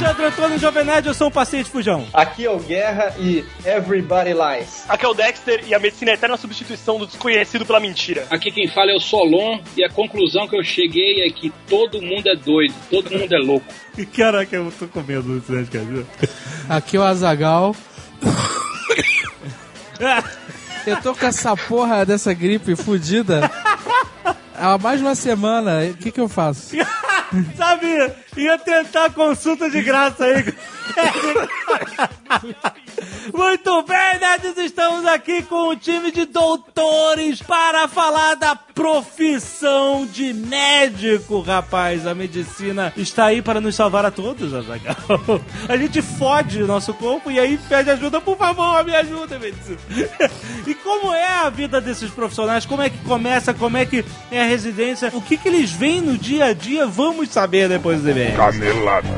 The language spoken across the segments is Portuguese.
Alexandre Antônio Jovem Nerd, eu sou o paciente Fujão. Aqui é o Guerra e Everybody Lies. Aqui é o Dexter e a medicina é a eterna substituição do desconhecido pela mentira. Aqui quem fala é o Solon e a conclusão que eu cheguei é que todo mundo é doido, todo mundo é louco. Caraca, eu tô com medo desse Nerdcast. Aqui é o Azagal. Eu tô com essa porra dessa gripe fudida há mais de uma semana. O que que eu faço? Sabe, ia tentar consulta de graça aí. Muito bem, nerds, estamos aqui com o time de doutores para falar da profissão de médico, rapaz. A medicina está aí para nos salvar a todos, Azaghal. A gente fode o nosso corpo e aí pede ajuda, por favor, me ajuda, medicina. E como é a vida desses profissionais? Como é que começa? Como é que é a residência? O que, que eles veem no dia a dia? Vamos saber depois do e-mail. Canelada.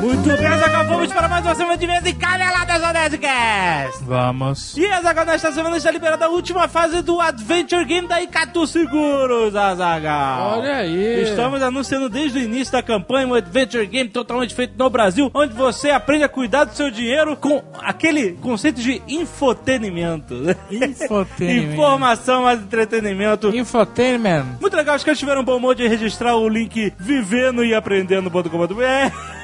Muito bem, Azaghal, vamos para mais uma semana de mesa e caneladas ao Nerdcast. Vamos. E Azaghal, nesta semana está liberada a última fase do Adventure Game da Icatu Seguros, Azaghal. Olha aí. Estamos anunciando desde o início da campanha um Adventure Game totalmente feito no Brasil, onde você aprende a cuidar do seu dinheiro com aquele conceito de infotenimento. Infotainment. Informação mais entretenimento. Infotainment. Muito legal, os caras tiveram um bom modo de registrar o link vivendo e aprendendo.com.br.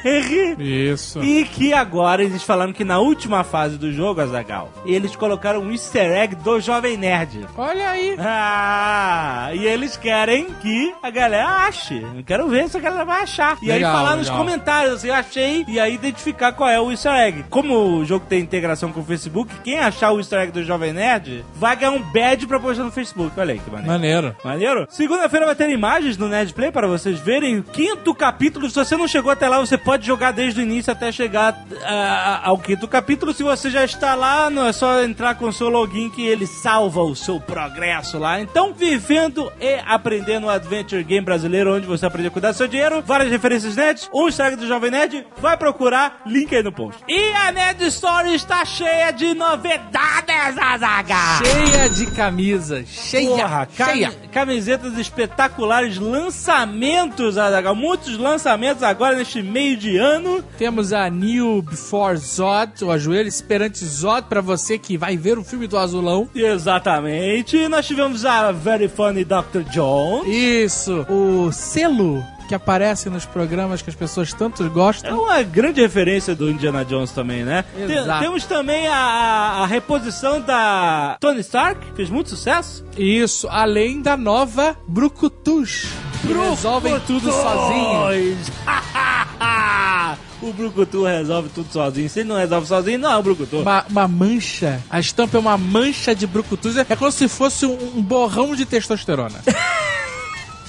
Isso. E que agora eles falaram que na última fase do jogo, Azagal, eles colocaram um easter egg do Jovem Nerd. Olha aí. Ah, e eles querem que a galera ache. Eu quero ver se a galera vai achar. E Legal, aí falar nos comentários assim, achei, e aí identificar qual é o easter egg. Como o jogo tem integração com o Facebook, quem achar o easter egg do Jovem Nerd vai ganhar um badge pra postar no Facebook. Olha aí que maneiro. Maneiro. Maneiro? Segunda-feira vai ter imagens no Nerd Play para vocês verem o quinto capítulo. Se você não chegou até lá, você pode jogar desde o início até chegar ah, ao quinto capítulo. Se você já está lá, não é só entrar com o seu login que ele salva o seu progresso lá. Então, vivendo e aprendendo o Adventure Game brasileiro, onde você aprende a cuidar do seu dinheiro, várias referências net, um Instagram do Jovem Nerd, vai procurar, link aí no post. E a Nerd Story está cheia de novidades, Azaga! Cheia de camisas. Cheia. Porra, cheia. Camisetas espetaculares, lançamentos, Azaghal. Muitos lançamentos agora neste meio de ano. Temos a New Before Zod, o ajoelho esperante Zod, pra você que vai ver o filme do Azulão. Exatamente. Nós tivemos a Very Funny Dr. Jones. Isso. O selo que aparece nos programas que as pessoas tanto É gostam. uma grande referência do Indiana Jones também, né? Exato. temos também a, a- a reposição da Tony Stark, que fez muito sucesso. Isso, além da nova Brucutus. Que resolvem tudo sozinho. o Brucutu resolve tudo sozinho. Se ele não resolve sozinho, não é o Brucutu. Uma, uma mancha. A estampa é uma mancha de brucutus. É como se fosse um, um borrão de testosterona.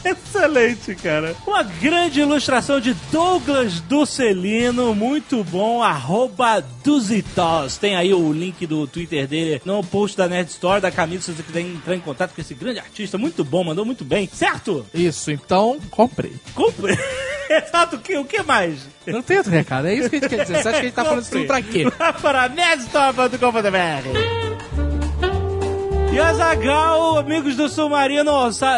Excelente, cara. Uma grande ilustração de Douglas Ducelino, muito bom, arroba Duzitos. Tem aí o link do Twitter dele no post da Nerd Store, da camisa, se você quiser entrar em contato com esse grande artista, muito bom, mandou muito bem, certo? Isso, então comprei. Compre. Exato, o que, o que mais? Não tem outro recado, é isso que a gente quer dizer. Você acha que a gente tá falando isso tudo pra quê? Vá para nerdstore.com.br E Azagal, amigos do Submarino,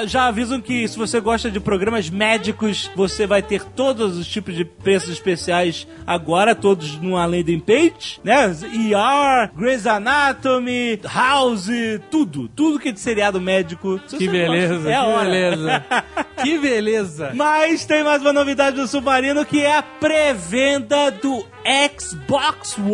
já avisam que se você gosta de programas médicos, você vai ter todos os tipos de preços especiais agora, todos numa landing page, né? ER, Grey's Anatomy, House, tudo. Tudo que é de seriado médico. Se Que beleza, gosta, é que beleza. Que beleza. Mas tem mais uma novidade do Submarino que é a pré-venda do Xbox One.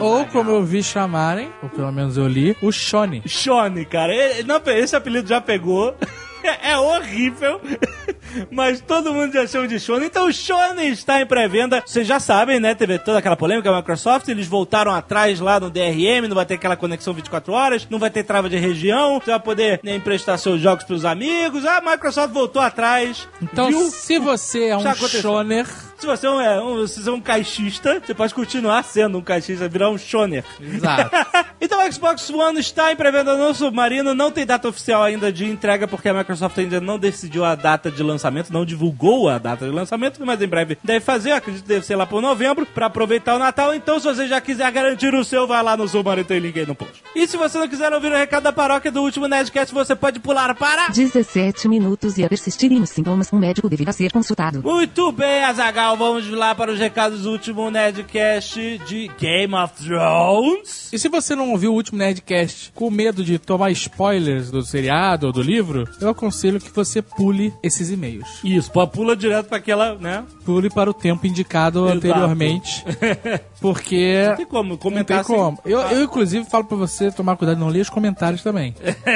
Ou Azaghal. como eu vi chamarem, ou pelo menos eu li, o Shone. Shone, cara. Ele- não, esse apelido já pegou. É horrível, mas todo mundo já chama de Shone. Então o Shone está em pré-venda. Vocês já sabem, né? Teve toda aquela polêmica, a Microsoft, eles voltaram atrás lá no DRM, não vai ter aquela conexão 24 horas, não vai ter trava de região, você vai poder né, emprestar seus jogos pros amigos. A Microsoft voltou atrás. Então, viu? se você é um. Shoner, Se você é um, é, um- se você é um caixista, você pode continuar sendo um caixista, virar um shoner. exato. Então o Xbox One está em pré-venda no Submarino, não tem data oficial ainda de entrega, porque a Microsoft ainda não decidiu a data de lançamento, não divulgou a data de lançamento, mas em breve deve fazer, acredito que deve ser lá por novembro, pra aproveitar o Natal. Então, se você já quiser garantir o seu, vai lá no Submarino, tem link aí no post. E se você não quiser ouvir o recado da paróquia do último Nerdcast, você pode pular para... 17 minutos e a persistirem os sintomas, um médico deverá ser consultado. Muito bem, Azagal, vamos lá para os recados do último Nerdcast de Game of Thrones. E se você não ouviu o último Nerdcast com medo de tomar spoilers do seriado ou do livro, eu aconselho que você pule esses e-mails. Isso, pula direto para aquela, né? Pule para o tempo indicado Exato. anteriormente, porque Não tem como não comentar tem como. Eu, eu, inclusive, falo pra você tomar cuidado não ler os comentários também.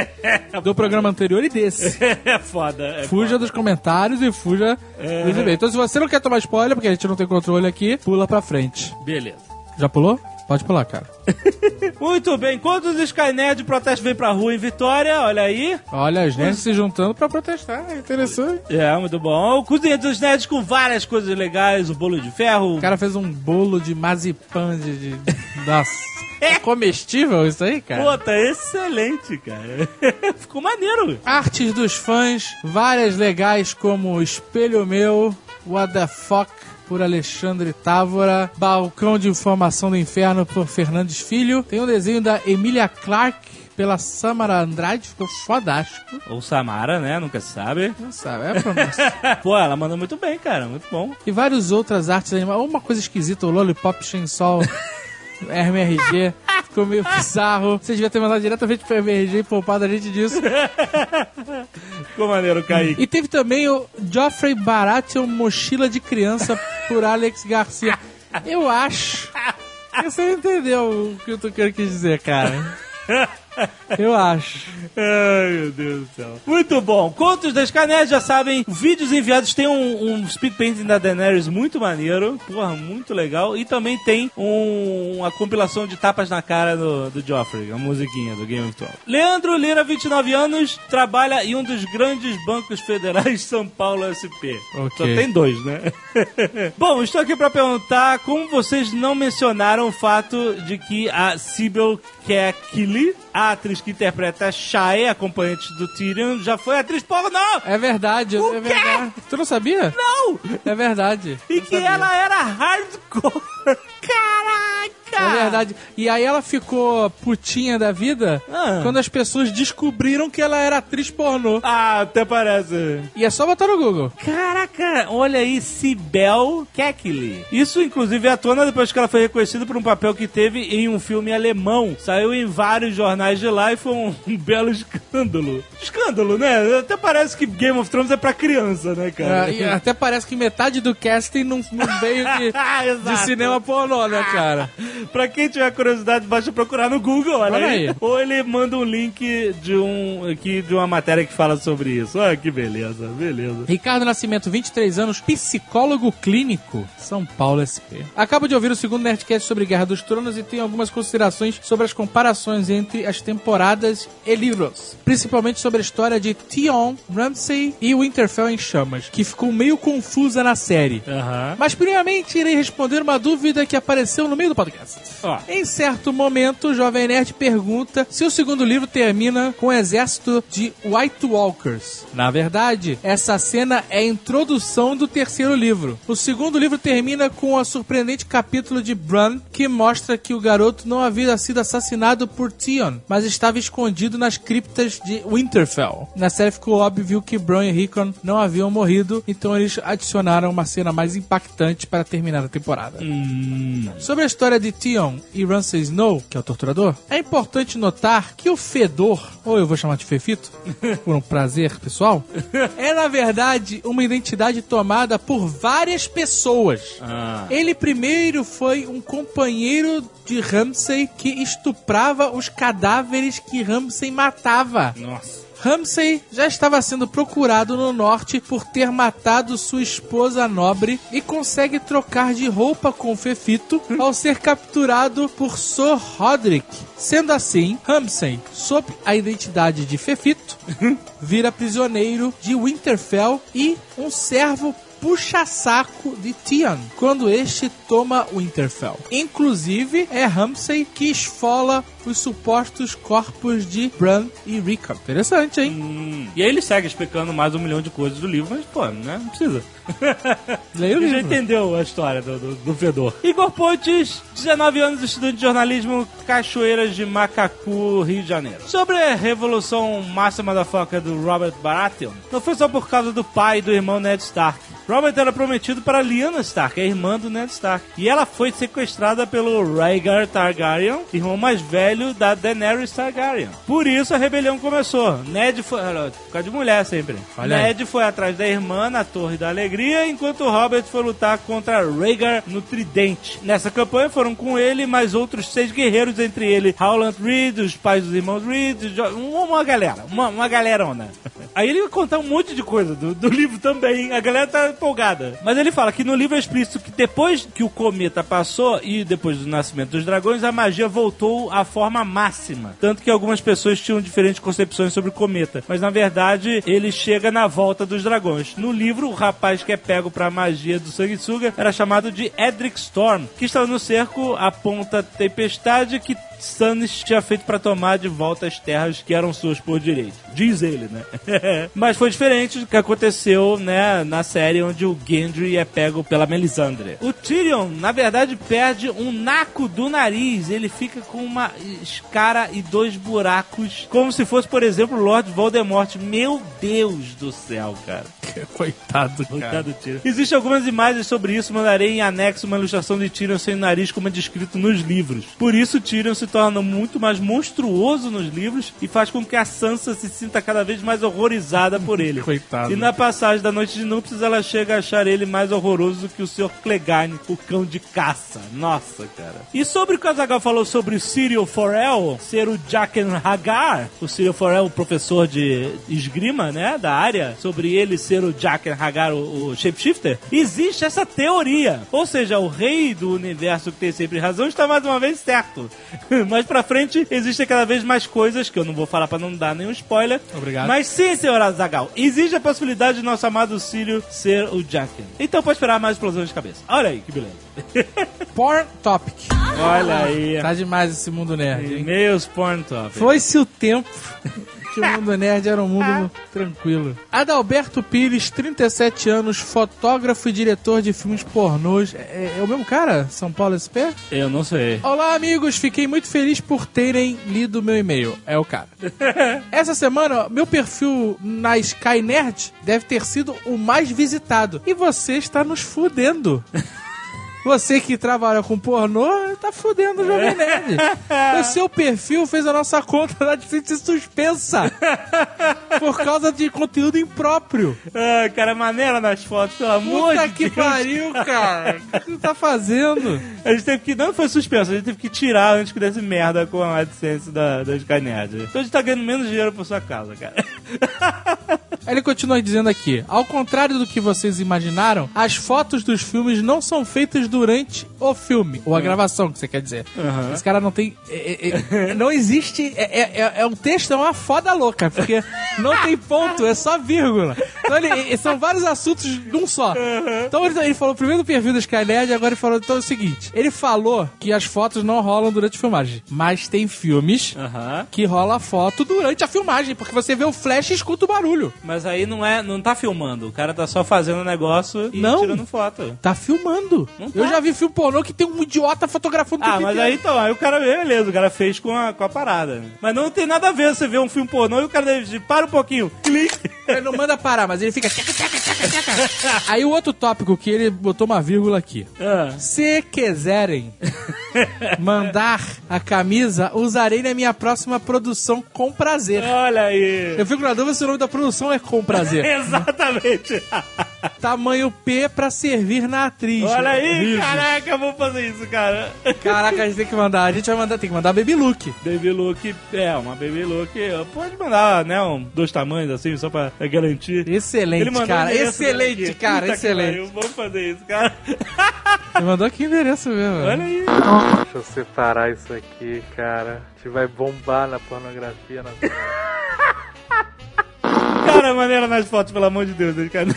do programa anterior e desse. é foda. É Fuja dos comentários e fuja dos e-mails. Então, se você não quer tomar spoiler, porque a gente não tem controle aqui, pula pra frente. Beleza. Já pulou? Pode pular, cara. Muito bem, enquanto os Skynet protestos vêm pra rua em Vitória, olha aí. Olha, as nerds se juntando pra protestar. É interessante. É, muito bom. O Cozinha dos Nerds com várias coisas legais, o bolo de ferro. O cara fez um bolo de marzipan de... de... Nossa. É comestível isso aí, cara? Pô, tá excelente, cara. Ficou maneiro. Artes dos fãs, várias legais como Espelho Meu, What the Fuck, por Alexandre Távora, Balcão de Informação do Inferno por Fernandes Filho. Tem um desenho da Emília Clark pela Samara Andrade, ficou fodástico. Ou Samara, né? Nunca se sabe. Não sabe, é a. Pô, ela manda muito bem, cara. Muito bom. e várias outras artes animais. Uma coisa esquisita, o Lollipop Chainsaw RMRG. Ficou meio bizarro. Você devia ter mandado diretamente pro MRG e poupado a gente disso. Ficou maneiro, Kaique. E teve também o Geoffrey Baratheon Mochila de Criança por Alex Garcia. Eu acho que você entendeu o que eu tô querendo quis dizer, cara. Eu acho. Ai, meu Deus do céu. Muito bom. Contos da Skynet, já sabem, vídeos enviados. Tem um, um speed painting da Daenerys muito maneiro. Porra, muito legal. E também tem um- uma compilação de tapas na cara do, do Joffrey, a musiquinha do Game of Thrones. Leandro Lira, 29 anos, trabalha em um dos grandes bancos federais São Paulo SP. Ok. Só tem dois, né? Bom, estou aqui para perguntar como vocês não mencionaram o fato de que a Sybil Kekili, a atriz que interpreta Shae, acompanhante do Tyrion, já foi atriz pornô! É verdade, O é quê? verdade. Tu não sabia? Não! É verdade. E que sabia. ela era hardcore! Caraca! É verdade. E aí ela ficou putinha da vida Ah. quando as pessoas descobriram que ela era atriz pornô. Ah, até parece. E é só botar no Google. Caraca, olha aí, Sibel Kekili. Isso, inclusive, é à tona depois que ela foi reconhecida por um papel que teve em um filme alemão. Saiu em vários jornais de lá e foi um, um belo escândalo. Escândalo, né? Até parece que Game of Thrones é pra criança, né, cara? É, e até parece que metade do casting não, não veio de, Ah, de cinema pornô, né, cara? Pra quem tiver curiosidade, basta procurar no Google, olha, Olha aí. aí. Ou ele manda um link de um aqui de uma matéria que fala sobre isso. Olha que beleza, beleza. Ricardo Nascimento, 23 anos, psicólogo clínico, São Paulo SP. Acabo de ouvir o segundo Nerdcast sobre Guerra dos Tronos e tenho algumas considerações sobre as comparações entre as temporadas e livros. Principalmente sobre a história de Tion, Ramsay e Winterfell em Chamas, que ficou meio confusa na série. Aham. Mas primeiramente irei responder uma dúvida que apareceu no meio do podcast. Ó. Em certo momento, o Jovem Nerd pergunta se o segundo livro termina com o exército de White Walkers. Na verdade, essa cena é a introdução do terceiro livro. O segundo livro termina com o surpreendente capítulo de Bran, que mostra que o garoto não havia sido assassinado por Theon, mas estava escondido nas criptas de Winterfell. Na série ficou óbvio que Bran e Rickon não haviam morrido, então eles adicionaram uma cena mais impactante para terminar a temporada. Sobre a história de Theon e Ramsay Snow, que é o torturador, é importante notar que o Fedor, ou eu vou chamar de Fefito, por um prazer pessoal, é na verdade uma identidade tomada por várias pessoas. Ah. Ele primeiro foi um companheiro de Ramsay que estuprava os cadáveres que Ramsay matava. Nossa. Ramsay já estava sendo procurado no norte por ter matado sua esposa nobre e consegue trocar de roupa com Fefito ao ser capturado por Sir Roderick. Sendo assim, Ramsay, sob a identidade de Fefito, vira prisioneiro de Winterfell e um servo puxa-saco de Tion quando este toma Winterfell. Inclusive, é Ramsay que esfola os supostos corpos de Bran e Rickon. Interessante, hein? Hum, E aí ele segue explicando mais um milhão de coisas do livro, mas, pô, né? Não precisa. Leia o Ele já livro. entendeu a história do, do, do fedor. Igor Pontes, 19 anos, estudante de jornalismo, Cachoeiras de Macacu, Rio de Janeiro. Sobre a revolução máxima da foca do Robert Baratheon, não foi só por causa do pai e do irmão Ned Stark. Robert era prometido para Lyanna Stark, a irmã do Ned Stark. E ela foi sequestrada pelo Rhaegar Targaryen, irmão mais velho da Daenerys Targaryen. Por isso a rebelião começou. Ned foi... Por causa de mulher sempre. Olha aí. Ned foi atrás da irmã na Torre da Alegria, enquanto Robert foi lutar contra Rhaegar no Tridente. Nessa campanha foram com ele mais outros seis guerreiros, entre ele Howland Reed, os pais dos irmãos Reed, uma galera, uma, uma galerona. Aí ele vai contar um monte de coisa do, do livro também, a galera tá empolgada. Mas ele fala que no livro é explícito que depois que o cometa passou e depois do nascimento dos dragões, a magia voltou à forma máxima. Tanto que algumas pessoas tinham diferentes concepções sobre o cometa. Mas na verdade, ele chega na volta dos dragões. No livro, o rapaz que é pego pra magia do sanguessuga era chamado de Edric Storm, que estava no cerco a ponta tempestade que Stannis tinha feito pra tomar de volta as terras que eram suas por direito. Diz ele, né? Mas foi diferente do que aconteceu, né, na série onde o Gendry é pego pela Melisandre. O Tyrion, na verdade, perde um naco do nariz. Ele fica com uma escara e dois buracos, como se fosse, por exemplo, Lord Voldemort. Meu Deus do céu, cara. Coitado. Coitado do Tyrion. Existem algumas imagens sobre isso, mandarei em anexo uma ilustração de Tyrion sem nariz, como é descrito nos livros. Por isso, Tyrion se torna muito mais monstruoso nos livros e faz com que a Sansa se sinta cada vez mais horrorizada por ele. Coitado. E na passagem da Noite de Núpcias, ela chega a achar ele mais horroroso do que o Sr. Clegane, o cão de caça. Nossa, cara. E sobre o que o Azaghal falou sobre o Cyril Forel ser o Jaqen Hagar, o Cyril Forel, o professor de esgrima, né, da área, sobre ele ser o Jaqen Hagar, o, o Shapeshifter, existe essa teoria. Ou seja, o rei do universo que tem sempre razão está mais uma vez certo. Mais pra frente, existem cada vez mais coisas que eu não vou falar pra não dar nenhum spoiler. Obrigado. Mas sim, senhor Azagal, existe a possibilidade de nosso amado Círio ser o Jaqen. Então pode esperar mais explosões de cabeça. Olha aí, que beleza. Porn Topic. Olha aí. Tá demais esse mundo nerd, hein? Meus porn top. Foi-se o tempo que o mundo nerd era um mundo tranquilo. Adalberto Pires, 37 anos, fotógrafo e diretor de filmes pornôs. É, é o mesmo cara? São Paulo SP? Eu não sei. Olá, amigos. Fiquei muito feliz por terem lido meu e-mail. É o cara. Essa semana, meu perfil na Sky Nerd deve ter sido o mais visitado. E você está nos fudendo. Você que trabalha com pornô, tá fudendo o Jovem Nerd. O seu perfil fez a nossa conta da ser suspensa. Por causa de conteúdo impróprio. Ah, cara, maneira nas fotos, pelo amor Puta de que Deus. pariu, cara. O que você tá fazendo? A gente teve que. Não foi suspenso, a gente teve que tirar antes que desse merda com a AdSense da, da Sky Nerd. Então a gente tá ganhando menos dinheiro por sua casa, cara. Ele continua dizendo aqui: ao contrário do que vocês imaginaram, as fotos dos filmes não são feitas durante o filme, ou a gravação, que você quer dizer. Esse cara não tem. é- é- é- não existe. É, é- é- é um texto, é uma foda louca, porque não tem ponto, é só vírgula. Então ele, são vários assuntos de um só. Então ele, ele falou primeiro do perfil da Skynet, agora ele falou então é o seguinte: ele falou que as fotos não rolam durante a filmagem, mas tem filmes Aham. que rola foto durante a filmagem, porque você vê o flash e escuta o barulho. Mas aí não é. Não tá filmando. O cara tá só fazendo o negócio e Não. tirando foto. Tá filmando. Não tá. Eu já vi filme pornô que tem um idiota fotografando Ah, mas aí então, aí o cara, beleza, o cara fez com a, com a parada. Mas não tem nada a ver você ver um filme pornô e o cara deve para um pouquinho, clique. Ele não manda parar, mas ele fica. Aí o outro tópico que ele botou uma vírgula aqui. Ah. Se quiserem mandar a camisa, usarei na minha próxima produção com prazer. Olha aí. Eu fico na dúvida se o nome da produção é com prazer. Exatamente. Tamanho P pra servir na atriz. Olha aí, caraca, vamos fazer isso, cara. Caraca, a gente tem que mandar. A gente vai mandar, tem que mandar baby look. Baby look, é, uma baby look. Pode mandar, né, um, dois tamanhos assim, só pra garantir. Excelente, cara. Excelente, cara. Puta que excelente. pariu, Vamos fazer isso, cara. Ele mandou aqui o endereço mesmo. Olha aí. Deixa eu separar isso aqui, cara. A gente vai bombar na pornografia. Na... Cara, maneira nas fotos, pelo amor de Deus, cara.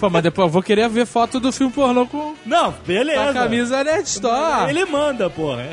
Pô, mas depois eu vou querer ver foto do filme pornô com Não, beleza. a camisa Nerd Store. Ele manda, porra.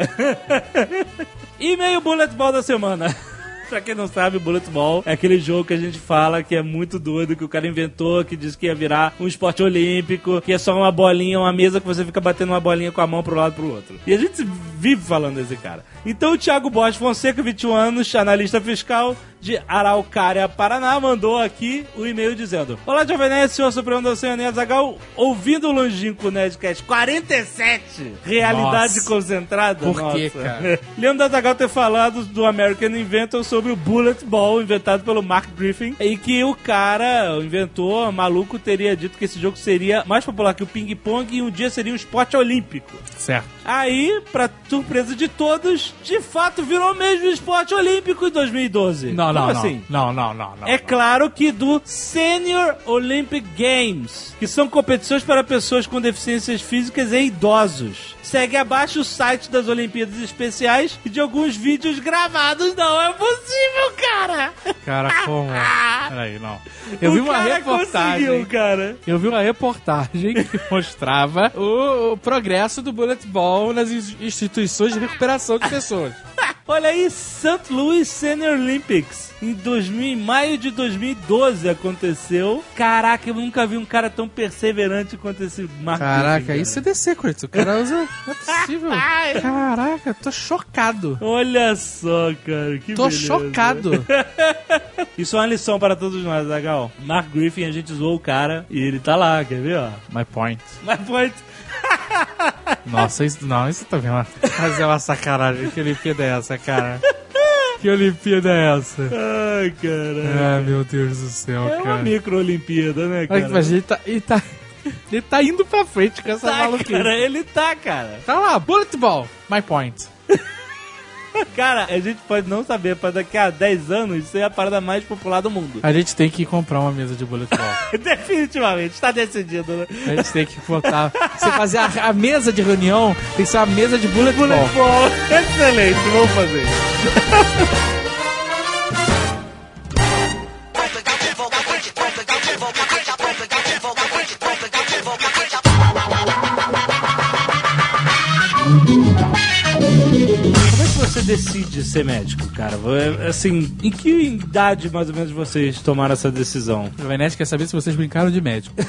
E-mail Bullet Ball da semana. Pra quem não sabe, Bullet Ball é aquele jogo que a gente fala que é muito doido, que o cara inventou, que disse que ia virar um esporte olímpico, que é só uma bolinha, uma mesa que você fica batendo uma bolinha com a mão pro lado e pro outro. E a gente vive falando desse cara. Então o Thiago Borges Fonseca, 21 anos, analista fiscal de Araucária, Paraná, mandou aqui o e-mail dizendo: Olá, Jovem Nerd, senhor Supremo da Oceania Zagal, ouvindo o longínquo Nerdcast 47, realidade Nossa. concentrada. Por quê, Nossa. cara? Lembro da Zagal ter falado do American Inventor sobre o Bullet Ball, inventado pelo Mark Griffin, e que o cara, o inventor, maluco, teria dito que esse jogo seria mais popular que o ping-pong e um dia seria um esporte olímpico. Certo. Aí, pra surpresa de todos, de fato virou mesmo esporte olímpico em 2012. Não, não, assim? Não, não, não, não. É claro que do Senior Olympic Games, que são competições para pessoas com deficiências físicas e idosos. Segue abaixo o site das Olimpíadas Especiais e de alguns vídeos gravados. Não é possível, cara! Cara, como? Peraí, não. Eu vi o uma cara reportagem. cara. Eu vi uma reportagem que mostrava o, o progresso do bullet ball nas ins- instituições de recuperação de pessoas. Olha aí, St. Louis Senior Olympics. Em 2000, em maio de 2012 aconteceu. Caraca, eu nunca vi um cara tão perseverante quanto esse Mark Caraca, Griffin, isso é descer, Corinthians. O cara usa. Não é possível. Caraca, eu tô chocado. Olha só, cara, que Tô beleza. chocado. Isso é uma lição para todos nós, Zagal. Mark Griffin, a gente zoou o cara e ele tá lá, quer ver, ó? My point. Mas pode. Nossa, isso, não, isso tá vendo? Mas é uma sacanagem. Que Olimpíada é essa, cara? Que Olimpíada é essa? Ai, cara. Ah, meu Deus do céu, É uma cara. micro-olimpíada, né, cara? mas ele tá, ele tá. Ele tá indo pra frente com essa Tá, maluquice. cara, ele tá, cara. Tá lá, bullet ball. My point. Cara, a gente pode não saber, pra daqui a 10 anos ser a parada mais popular do mundo. A gente tem que comprar uma mesa de bullet ball. Definitivamente, está decidido, né? A gente tem que botar. Você fazer a, a mesa de reunião tem que ser uma mesa de bullet, ball. Bom, excelente, vamos fazer você decide ser médico, cara? É, Assim, em que idade mais ou menos vocês tomaram essa decisão? O Venete quer saber se vocês brincaram de médico.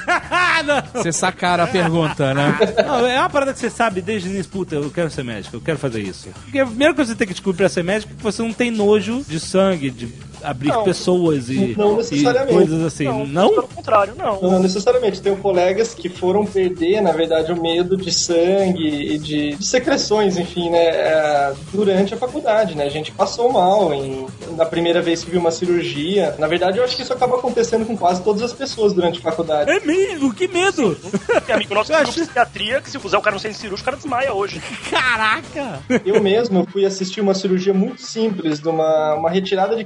Vocês sacaram a pergunta, né? Não, é uma parada que você sabe desde o início, puta, eu quero ser médico, eu quero fazer isso. Porque a primeira coisa que você tem que descobrir pra ser médico é que você não tem nojo de sangue, de abrir Não, pessoas e, não e necessariamente. coisas assim. Não? Pelo contrário, não. Não necessariamente. Tenho colegas que foram perder, na verdade, o medo de sangue e de, de secreções, enfim, né? é, Durante a faculdade, né? A gente passou mal em, na primeira vez que viu uma cirurgia. Na verdade, eu acho que isso acaba acontecendo com quase todas as pessoas durante a faculdade. É mesmo? Que medo! Tem amigo nosso que acho- psiquiatria que se puser o cara no centro cirúrgico, o cara desmaia hoje. Caraca! Eu mesmo fui assistir uma cirurgia muito simples, de uma, uma retirada de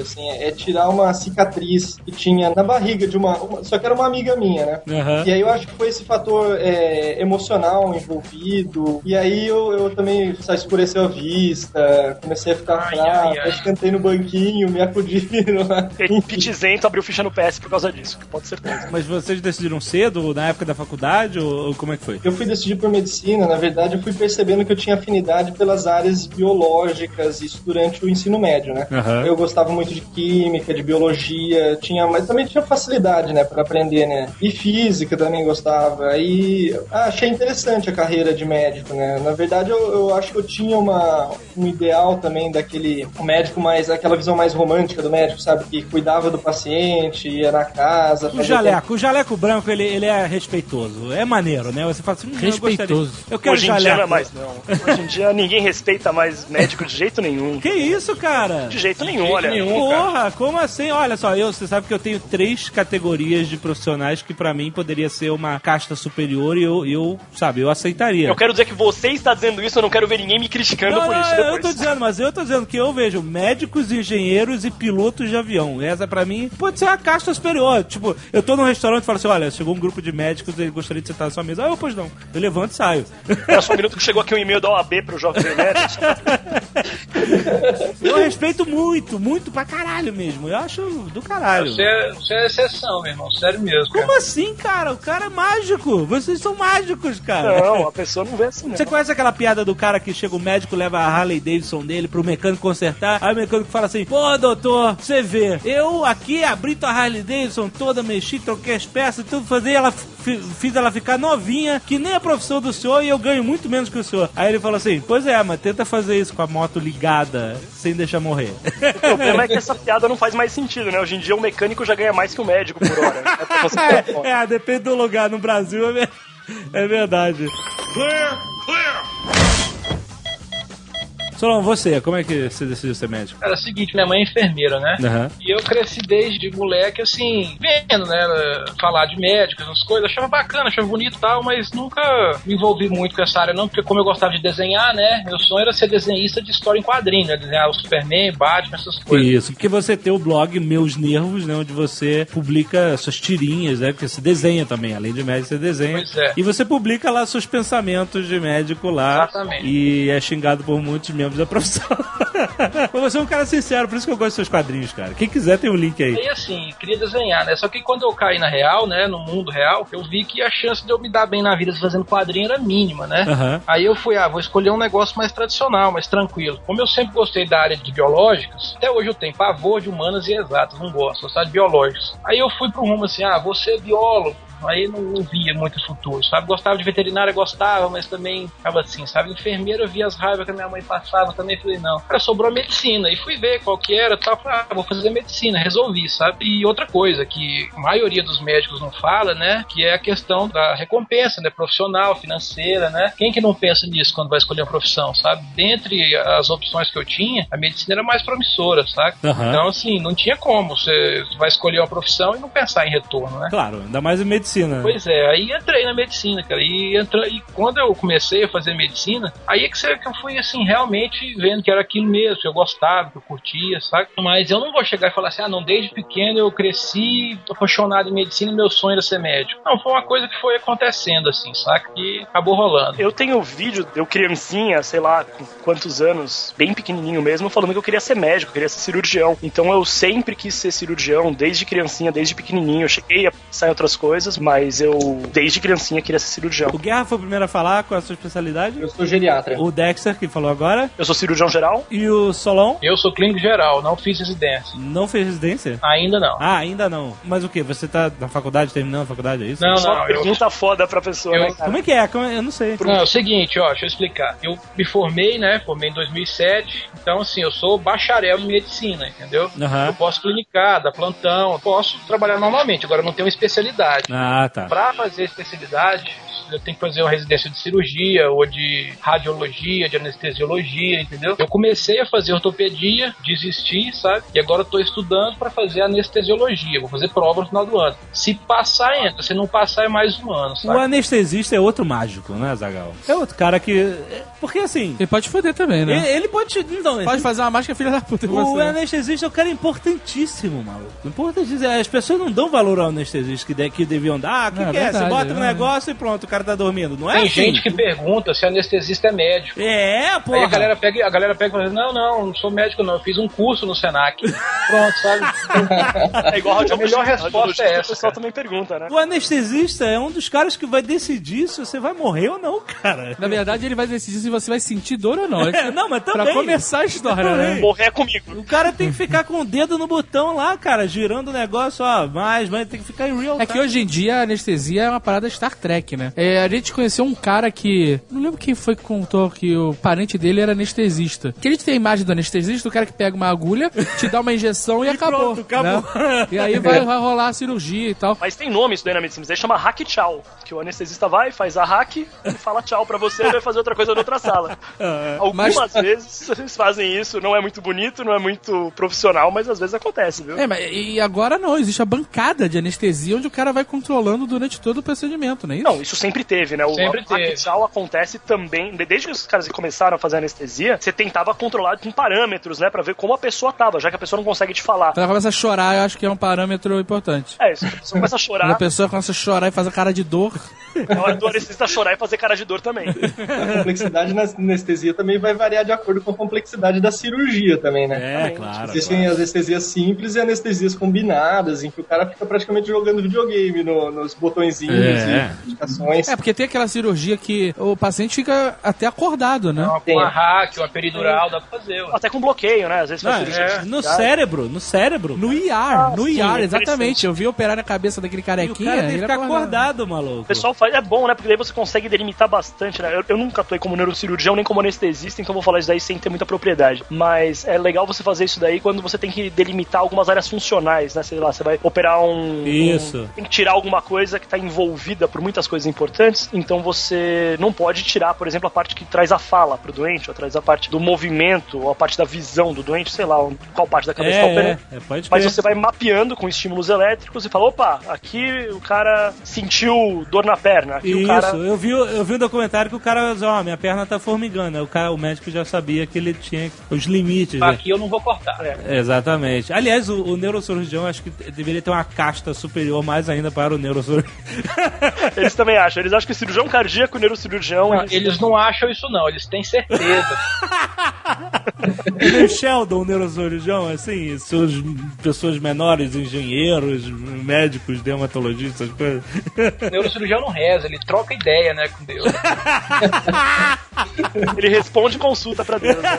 assim, é tirar uma cicatriz que tinha na barriga de uma, uma- Só que era uma amiga minha, né? Aham. E aí eu acho que foi esse fator é, emocional envolvido. E aí eu, eu também só escureceu a vista, comecei a ficar Ai, fraco, ai, que entrei no banquinho, me acudiram lá. Pitizento abriu ficha no PS por causa disso, que pode ser certeza. Mas vocês decidiram cedo, na época da faculdade, ou, ou como é que foi? Eu fui decidir por medicina, na verdade, eu fui percebendo que eu tinha afinidade pelas áreas biológicas, isso durante o ensino médio, né? Aham. Eu gostava muito de química, de biologia, tinha, mas também tinha facilidade, né, para aprender, né? E física também gostava. Aí ah, achei interessante a carreira de médico, né? Na verdade, eu, eu acho que eu tinha uma, um ideal também daquele médico mais, aquela visão mais romântica do médico, sabe? Que cuidava do paciente, ia na casa. O jaleco, o jaleco branco, ele, ele é respeitoso. É maneiro, né? Você fala assim, hum, eu Respeitoso. Eu, quero Hoje em dia jaleco. não é mais, não. Hoje em dia ninguém respeita mais médico de jeito nenhum. Que isso, cara? De jeito nenhum, olha. nenhum. cara. Porra, como assim? Olha só, eu, você sabe que eu tenho três categorias de profissionais que pra mim poderia ser uma casta superior e eu, eu sabe, eu aceitaria. Eu quero dizer que você está dizendo isso, eu não quero ver ninguém me criticando Não, por não, isso eu depois. tô dizendo, mas eu tô dizendo que eu vejo médicos, engenheiros e pilotos de avião. Essa pra mim pode ser uma casta superior. Tipo, eu tô num restaurante e falo assim: olha, chegou um grupo de médicos e gostaria de sentar na sua mesa. Ah, eu, pois não. Eu levanto e saio. Era só um minuto que chegou aqui um e-mail da OAB pro Jovem Nerd. Eu respeito muito, muito pra caralho mesmo. Eu acho do caralho. Você é, você é exceção, meu irmão. Sério mesmo. Como cara. assim, cara? O cara é mágico. Vocês são mágicos, cara. Não, a pessoa não vê assim, não. Você conhece aquela piada do cara que chega o médico, leva a Harley Davidson dele pro mecânico consertar, aí o mecânico fala assim, pô, doutor, você vê, eu aqui abri tua Harley Davidson toda, mexi, troquei as peças, tudo, fazer ela, fiz ela ficar novinha, que nem a profissão do senhor, e eu ganho muito menos que o senhor. Aí ele fala assim, pois é, mas tenta fazer isso com a moto ligada, sem deixar morrer. O problema é que essa piada não faz mais sentido, né? Hoje em dia o mecânico já ganha mais que o médico por hora. É uma foto. é, depende do lugar, no Brasil é, é verdade. Solon, você, como é que você decidiu ser médico? Cara, é o seguinte, minha mãe é enfermeira, né? Aham. E eu cresci desde moleque, assim, vendo, né, falar de médicos, essas coisas, achava bacana, achava bonito e tal, mas nunca me envolvi muito com essa área não, porque como eu gostava de desenhar, né, meu sonho era ser desenhista de história em quadrinho, né, desenhar o Superman, Batman, essas coisas. Isso, porque você tem o blog Meus Nervos, né? Onde você publica suas tirinhas, né? Porque você desenha também, além de médico, você desenha. Pois é. E você publica lá seus pensamentos de médico lá. Exatamente. E é xingado por muitos membros da profissão. Mas você é um cara sincero, por isso que eu gosto dos seus quadrinhos, cara. Quem quiser tem um link aí. Aí assim, queria desenhar, né? Só que quando eu caí na real, né, no mundo real, eu vi que a chance de eu me dar bem na vida fazendo quadrinho era mínima, né? Aham. Aí eu fui, ah, vou escolher um negócio mais tradicional, mais tranquilo. Como eu sempre gostei da área de biológicas, até hoje eu tenho pavor de humanas e exatas, não gosto, gostar de biológicos. Aí eu fui pro rumo assim, ah, vou ser biólogo. Aí não, não via muito futuro, sabe? Gostava de veterinária, gostava, mas também ficava assim, sabe? Enfermeira, eu via as raivas que a minha mãe passava, também falei, não. Cara, sobrou medicina. E fui ver qual que era, tal. Falei, ah, vou fazer medicina, resolvi, sabe? E outra coisa que a maioria dos médicos não fala, né? Que é a questão da recompensa, né? Profissional, financeira, né? Quem que não pensa nisso quando vai escolher uma profissão, sabe? Dentre as opções que eu tinha, a medicina era mais promissora, sabe? Aham. Então, assim, não tinha como. Você vai escolher uma profissão e não pensar em retorno, né? Claro, ainda mais em medicina. Pois é, aí entrei na medicina, cara. E, entra, e quando eu comecei a fazer medicina, aí é que, você, que eu fui, assim, realmente vendo que era aquilo mesmo, que eu gostava, que eu curtia, sabe? Mas eu não vou chegar e falar assim, ah, não, desde pequeno eu cresci apaixonado em medicina e meu sonho era ser médico. Não, foi uma coisa que foi acontecendo, assim, saca? Que acabou rolando. Eu tenho vídeo, eu criancinha, sei lá, com quantos anos, bem pequenininho mesmo, falando que eu queria ser médico, eu queria ser cirurgião. Então eu sempre quis ser cirurgião, desde criancinha, desde pequenininho. Eu cheguei a pensar em outras coisas, mas eu, desde criancinha, queria ser cirurgião. O Guerra foi o primeiro a falar com a sua especialidade. Eu sou geriatra. O Dexter, que falou agora. Eu sou cirurgião geral. E o Solon Eu sou clínico geral, não fiz residência. não fez residência? Ainda não. Ah, ainda não. Mas o que? Você tá na faculdade, terminando a faculdade, é isso? Não, Só não, eu, pergunta foda pra pessoa, eu- né, cara? Como é que é? É? Eu não sei. Não, é o seguinte, ó, deixa eu explicar. Eu me formei, né? Formei em 2007. Então, assim, eu sou bacharel em medicina, entendeu? Aham. Eu posso clinicar, dar plantão, eu posso trabalhar normalmente. Agora, eu não tenho uma especialidade. Ah, tá. Pra fazer especialidade, eu tenho que fazer uma residência de cirurgia, ou de radiologia, de anestesiologia, entendeu? Eu comecei a fazer ortopedia, desisti, sabe? E agora eu tô estudando pra fazer anestesiologia. Vou fazer prova no final do ano. Se passar, entra. Se não passar, é mais um ano, O sabe? anestesista é outro mágico, né, Zagal? É outro cara que. Porque assim. Ele pode foder também, Ele, né? ele pode. Então, Pode fazer uma máscara filha da puta O você. anestesista é um cara importantíssimo, maluco. Importantíssimo. As pessoas não dão valor ao anestesista que, de- que deviam dar. Ah, o que, É, que é? Você bota um é. negócio e pronto, o cara tá dormindo. Não é Tem assim. gente que pergunta se anestesista é médico. É, porra. Aí a galera pega, a galera pega e fala, assim, não, não, não sou médico não, eu fiz um curso no Senac. Pronto, sabe? É igual a A melhor resposta é essa, O pessoal também pergunta, né? O anestesista é um dos caras que vai decidir se você vai morrer ou não, cara. Na verdade, ele vai decidir se você vai sentir dor ou não. É, não, mas também. Pra começar a história, né? Morrer é comigo. O cara tem que ficar com o dedo no botão lá, cara, girando o negócio, ó, mais, mas tem que ficar em real É que time. hoje em dia a anestesia é uma parada Star Trek, né? É, a gente conheceu um cara que. Não lembro quem foi que contou que o parente dele era anestesista. Que a gente tem a imagem do anestesista, o cara que pega uma agulha, te dá uma injeção e, acabou. pronto, acabou. né? E aí vai, vai rolar a cirurgia e tal. Mas tem nome isso daí na medicina, isso daí chama hack tchau. Que o anestesista vai, faz a hack e fala tchau pra você e vai fazer outra coisa na outra sala. Algumas Mas- vezes eles fazem isso, não é muito bonito, não é muito profissional, mas às vezes acontece, viu? É, mas e agora não, existe a bancada de anestesia onde o cara vai con- controlando durante todo o procedimento, não é isso? Não, isso sempre teve, né? O Sempre a acontece também, desde que os caras começaram a fazer anestesia, você tentava controlar com parâmetros, né, Pra ver como a pessoa tava, já que a pessoa não consegue te falar. Quando ela começa a chorar, eu acho que é um parâmetro importante. É, se a pessoa começa a Quando chorar, a pessoa começa a chorar e faz a cara de dor. na hora do anestesista chorar e fazer cara de dor também. A complexidade na anestesia também vai variar de acordo com a complexidade da cirurgia também, né? É, claro. Existem anestesias simples e anestesias combinadas, em que o cara fica praticamente jogando videogame no- nos botõezinhos É. e indicações. É, porque tem aquela cirurgia que o paciente fica até acordado, né? Uma, Tem. uma hack, uma peridural, dá pra fazer. ué. Até com bloqueio, né? Às vezes Não, faz cirurgia é, no cérebro, no cérebro. No IR, no sim, IR, é exatamente. Eu vi operar na cabeça daquele E o carequinha. cara tem que ele ficar acordado. acordado, maluco. O pessoal faz, é bom, né? Porque daí você consegue delimitar bastante, né? Eu, eu nunca atuei como neurocirurgião nem como anestesista, então vou falar isso daí sem ter muita propriedade. Mas é legal você fazer isso daí quando você tem que delimitar algumas áreas funcionais, né? Sei lá, você vai operar um. Isso. um- tem que tirar alguma coisa que tá envolvida por muitas coisas importantes, então você não pode tirar, por exemplo, a parte que traz a fala pro doente, ou traz a parte do movimento, ou a parte da visão do doente, sei lá, qual parte da cabeça tá É, operando. é, é, Mas você vai mapeando com estímulos elétricos e fala, opa, aqui o cara sentiu dor na perna, aqui Isso, o cara... eu vi, eu vi um documentário que o cara ó, minha perna tá formigando. Aí O, cara, o médico já sabia que ele tinha os limites. né? Aqui eu não vou cortar. É. Exatamente. Aliás, o, o neurocirurgião acho que deveria ter uma casta superior mais ainda para o neurocirurgião. Eles também acham, eles acham que cirurgião cardíaco e neurocirurgião... Não, Eles não acham isso não, eles têm certeza. o Sheldon, o neurocirurgião, assim, suas pessoas menores, engenheiros, médicos, dermatologistas, coisas. O neurocirurgião não reza, ele troca ideia, né, com Deus. Ele responde consulta pra Deus, né?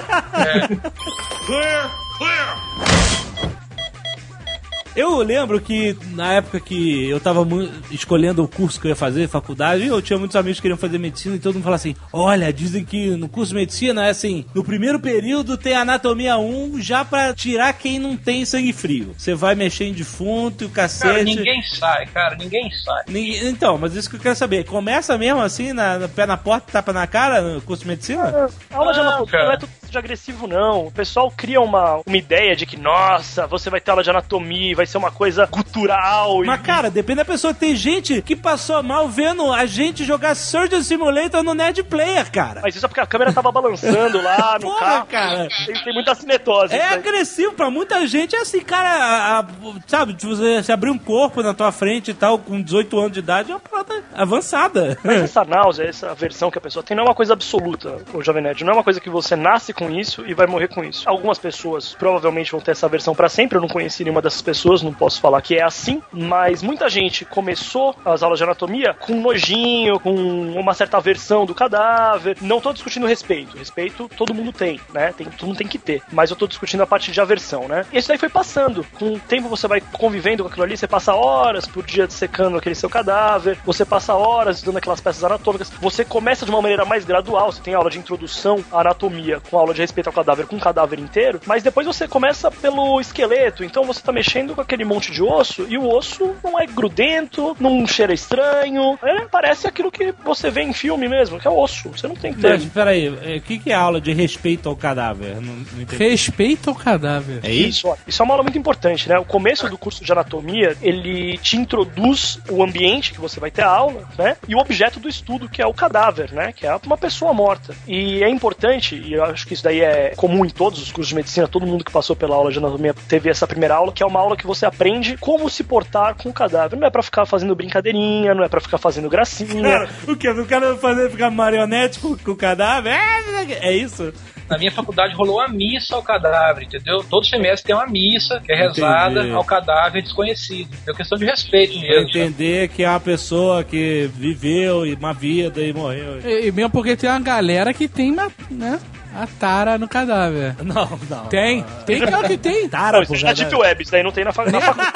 Eu lembro que na época que eu tava escolhendo o curso que eu ia fazer, faculdade, eu tinha muitos amigos que queriam fazer medicina e todo mundo falava assim: olha, dizem que no curso de medicina é assim, no primeiro período tem anatomia 1 já pra tirar quem não tem sangue frio. Você vai mexer em defunto e o cacete. Cara, ninguém sai, cara, ninguém sai. Ninguém- Então, mas isso que eu quero saber. Começa mesmo assim, na, na- pé na porta, tapa na cara no curso de medicina? Aula de anatomia cara. não é tudo de agressivo, não. O pessoal cria uma, uma ideia de que, nossa, você vai ter aula de anatomia, vai ser uma coisa cultural. e- Mas, cara, depende da pessoa. Tem gente que passou mal vendo a gente jogar Surgeon Simulator no Nerd Player, cara. Mas isso é porque a câmera tava balançando lá no Porra, carro. cara. Tem, tem muita cinetose. É agressivo pra muita gente. É assim, cara, a- a- sabe, se você se abrir um corpo na tua frente e tal, com 18 anos de idade, é uma parada avançada. Mas essa náusea, essa aversão que a pessoa tem, não é uma coisa absoluta, o Jovem Nerd. Não é uma coisa que você nasce com isso e vai morrer com isso. Algumas pessoas provavelmente vão ter essa aversão pra sempre. Eu não conheci nenhuma dessas pessoas, não posso falar que é assim. Mas muita gente começou as aulas de anatomia com nojinho, com uma certa aversão do cadáver. Não tô discutindo respeito. Respeito todo mundo tem, né? Tem, todo mundo tem que ter. Mas eu tô discutindo a parte de aversão, né? E isso daí foi passando. Com o tempo você vai convivendo com aquilo ali, você passa horas por dia secando aquele seu cadáver, você passa horas estudando aquelas peças anatômicas, você começa de uma maneira mais gradual, você tem aula de introdução à anatomia, com aula de respeito ao cadáver, com o cadáver inteiro, mas depois você começa pelo esqueleto, então você tá mexendo com aquele monte de osso, e o osso não é grudento, não cheira estranho, é, parece aquilo que você vê em filme mesmo, que é osso, você não tem que ter. Mas, peraí, é, o que, que é aula de respeito ao cadáver? Não, não entendi. Respeita o cadáver. É isso? Isso, ó, isso é uma aula muito importante, né? O começo do curso de anatomia, ele te introduz o ambiente que você vai ter a aula, né? E o objeto do estudo, que é o cadáver, né? Que é uma pessoa morta. E é importante, e eu acho que isso daí é comum em todos os cursos de medicina, todo mundo que passou pela aula de anatomia teve essa primeira aula, que é uma aula que você aprende como se portar com o cadáver. Não é pra ficar fazendo brincadeirinha, não é pra ficar fazendo gracinha. Cara, o que? O cara fazer ficar marionete com, com o cadáver? É, é isso? Na minha faculdade rolou a missa ao cadáver, entendeu? Todo semestre tem uma missa que é rezada Entendi. ao cadáver desconhecido. É questão de respeito Pra mesmo. entender que é uma pessoa que viveu e uma vida e morreu. E, e mesmo porque tem uma galera que tem, uma, né, a tara no cadáver. Não, não. Tem, tem, claro que tem. Tara, Não, isso é Deep Web, isso daí não tem na, fa na faculdade.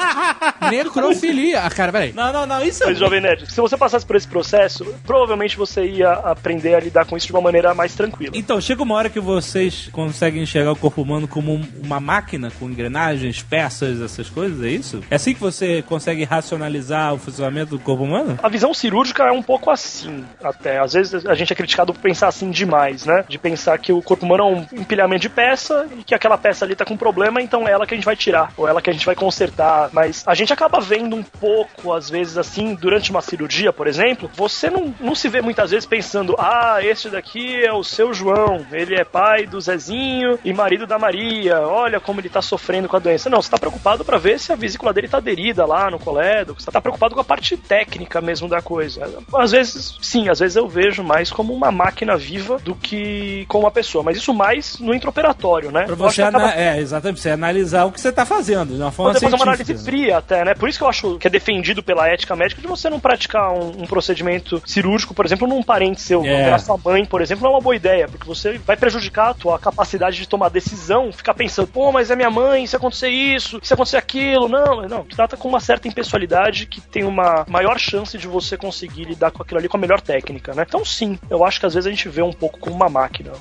Necrofilia. Ah, cara, peraí. Não, não, não, isso é Mas, Jovem Nerd, se você passasse por esse processo, provavelmente você ia aprender a lidar com isso de uma maneira mais tranquila. Então, chega uma hora que vocês conseguem enxergar o corpo humano como um- uma máquina com engrenagens, peças, essas coisas, é isso? É assim que você consegue racionalizar o funcionamento do corpo humano? A visão cirúrgica é um pouco assim, até. Às vezes a gente é criticado por pensar assim demais, né? De pensar que o corpo humano é um empilhamento de peça e que aquela peça ali tá com problema, então é ela que a gente vai tirar, ou ela que a gente vai consertar. Mas a gente acaba vendo um pouco, às vezes, assim, durante uma cirurgia, por exemplo, você não, não se vê muitas vezes pensando, ah, este daqui é o seu João, ele é pai do Zezinho e marido da Maria, olha como ele tá sofrendo com a doença. Não, você tá preocupado para ver se a vesícula dele tá aderida lá no coledo, você tá preocupado com a parte técnica mesmo da coisa. Às vezes, sim, às vezes eu vejo mais como uma máquina viva do que como uma pessoa, mas isso mais no intraoperatório, né? Pra você, acaba- é, exatamente, você analisar o que você tá fazendo, de uma forma Poder fazer uma científica. análise fria até, né? Por isso que eu acho que é defendido pela ética médica de você não praticar um, um procedimento cirúrgico, por exemplo, num parente seu, É. na sua mãe, por exemplo, não é uma boa ideia, porque você vai prejudicar a tua capacidade de tomar decisão, ficar pensando, pô, mas é minha mãe, se acontecer isso, se acontecer aquilo, não, não, trata com uma certa impessoalidade que tem uma maior chance de você conseguir lidar com aquilo ali com a melhor técnica, né? Então sim, eu acho que às vezes a gente vê um pouco como uma máquina.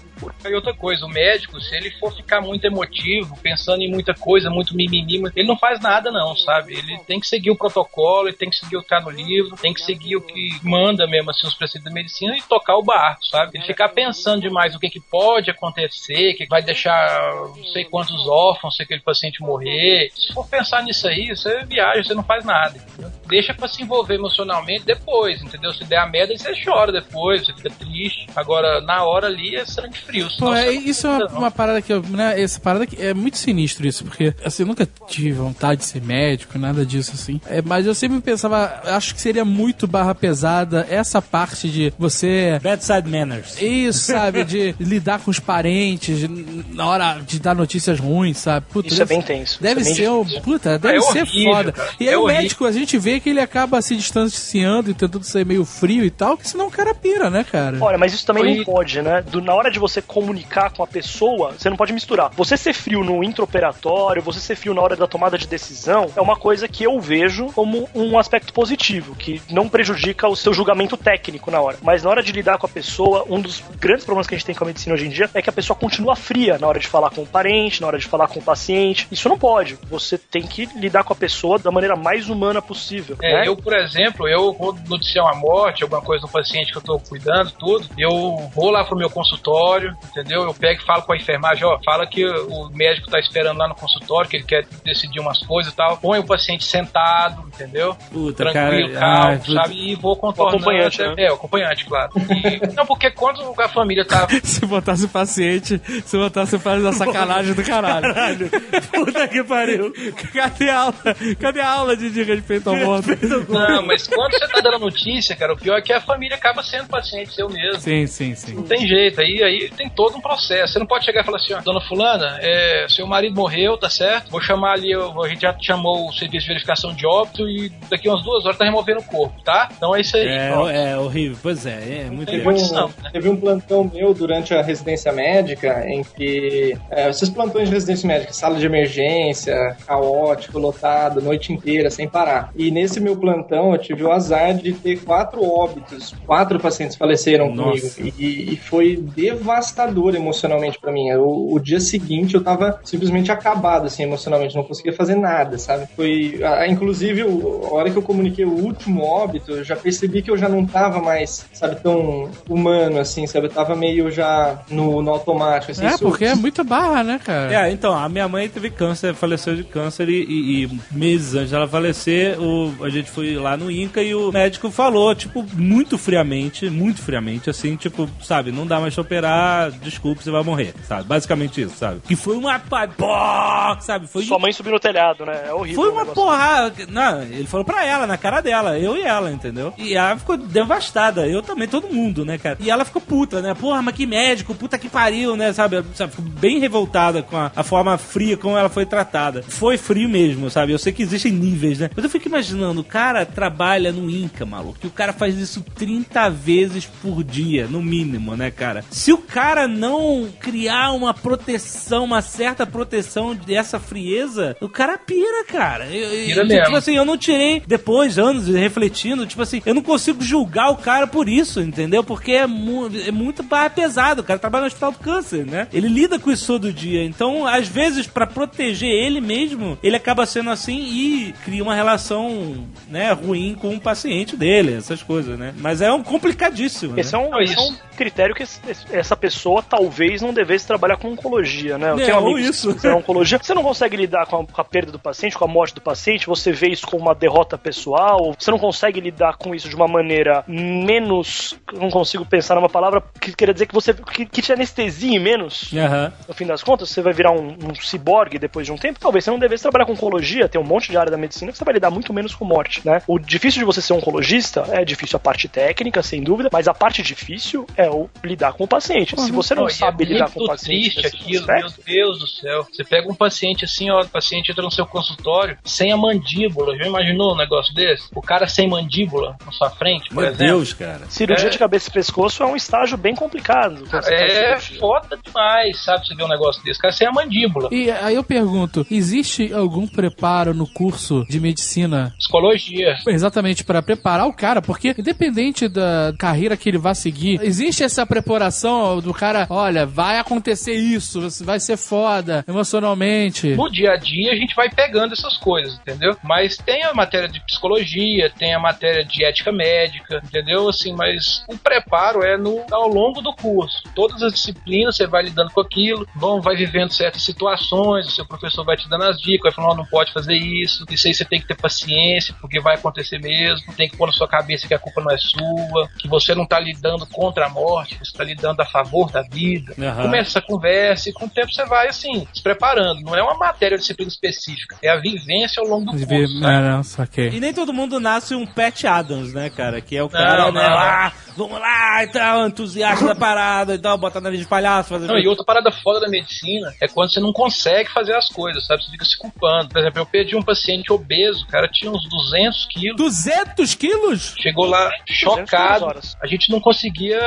E outra coisa, o médico, se ele for ficar muito emotivo, pensando em muita coisa, muito mimimi, ele não faz nada não, sabe? Ele tem que seguir o protocolo, ele tem que seguir o que tá no livro, tem que seguir o que manda mesmo, assim, os preceitos da medicina e tocar o barco, sabe? Ele ficar pensando demais o que que pode acontecer, que vai deixar não sei quantos órfãos se aquele paciente morrer. Se for pensar nisso aí, você viaja, você não faz nada, entendeu? Deixa pra se envolver emocionalmente depois, entendeu? Se der a merda, você chora depois, você fica triste. Agora, na hora ali, é sangue frio. Pô, é, isso é uma, uma parada que eu. Né, essa parada que é muito sinistro isso, porque assim, eu nunca tive vontade de ser médico, nada disso assim. É, mas eu sempre pensava, acho que seria muito barra pesada essa parte de você. Bedside manners. Isso, sabe? De lidar com os parentes na hora de dar notícias ruins, sabe? Puta, Isso é deve- bem tenso. Deve é bem ser difícil. Puta, deve é ser horrível, foda. cara. E aí É o horrível. médico, a gente vê que ele acaba se distanciando e tentando ser meio frio e tal, que senão o cara pira, né, cara? Olha, mas isso também Foi- não pode, né? Do- na hora de você comunicar com a pessoa, você não pode misturar. Você ser frio no intraoperatório, você ser frio na hora da tomada de decisão, é uma coisa que eu vejo como um aspecto positivo, que não prejudica o seu julgamento técnico na hora. Mas na hora de lidar com a pessoa, um dos grandes problemas que a gente tem com a medicina hoje em dia é que a pessoa continua fria na hora de falar com o parente, na hora de falar com o paciente. Isso não pode. Você tem que lidar com a pessoa da maneira mais humana possível. É, né? eu, por exemplo, eu vou noticiar uma morte, alguma coisa do paciente que eu tô cuidando, tudo, eu vou lá pro meu consultório, entendeu? Eu pego e falo com a enfermagem, ó, fala que o médico tá esperando lá no consultório, que ele quer decidir umas coisas e tal. Põe o paciente sentado, entendeu? Puta, Tranquilo, cara. calmo, puta. sabe? E vou contornando. acompanhante, até- né? É, o acompanhante, claro. E- não, porque quando a família tá Se botasse o paciente, se botasse o paciente na sacanagem do caralho. Caralho. Puta que pariu. Cadê a aula? Cadê a aula de de respeito ao morto? Não, mas quando você tá dando notícia, cara, o pior é que a família acaba sendo paciente seu mesmo. Sim, sim, sim. Não tem jeito, aí, aí tem todo um processo. Você não pode chegar e falar assim, ó, dona fulana, é, seu marido morreu, tá certo? Vou chamar ali, eu- a gente já chamou o serviço de verificação de óbito e daqui umas duas horas tá removendo o corpo, tá? Então é isso aí. É, é horrível. Pois é, é muito Teve um, né? teve um plantão meu durante a residência médica em que é, esses plantões de residência médica, sala de emergência, caótico, lotado, noite inteira, sem parar. E nesse meu plantão eu tive o azar de ter quatro óbitos, quatro pacientes faleceram Nossa. comigo. E, e foi devastador emocionalmente pra mim. O, o dia seguinte eu tava simplesmente acabado, assim, emocionalmente, não conseguia fazer nada, sabe? Foi, ah, inclusive, o- a hora que eu comuniquei o último óbito, eu já percebi que eu já não tava mais, sabe, tão humano, assim, sabe? Eu tava meio já no, no automático, assim. É, isso- porque é muita barra, né, cara? É, então, a minha mãe teve câncer, faleceu de câncer e, e- e meses antes dela falecer, o, a gente foi lá no Inca e o médico falou, tipo, muito friamente, muito friamente, assim, tipo, sabe, não dá mais pra operar, desculpe, você vai morrer, sabe? Basicamente isso, sabe? Que foi uma pá, sabe? Foi Sua mãe subiu no telhado, né? É horrível. Foi uma porrada. Não, ele falou pra ela, na cara dela, eu e ela, entendeu? E ela ficou devastada, eu também, todo mundo, né, cara? E ela ficou puta, né? Porra, mas que médico, puta que pariu, né? Sabe? sabe? Ficou bem revoltada com a, a forma fria como ela foi tratada. Foi frio mesmo, sabe? Eu sei que existem níveis, né? Mas eu fico imaginando, o cara trabalha no Inca, maluco, que o cara faz isso 30 vezes por dia, no mínimo, né, cara? Se o cara não criar uma proteção, uma certa proteção dessa frieza, o cara pira, cara. Eu, eu- Pira tipo mesmo. assim, eu não tirei depois, anos refletindo, tipo assim, eu não consigo julgar o cara por isso, entendeu? Porque é, mu é muito barra pesado. O cara trabalha no hospital do câncer, né? Ele lida com isso todo dia. Então, às vezes, pra proteger ele mesmo, ele acaba sendo assim e cria uma relação, né, ruim com o paciente dele, essas coisas, né? Mas é um complicadíssimo. né? Esse é, um, Não, esse é um critério que esse- essa pessoa talvez não devesse trabalhar com oncologia, né? Eu É, tenho amigos isso. que oncologia. Você não consegue lidar com a, com a perda do paciente, com a morte do paciente, você vê isso como uma derrota pessoal? Você não consegue lidar com isso de uma maneira menos. Não consigo pensar numa palavra que queria dizer que você. que, que te anestesie menos? Aham. No fim das contas, você vai virar um, um ciborgue depois de um tempo. Talvez você não devesse trabalhar com oncologia, tem um monte de área da medicina que você vai lidar muito menos com morte, né? O difícil de você ser oncologista é difícil a parte técnica, sem dúvida, mas a parte difícil é o lidar com o paciente. Se você não Não, e sabe é lidar com o paciente. triste aquilo, meu Deus do céu. Você pega um paciente assim, ó, o paciente entra no seu consultório sem a mandíbula. Já imaginou um negócio desse? O cara sem mandíbula na sua frente, por Meu exemplo. Deus, cara. Cirurgia É. de cabeça e pescoço é um estágio bem complicado. você faz É cirurgia. foda demais, sabe? Você ver um negócio desse. O cara sem a mandíbula. E aí eu pergunto, existe algum preparo no curso de medicina Psicologia. exatamente para preparar o cara? Porque independente da carreira que ele vá seguir, existe essa preparação do cara, olha, vai acontecer isso, vai ser foda emocionalmente. No dia a dia a gente vai pegando essas coisas, entendeu? Mas tem a matéria de psicologia, tem a matéria de ética médica, entendeu? Assim, mas o preparo é no ao longo do curso. Todas as disciplinas você vai lidando com aquilo, bom, vai vivendo certas situações, o seu professor vai te dando as dicas, vai falando, ó, não pode fazer isso, isso aí você tem que ter paciência, porque vai acontecer mesmo, tem que pôr na sua cabeça que a culpa não é sua, que você não tá lidando contra a morte, você tá lidando a favor da vida. Aham. Começa essa conversa e com o tempo você vai assim, se preparando. Não é uma matéria ou disciplina específica, é a vivência ao longo do De curso. né? Ah, não, saquei. E nem todo mundo nasce um Pat Adams, né, cara? Que é o cara, Não, né? não. Lá, vamos lá, e tal, entusiasta da parada e tal, botar nariz de palhaço, fazer. Não, e outra parada foda da medicina é quando você não consegue fazer as coisas, sabe? Você fica se culpando. Por exemplo, eu perdi um paciente obeso, o cara tinha uns 200 quilos. 200 quilos? Chegou lá 200 chocado. A gente não conseguia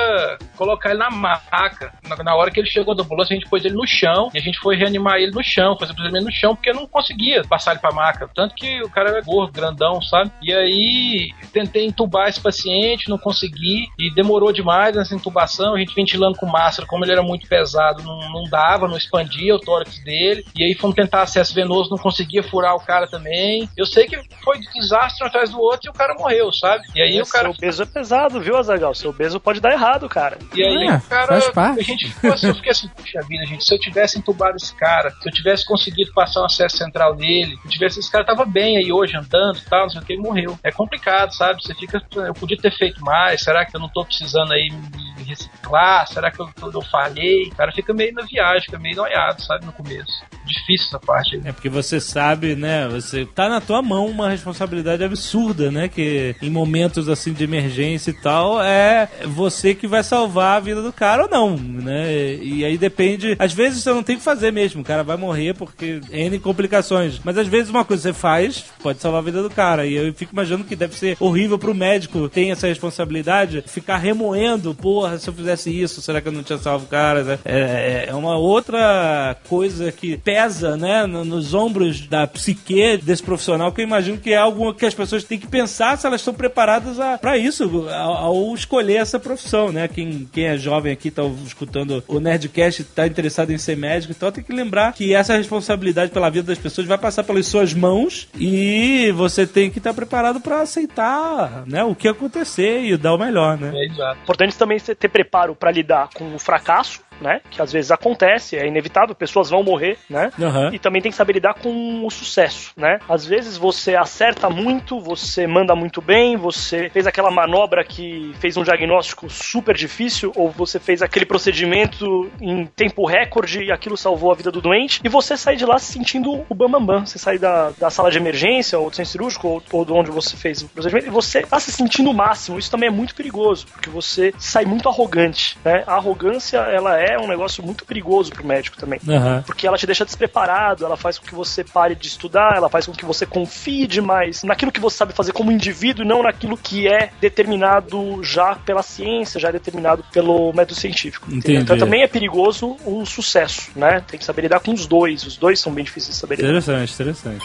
colocar ele na maca. Na, na hora que ele chegou da ambulância, a gente pôs ele no chão. E a gente foi reanimar ele no chão, fazer o procedimento no chão, porque eu não conseguia passar ele pra maca. Tanto que o cara era gordo, grandão, sabe? E aí tentei entubar esse paciente, não consegui. E demorou demais nessa intubação. A gente ventilando com máscara, como ele era muito pesado, não, não dava, não expandia o tórax dele. E aí fomos tentar acesso venoso, não conseguia furar o cara também. Eu sei que foi de desastre um atrás do outro e o cara morreu, sabe? E aí o cara Seu peso é pesado, viu, Azagal? Seu peso pode dar errado, cara. e aí É, o cara, a gente ficou assim, eu fiquei assim, puxa vida, gente, se eu tivesse entubado esse cara, se eu tivesse conseguido passar um acesso central nele, se eu tivesse, esse cara tava bem aí hoje andando e tal, não sei o que, ele morreu. É complicado, sabe? Você fica, eu podia ter feito mais, será que eu não tô precisando aí me reciclar? Será que eu, eu falhei? O cara fica meio na viagem, fica meio noiado, sabe, no começo. Difícil essa parte aí. É porque você sabe, né? Você tá na tua mão uma responsabilidade absurda, né? Que em momentos assim de emergência e tal, é você que vai salvar a vida do cara ou não, né? E aí depende. Às vezes você não tem que fazer mesmo, o cara vai morrer porque N complicações. Mas às vezes uma coisa você faz pode salvar a vida do cara. E eu fico imaginando que deve ser horrível pro médico ter essa responsabilidade, ficar remoendo, porra, se eu fizesse isso, será que eu não tinha salvo o cara? né? É, é uma outra coisa que pesa, né, no- nos ombros da psique desse profissional, que eu imagino que é algo que as pessoas têm que pensar se elas estão preparadas a- pra isso, ao, ao escolher essa profissão, né? Quem, quem é jovem aqui, tá escutando o Nerdcast, tá interessado em ser médico, então tem que lembrar que essa responsabilidade pela vida das pessoas vai passar pelas suas mãos e você tem que estar preparado pra aceitar, né, o que acontecer e dar o melhor, né? É exato. Importante também ter preparo pra lidar com o fracasso, né? Que às vezes acontece, é inevitável, pessoas vão morrer, né? Aham. E também tem que saber lidar com o sucesso, né? Às vezes você acerta muito, você manda muito bem, você fez aquela manobra que fez um diagnóstico super difícil, ou você fez aquele procedimento em tempo recorde e aquilo salvou a vida do doente, e você sai de lá se sentindo o bambambam. Bam, bam. Você sai da, da sala de emergência, ou do centro cirúrgico, ou, ou de onde você fez o procedimento, e você tá se sentindo o máximo. Isso também é muito perigoso, porque você sai muito arrogante, né? A arrogância, ela é um negócio muito perigoso pro médico também. Aham. Porque ela te deixa despreparado, ela faz com que você pare de estudar, ela faz com que você confie demais naquilo que você sabe fazer como indivíduo e não naquilo que é determinado já pela ciência, já é determinado pelo método científico. Então também é perigoso o sucesso, né? Tem que saber lidar com os dois. Os dois são bem difíceis de saber lidar. Interessante, interessante.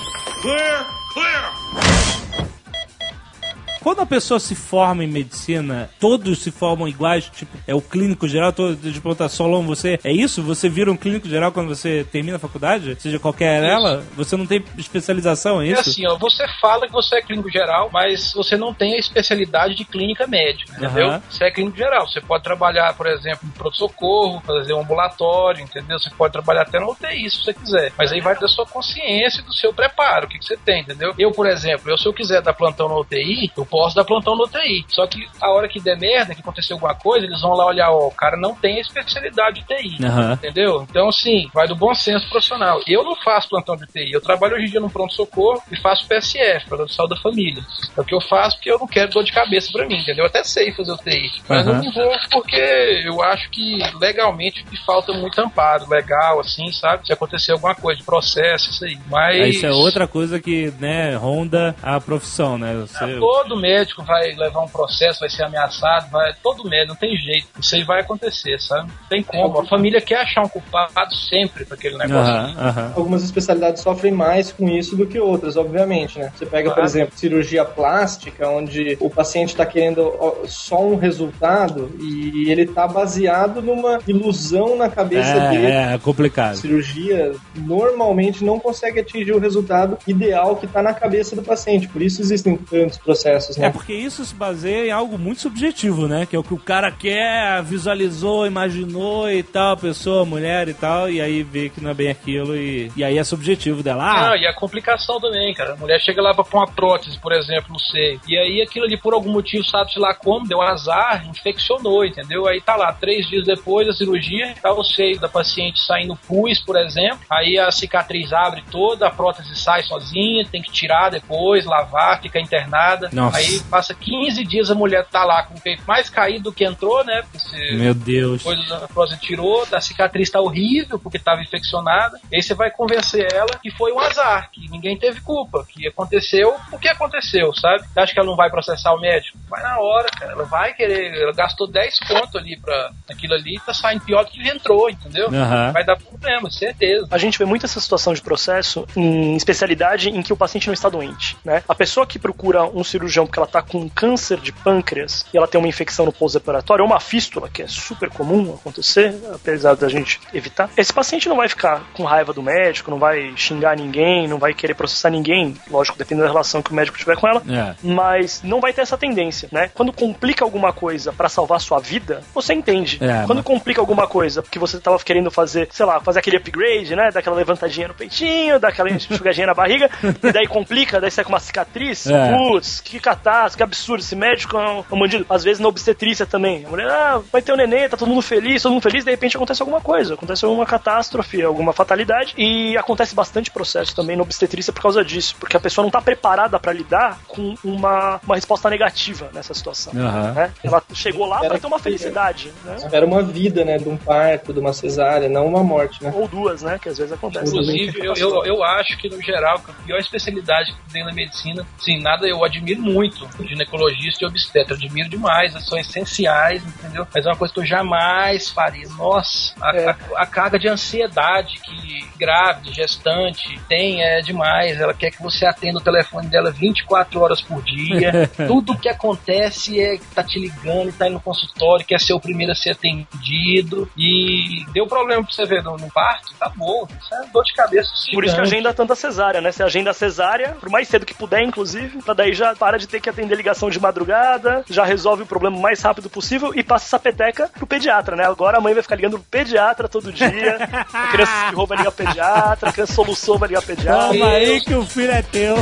Quando a pessoa se forma em medicina, todos se formam iguais, tipo, é o clínico geral, todo de perguntar, Solon, você é isso? Você vira um clínico geral quando você termina a faculdade? Seja qualquer ela? Você não tem especialização, é É isso? assim, ó, você fala que você é clínico geral, mas você não tem a especialidade de clínica médica, entendeu? Aham. Você é clínico geral. Você pode trabalhar, por exemplo, em pronto-socorro, fazer um ambulatório, entendeu? Você pode trabalhar até no UTI se você quiser. Mas aí vai da sua consciência e do seu preparo, o que, que você tem, entendeu? Eu, por exemplo, eu, se eu quiser dar plantão no UTI, eu posso dar plantão no UTI. Só que a hora que der merda, que acontecer alguma coisa, eles vão lá olhar, ó, o cara não tem especialidade de UTI. Aham. Entendeu? Então, assim, vai do bom senso profissional. Eu não faço plantão de UTI. Eu trabalho hoje em dia no pronto-socorro e faço PSF, de Saúde da Família. É o que eu faço porque eu não quero dor de cabeça pra mim, entendeu? Eu até sei fazer UTI. Mas Aham. eu não vou porque eu acho que legalmente me falta muito amparo legal, assim, sabe? Se acontecer alguma coisa de processo, isso aí. Mas. Isso é outra coisa que, né, ronda a profissão, né? Você... Todo médico vai levar um processo, vai ser ameaçado, vai. Todo médico, não tem jeito. Isso aí vai acontecer, sabe? Não tem como. A família quer achar um culpado sempre pra aquele negócio. Aham, aham. Algumas especialidades sofrem mais com isso do que outras, obviamente, né? Você pega, por exemplo, cirurgia plástica, onde o paciente está querendo só um resultado e ele está baseado numa ilusão na cabeça dele. É, é complicado. Cirurgia normalmente não consegue atingir o resultado ideal que está na cabeça do paciente. Por isso existem tantos processos, É né? porque isso se baseia em algo muito subjetivo, né? Que é o que o cara quer, visualizou, imaginou e tal, pessoa, mulher e tal, e aí vê que não é bem aquilo e, e aí é subjetivo dela. Ah, Ah, e a complicação também, cara. A mulher chega lá pra pôr uma prótese, por exemplo, no seio. E aí aquilo ali, por algum motivo, sabe-se lá como, deu azar, infeccionou, entendeu? Aí tá lá, três dias depois da cirurgia, tá o seio da paciente saindo pus, por exemplo. Aí a cicatriz abre toda, a prótese sai sozinha, tem que tirar depois, lavar, fica internada. Nossa. Aí passa 15 dias a mulher tá lá com o peito mais caído do que entrou, né? Porque se- meu Deus. depois a prótese tirou, a cicatriz tá horrível porque estava infeccionada. E aí você vai convencer ela que foi um azar, que ninguém teve culpa, que aconteceu o que aconteceu, sabe? Você acha que ela não vai processar o médico? Vai na hora, cara. Ela vai querer. Ela gastou 10 conto ali pra aquilo ali, tá saindo pior do que entrou, entendeu? Aham. Vai dar problema, certeza. A gente vê muito essa situação de processo em especialidade em que o paciente não está doente, né? A pessoa que procura um cirurgião porque ela está com câncer de pâncreas e ela tem uma infecção no pós-operatório ou uma fístula, que é super comum acontecer, apesar da gente evitar, esse paciente não vai ficar com raiva do médico, não vai xingar ninguém, não vai querer processar ninguém, lógico, dependendo da relação que o médico tiver com ela, É. mas não vai ter essa tendência, né? Quando complica alguma coisa pra salvar sua vida, você entende. É, Quando mas- complica alguma coisa porque você tava querendo fazer, sei lá, fazer aquele upgrade, né? Daquela levantadinha no peitinho, daquela enxugadinha na barriga, e daí complica, daí sai com uma cicatriz. É. Putz, que catástrofe, que absurdo, esse médico é um, é um bandido. Às vezes na obstetrícia também. A mulher, ah, vai ter um neném, tá todo mundo feliz, todo mundo feliz, de repente acontece alguma coisa, acontece alguma catástrofe, alguma fatalidade, e acontece bastante processo também na obstetrícia por causa disso, porque a pessoa não tá preparada pra lidar com uma, uma resposta negativa nessa situação. Aham. né? Ela chegou lá pra Era ter uma felicidade, né? Era uma vida, né? De um parto, de uma cesárea, não uma morte, né? Ou duas, né? Que às vezes acontece. Inclusive, eu, eu, eu acho que, no geral, que a pior especialidade que tem na medicina, sim, nada eu admiro muito, ginecologista e obstetra, admiro demais, são essenciais, entendeu? Mas é uma coisa que eu jamais faria. Nossa, a, É. a- a carga de ansiedade que grávida, gestante tem é demais. Ela quer que você atenda o telefone dela 24 horas por dia. Tudo que acontece é que tá te ligando, tá indo no consultório, quer ser o primeiro a ser atendido. E deu problema pra você ver no, no parto, tá bom. Isso é dor de cabeça. Por isso que gigante. agenda tanta cesárea, né? Você agenda a cesárea, por mais cedo que puder, inclusive, pra daí já para de ter que atender ligação de madrugada, já resolve o problema o mais rápido possível e passa essa peteca pro pediatra, né? Agora a mãe vai ficar ligando pro pediatra todo dia, a criança se espirrou vai ligar pro pediatra, a criança soluçou vai ligar pro pediatra. Toma aí que o filho é teu.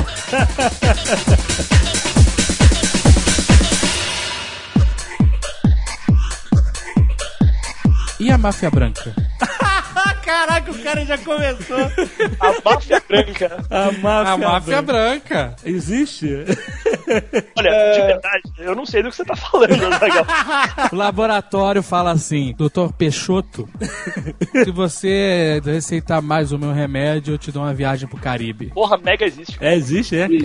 E a máfia branca? Caraca, o cara já começou. A máfia branca. A máfia, A máfia branca. branca. Existe? Olha, de verdade, eu não sei do que você tá falando, Azaghal. O laboratório fala assim, doutor Peixoto, se você receitar mais o meu remédio, eu te dou uma viagem pro Caribe. Porra, mega existe. É, existe, é? Existe,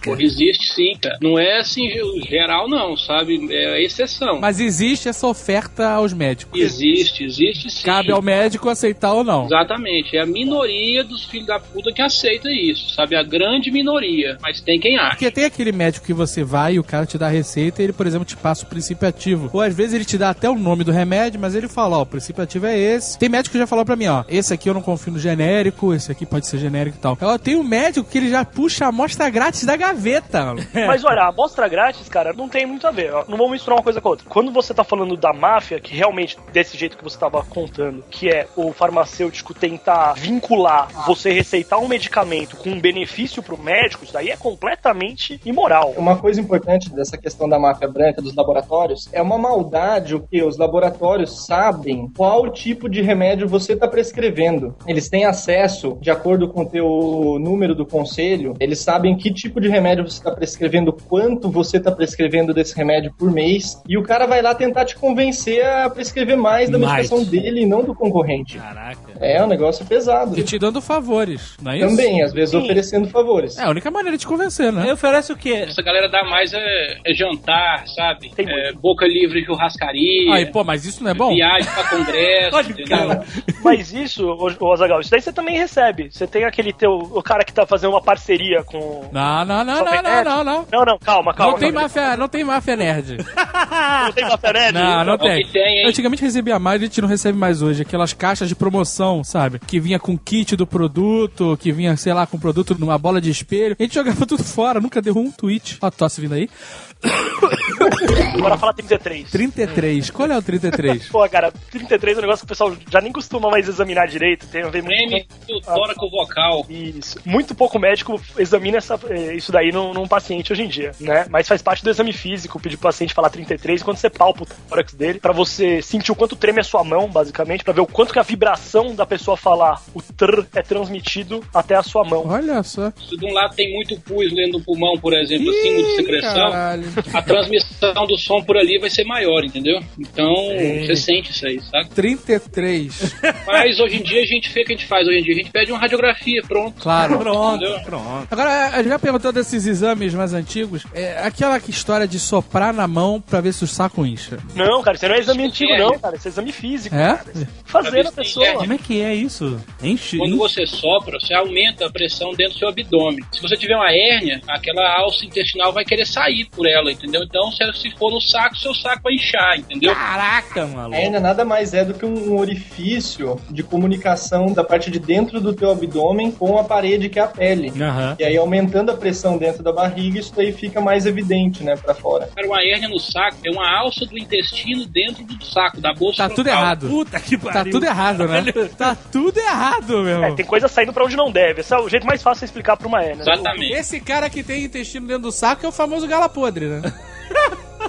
Caraca. existe sim, cara. Não é assim geral, não, sabe? É exceção. Mas existe essa oferta aos médicos. Existe, existe sim. Cabe ao médico aceitar ou não. Exatamente, é a minoria dos filhos da puta que aceita isso, sabe? A grande minoria, mas tem quem acha. Porque tem aquele médico que você vai e o cara te dá a receita e ele, por exemplo, te passa o princípio ativo. Ou às vezes ele te dá até o nome do remédio, mas ele fala, ó, o princípio ativo é esse. Tem médico que já falou pra mim, ó, esse aqui eu não confio no genérico, esse aqui pode ser genérico e tal. Ela tem um médico que ele já puxa a amostra grátis da gaveta. mano. Mas olha, a amostra grátis, cara, não tem muito a ver. ó. Não vamos misturar uma coisa com a outra. Quando você tá falando da máfia, que realmente, desse jeito que você tava contando, que é o farmacêutico tentar vincular você receitar um medicamento com um benefício pro médico, isso daí é completamente imoral. Uma coisa importante dessa questão da máfia branca dos laboratórios é uma maldade o que os laboratórios sabem qual tipo de remédio você está prescrevendo. Eles têm acesso, de acordo com o teu número do conselho, eles sabem que tipo de remédio você está prescrevendo, quanto você está prescrevendo desse remédio por mês, e o cara vai lá tentar te convencer a prescrever mais da Mais. medicação dele e não do concorrente. Caraca. É um negócio pesado. E te dando favores, não é isso? Também, às vezes Sim. oferecendo favores. É a única maneira de te convencer, né? Ele oferece o quê? Essa galera dá mais é, é jantar, sabe? Tem É, boca livre churrascaria. Aí, pô, mas isso não é bom? Viagem pra congresso, Pode, entendeu? cara. Mas isso, ô, Azagal, isso daí você também recebe. Você tem aquele teu. O cara que tá fazendo uma parceria com. Não, não, não, não, não, não, não. Não, não, calma, calma. Não tem calma. máfia, não tem máfia nerd. Não tem máfia nerd? Não, não Ó, tem. tem? Antigamente recebia mais, a gente não recebe mais hoje. Aquelas caixas de promoção, sabe? Que vinha com kit do produto, que vinha, sei lá, com produto numa bola de espelho. A gente jogava tudo fora, nunca deu um tweet. Ó, a tosse vindo aí. Agora fala 33. 33. Qual é o 33? Pô, cara, 33 é um negócio que o pessoal já nem costuma mais examinar direito. Tem a ver muito tóraco vocal. Isso. Muito pouco médico examina essa- eh, isso daí num, num paciente hoje em dia, né? Mas faz parte do exame físico, pedir pro paciente falar 33, quando você palpa o tórax dele, pra você sentir o quanto treme a sua mão, basicamente, pra ver o quanto que a vibração da pessoa falar o tr é transmitido até a sua mão. Olha só. Se de um lado tem muito pus dentro do pulmão, por exemplo, assim, de Ih, secreção, caralho. A transmissão do som por ali vai ser maior, entendeu? Então, você sente isso aí, sabe? 33. Mas hoje em dia a gente fez o que a gente faz hoje em dia, a gente pede uma radiografia, pronto. Claro. Pronto, Entendeu? pronto. Agora, a gente já perguntou desses exames mais antigos. É aquela que história de soprar na mão pra ver se o saco incha. Não, cara, isso não é exame Isso antigo, é. não, cara. Isso é exame físico. É? cara. Fazer na pessoa. tem Como é que é isso? Enche. Quando você sopra, você aumenta a pressão dentro do seu abdômen. Se você tiver uma hérnia, aquela alça intestinal vai querer sair por ela, entendeu? Então, se, se for no saco, seu saco vai inchar, entendeu? Caraca, maluco. A hérnia nada mais é do que um orifício de comunicação da parte de dentro do teu abdômen com a parede que é a pele. Aham. E aí, aumentando a pressão dentro da barriga, isso daí fica mais evidente, né, pra fora. Cara, uma hérnia no saco é uma alça do intestino dentro do saco, da bolsa Tá tudo frontal. errado. Puta que Tá pariu. tudo errado, né? Tá tudo errado, meu É, tem coisa saindo pra onde não deve. Esse é o jeito mais fácil de explicar pra uma hérnia. Exatamente. Esse cara que tem intestino dentro do saco é o famoso gala podre, né?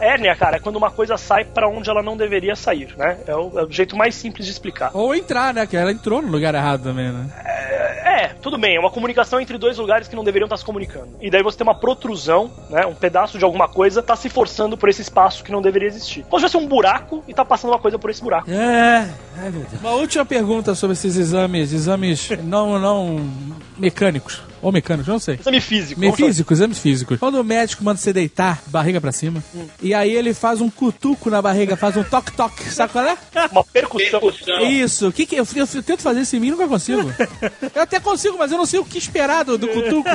Hérnia, cara, é quando uma coisa sai pra onde ela não deveria sair, né? É o, é o jeito mais simples de explicar. Ou entrar, né? Que ela entrou no lugar errado também, né? É, tudo bem, é uma comunicação entre dois lugares que não deveriam estar se comunicando. E daí você tem uma protrusão, né? Um pedaço de alguma coisa tá se forçando por esse espaço que não deveria existir. Como se fosse um buraco e tá passando uma coisa por esse buraco. É. Meu Deus. Uma última pergunta sobre esses exames, exames não, não mecânicos. Ou mecânicos, não sei. Exame físico. Me físicos, exames físicos. Quando o médico manda você deitar, barriga pra cima, e aí ele faz um cutuco na barriga, faz um toque-toque, sabe qual é? Uma percussão. Percussão. Isso, o que que eu, eu, eu tento fazer isso em mim e nunca consigo. Eu até consigo, mas eu não sei o que esperar do, do cutuco.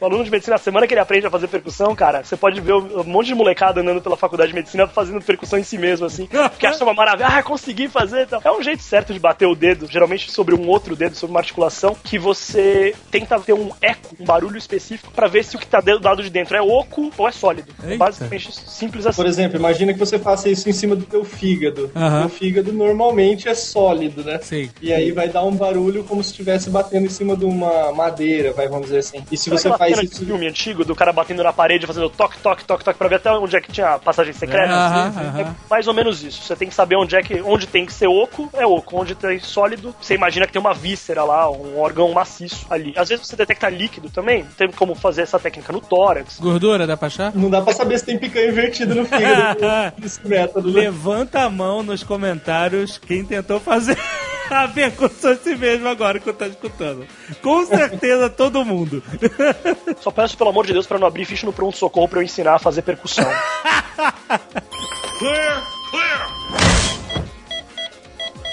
O aluno de medicina, a semana que ele aprende a fazer percussão, cara, você pode ver um monte de molecada andando pela faculdade de medicina fazendo percussão em si mesmo, assim. Que acha uma maravilha. Ah, consegui fazer e tal. É um jeito certo de bater o dedo, geralmente sobre um outro dedo, sobre uma articulação, que você tenta ter um eco, um barulho específico, pra ver se o que tá do lado de dentro é oco ou é sólido. É Eita. basicamente simples assim. Por exemplo, imagina que você faça isso em cima do teu fígado. Aham. O fígado normalmente é sólido, né? Sim. E aí vai dar um barulho como se estivesse batendo em cima de uma madeira, vai, vamos dizer assim. E se Sabe você faz cena de isso... filme antigo do cara batendo na parede, fazendo toque, toque, toque, toque, pra ver até onde é que tinha a passagem secreta? Assim, aham. É mais ou menos isso. Você tem que saber onde é que onde tem que ser oco, é oco. Onde tem sólido, você imagina que tem uma víscera lá, um órgão maciço ali. Às vezes você detecta líquido também, tem como fazer essa técnica no tórax. Gordura, dá pra achar? Não dá pra saber se tem picanha invertida no fígado nesse método. né? Levanta a mão nos comentários quem tentou fazer a percussão si mesmo agora que tá escutando. Com certeza todo mundo. Só peço pelo amor de Deus pra não abrir ficha no pronto-socorro pra eu ensinar a fazer percussão.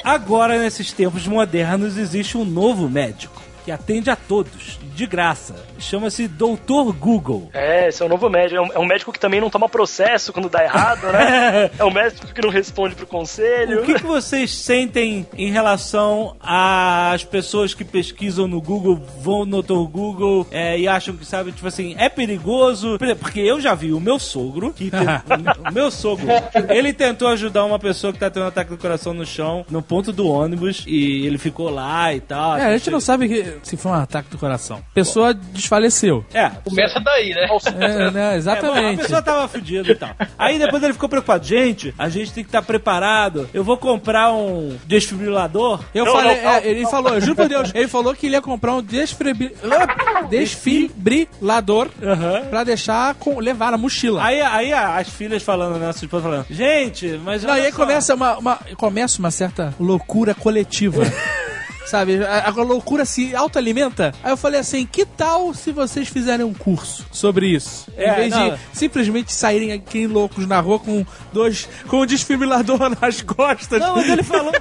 Agora, nesses tempos modernos, existe um novo médico. Que atende a todos, de graça. Chama-se Doutor Google. É, esse é o novo médico. É um, é um médico que também não toma processo quando dá errado, né? é um médico que não responde pro conselho. O que, que vocês sentem em relação às pessoas que pesquisam no Google, vão no Dr. Google é, e acham que, sabe, tipo assim, é perigoso? Por exemplo, Porque eu já vi o meu sogro, que te- o meu sogro, ele tentou ajudar uma pessoa que tá tendo um ataque do coração no chão, no ponto do ônibus, e ele ficou lá e tal. É, a gente não sabe que- se foi um ataque do coração. A pessoa desfaleceu. É, Começa daí, né? É, né? É, Exatamente. a pessoa tava fudida e tal. Aí depois ele ficou preocupado. Gente, a gente tem que estar preparado. Eu vou comprar um desfibrilador. Eu Não, falei, não, calma, é, ele falou, eu juro por Deus, ele falou que ele ia comprar um desfibri- desfibrilador Aham. pra deixar com, levar na mochila. Aí, aí a- as filhas falando, né? Nossa esposa falando, gente, mas. Não, e aí só." começa uma, uma- começa uma certa loucura coletiva. Sabe, a, a loucura se autoalimenta. Aí eu falei assim: que tal se vocês fizerem um curso sobre isso? É, em vez não. de simplesmente saírem aqui loucos na rua com dois. com um desfibrilador nas costas. Não, mas ele falou.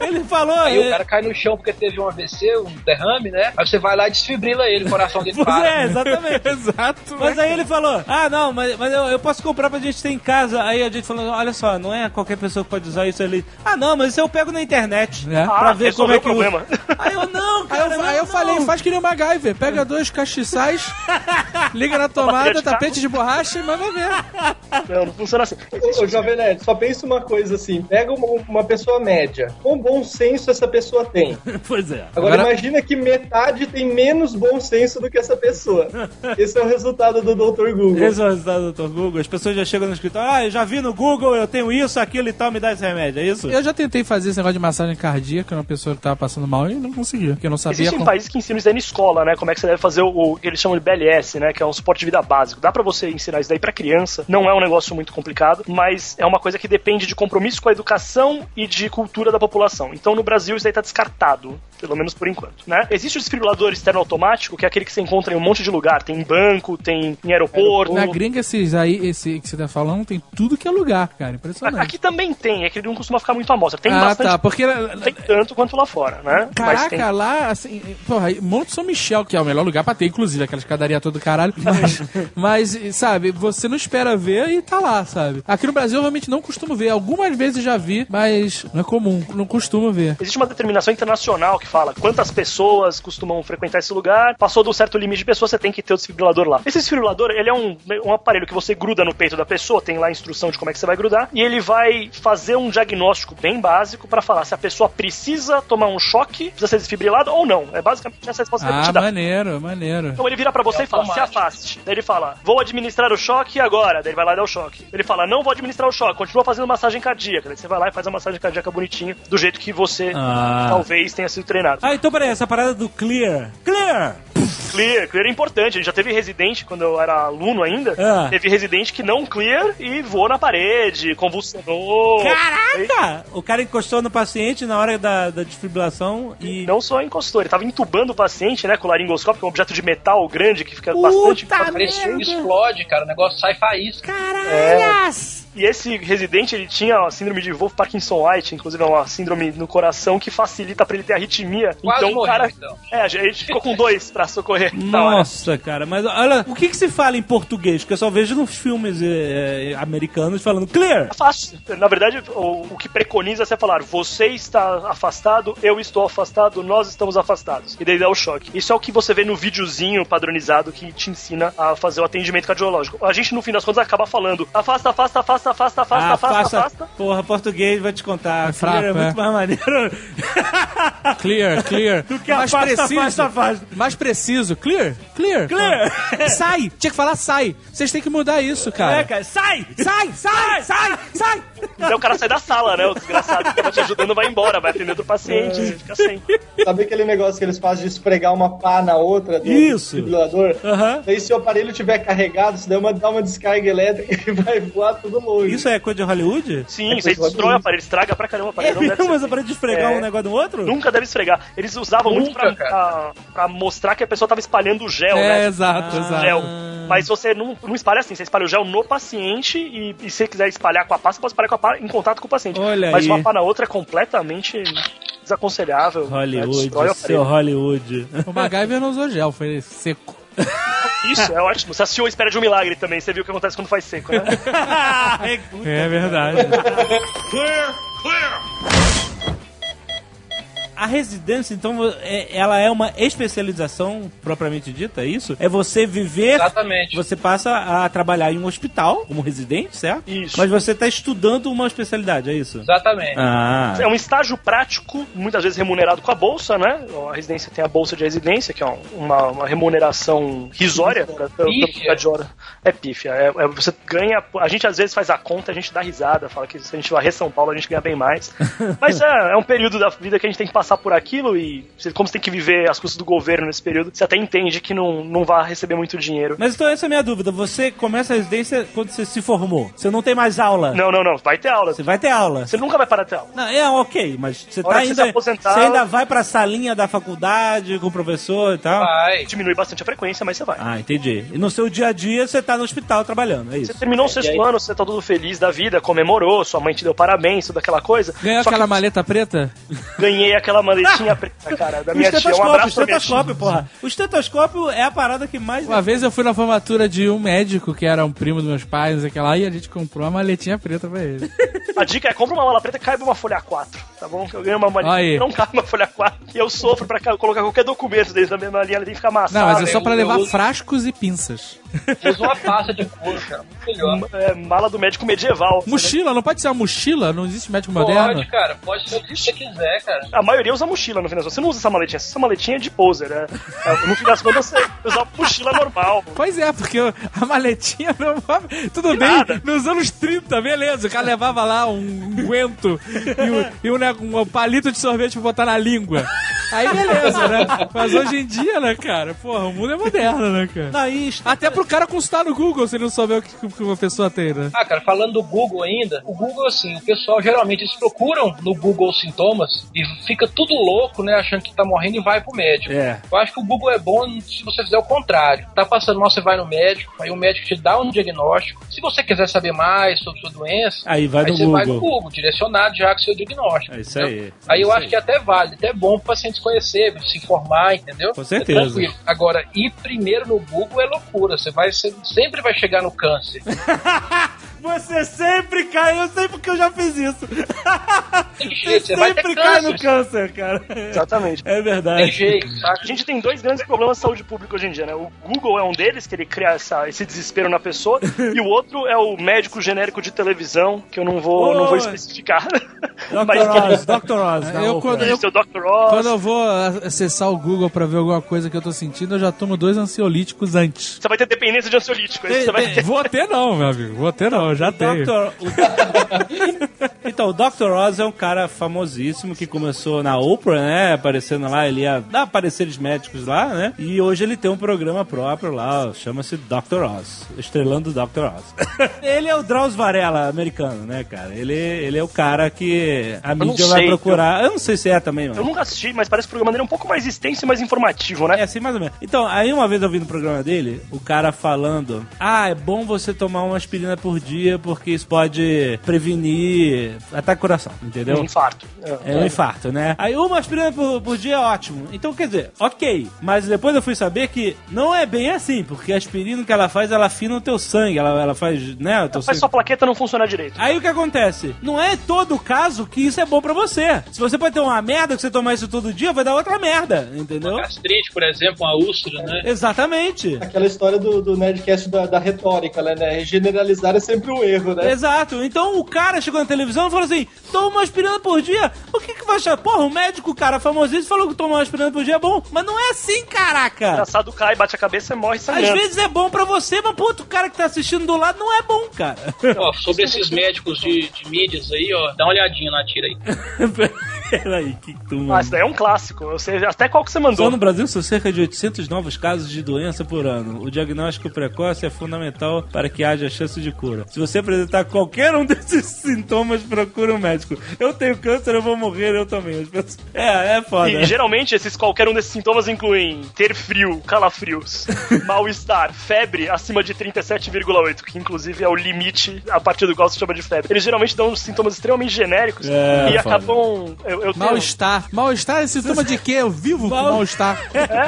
ele falou. Aí é, o cara cai no chão porque teve um AVC, um derrame, né? Aí você vai lá e desfibrila ele, o coração dele Pois para. é, exatamente. Exato. Mas aí ele falou, ah, não, mas, mas eu, eu posso comprar pra gente ter em casa. Aí a gente falou, olha só, não é qualquer pessoa que pode usar isso ali. Ah, não, mas isso eu pego na internet. É. Pra Ah, ver como é que o usa. Problema. Aí eu, não, Aí cara, eu, não, aí eu não. falei, faz que nem o MacGyver, pega dois castiçais, liga na tomada, de carro. tapete de borracha e manda ver. Não, não funciona assim. Ô, Jovem Nerd, só pensa uma coisa assim: pega uma, uma pessoa média. Quão bom senso essa pessoa tem? Pois é. Agora, Agora- imagina que metade tem menos bom senso do que essa pessoa. Esse é o resultado do Dr. Google. Esse é o resultado do Dr. Google. As pessoas já chegam no escritório, ah, eu já vi no Google, eu tenho isso, aquilo e tal, me dá esse remédio, é isso? Eu já tentei fazer esse negócio de massagem cardíaca numa pessoa que tava passando mal e não conseguia, porque eu não sabia Existem como... países que ensinam isso daí na escola, né? Como é que você deve fazer o, eles chamam de BLS, né? Que é um suporte de vida básico. Dá pra você ensinar isso daí pra criança. Não é um negócio muito complicado, mas é uma coisa que depende de compromisso com a educação e de cultura da população. Então no Brasil isso daí tá descartado. Pelo menos por enquanto, né? Existe o desfibrilador externo automático, que é aquele que você encontra em um monte de lugar. Tem em banco, tem em aeroporto. Na gringa, esses aí, esse que você tá falando, tem tudo que é lugar, cara. Impressionante. Aqui também tem, é que ele não costuma ficar muito amostra. Tem ah, bastante, tá, porque... tem tanto quanto lá fora, né? Mas tem. Caraca, lá, assim, porra, Monte São Michel, que é o melhor lugar pra ter, inclusive, aquela escadaria toda do caralho. Mas, mas, sabe, você não espera ver e tá lá, sabe? Aqui no Brasil eu realmente não costumo ver. Algumas vezes já vi, mas não é comum, não costumo ver. Existe uma determinação internacional que fala quantas pessoas costumam frequentar esse lugar. Passou do certo limite de pessoas, você tem que ter o desfibrilador lá. Esse desfibrilador, ele é um, um aparelho que você gruda no peito da pessoa, tem lá a instrução de como é que você vai grudar, e ele vai fazer um diagnóstico bem básico pra falar se a pessoa precisa tomar um choque, precisa ser desfibrilada ou não. É basicamente essa resposta que Ah, te dá. maneiro, maneiro. Então ele vira pra você É e fala, se afaste. Daí ele fala, vou administrar o choque agora. Daí ele vai lá e dá o choque. Ele fala, não vou administrar o choque, continua fazendo massagem cardíaca. Daí você vai lá e faz a massagem cardíaca bonitinha, do jeito que você Ah. talvez tenha sido treinado. Ah, então peraí, essa parada do Clear. Clear! Clear, clear é importante. A gente já teve residente quando eu era aluno ainda. Ah. Teve residente que não clear e voou na parede, convulsionou. Caraca! O cara encostou no paciente na hora da, da desfibrilação e. Não só encostou, ele tava entubando o paciente, né, com o laringoscópio, que é um objeto de metal grande que fica Puta bastante. Que explode, cara. O negócio sai faísca. Caralhas! E esse residente, ele tinha a síndrome de Wolf Parkinson White, inclusive é uma síndrome no coração que facilita pra ele ter arritmia. Quase então o morreu, cara. então. É, a gente ficou com dois pra socorrer. Nossa, cara, mas olha, o que que se fala em português? Que eu só vejo nos filmes eh, eh, americanos falando clear. É fácil. Na verdade, o, o que preconiza é você falar: você está afastado, eu estou afastado, nós estamos afastados. E daí dá o choque. Isso é o que você vê no videozinho padronizado que te ensina a fazer o atendimento cardiológico. A gente, no fim das contas, acaba falando: afasta, afasta, afasta, afasta, afasta, Ah, afasta, faça- afasta. Porra, português, vai te contar. É fraco, Clear é muito é. mais maneiro. Clear, clear. Do que afasta, afasta, afasta. Mais preciso. Clear, clear. Clear. Sai. Tinha que falar sai. Vocês têm que mudar isso, cara. É, cara, sai! Sai, sai, sai, sai. Daí o cara sai da sala, né? O desgraçado que tava te ajudando vai embora, vai atender outro paciente, você fica sem. Sabe aquele negócio que eles fazem de esfregar uma pá na outra do Isso. desfibrilador? Aham. Daí se o aparelho estiver carregado, se der uma, dá uma descarga elétrica e vai voar tudo longe. Isso é coisa de Hollywood? Sim, você destrói o aparelho, estrega pra caramba o É aparelho. não deve mesmo, mas assim. para de esfregar É. um negócio no outro? Nunca deve esfregar. Eles usavam muito Nunca, pra, pra, pra mostrar que a pessoa tava espalhando o gel, É, né? exato, Ah. exato. Gel. Mas você não, não espalha assim, você espalha o gel no paciente e, e se você quiser espalhar com a pá, você pode espalhar com a em contato com o paciente. Olha Mas aí. uma pá na outra é completamente desaconselhável. né, Hollywood, o seu. Hollywood. O MacGyver não usou gel, foi seco. Isso, é ótimo. Você assistiu a Espera de um Milagre também, você viu o que acontece quando faz seco, né? É verdade. A residência, então, é- ela é uma especialização propriamente dita, é isso? É você viver. Exatamente. Você passa a trabalhar em um hospital como residente, certo? Isso. Mas você está estudando uma especialidade, é isso? Exatamente. Ah. É um estágio prático, muitas vezes remunerado com a bolsa, né? A residência tem a bolsa de residência, que é um- uma, uma remuneração risória pra- de hora. É pífia. É, é- você ganha. A gente às vezes faz a conta, a gente dá risada, fala que se a gente varrer São Paulo, a gente ganha bem mais. Mas é, é um período da vida que a gente tem que passar por aquilo e você- como você tem que viver as custas do governo nesse período, você até entende que não, não vai receber muito dinheiro. Mas então essa é a minha dúvida. Você começa a residência quando você se formou. Você não tem mais aula. Não, não, não. Vai ter aula. Você vai ter aula. Você nunca vai parar de ter aula. Não, é ok, mas você tá você ainda. se aposentar- Você ainda vai pra salinha da faculdade com o professor e tal? Vai. Diminui bastante a frequência, mas você vai. Ah, entendi. E no seu dia a dia você tá no hospital trabalhando, é isso? Você terminou o sexto ano, você tá todo feliz da vida, comemorou, sua mãe te deu parabéns, toda aquela coisa. Ganhou Só que aquela maleta preta? Ganhei aquela maletinha preta, cara, da O minha tia. Um estetoscópio, o abraço tia. estetoscópio, porra. O estetoscópio é a parada que mais. Uma vez eu fui na formatura de um médico que era um primo dos meus pais, não sei o que lá, e a gente comprou uma maletinha preta pra ele. A dica é compra uma mala preta e caiba uma folha 4, tá bom? Eu ganho uma malinha Aí. não cabe uma folha 4 e eu sofro pra ca- colocar qualquer documento dentro da minha malinha, ela tem que ficar amassada. Não, mas é só pra levar frascos e pinças. Usa uma pasta de couro, cara. Muito melhor. É, mala do médico medieval. Mochila, não pode ser uma mochila? Não existe médico moderno? Pode, cara. Pode ser o que você quiser, cara. A maioria usa mochila no final das contas. Você não usa essa maletinha, essa maletinha é de poser, né? No final das contas você usa uma mochila normal. Pois é, porque a maletinha não. Tudo bem, nada. nos anos 30, beleza. O cara levava lá um guento e, um, e um, né, um palito de sorvete pra botar na língua. Aí beleza, né? Mas hoje em dia, né, cara? Porra, o mundo é moderno, né, cara? Não, e est- Até pro cara consultar no Google se ele não souber o que, que uma pessoa tem, né? Ah, cara, falando do Google ainda, o Google, assim, o pessoal geralmente eles procuram no Google sintomas e fica tudo louco, né, achando que tá morrendo e vai pro médico. É. Eu acho que o Google é bom se você fizer o contrário. Tá passando mal, você vai no médico, aí o médico te dá um diagnóstico. Se você quiser saber mais sobre sua doença, Aí vai no você vai no Google. Google, direcionado já com seu diagnóstico. É isso entendeu? aí. Aí É eu isso acho que é até vale, até bom pro paciente conhecer, se informar, entendeu? Com certeza. É tranquilo. Agora, ir primeiro no Google é loucura. Você vai ser- sempre vai chegar no câncer. Você sempre cai, eu sei porque eu já fiz isso. Tem Você jeito, você vai ter sempre cai no câncer. câncer, cara. Exatamente. É Tem verdade. jeito, saca? A gente tem dois grandes problemas de saúde pública hoje em dia, né? O Google é um deles, que ele cria essa- esse desespero na pessoa, e o outro é o médico genérico de televisão, que eu não vou, não vou especificar. Dr. Oz, Dr. Oz. da Eu, quando, eu, Dr. Oz. quando eu vou acessar o Google pra ver alguma coisa que eu tô sentindo, eu já tomo dois ansiolíticos antes. Você vai ter dependência de ansiolítico. aí Você vai. Vou ter não, meu amigo. Vou ter não, eu já tenho. O- então, o Dr. Oz é um cara famosíssimo que começou na Oprah, né? Aparecendo lá, ele ia dar apareceres médicos lá, né? E hoje ele tem um programa próprio lá, chama-se Dr. Oz, estrelando o Dr. Oz. ele é o Drauzio Varela americano, né, cara? Ele, ele é o cara que a mídia vai procurar. Eu não sei se é também, mano. Eu nunca assisti, mas parece que o programa dele é um pouco mais extenso e mais informativo, né? É assim mais ou menos. Então, aí uma vez eu vi no programa dele, o cara falando: Ah, é bom você tomar uma aspirina por dia porque isso pode prevenir ataque ao coração, entendeu? Um infarto. É um infarto, né? Aí uma aspirina por, por dia é ótimo. Então, quer dizer, ok. Mas depois eu fui saber que não é bem assim, porque a aspirina que ela faz, ela afina o teu sangue, ela, ela faz, né? O teu Faz sua plaqueta não funcionar direito. Aí o que acontece? Não é todo caso que isso é bom pra você. Se você pode ter uma merda que você tomar isso todo dia, vai dar outra merda, entendeu? Gastrite, por exemplo, uma úlcera, né? Exatamente. Aquela história do, do Nerdcast da, da retórica, né, né? Generalizar é sempre um erro, né? Exato. Então o cara chegou na televisão e falou assim: toma uma aspirina por dia. O que que vai achar? Porra, o médico, cara famosíssimo, falou que tomar uma aspirina por dia é bom. Mas não é assim, caraca. Engraçado cai, bate a cabeça e morre Às sangrando. vezes é bom pra você, mas puto, o cara que tá assistindo do lado não é bom, cara. Ó, sobre esses médicos de, de mídias aí, ó, dá uma olhadinha na tira aí. Peraí, que tu Ah, mano. isso daí é um clássico. Eu sei até qual que você mandou. Só no Brasil são cerca de 800 novos casos de doença por ano. O diagnóstico precoce é fundamental para que haja chance de cura. Se você apresentar qualquer um desses sintomas, procure um médico. Eu tenho câncer, eu vou morrer, eu também. As pessoas- É, é foda. E geralmente esses qualquer um desses sintomas incluem ter frio, calafrios, mal-estar, febre acima de 37,8, que inclusive é o limite a partir do qual se chama de febre. Eles geralmente dão sintomas extremamente genéricos É, e foda. acabam. Eu. Mal-estar. Mal-estar é sintoma de quê? Eu vivo com mal-estar.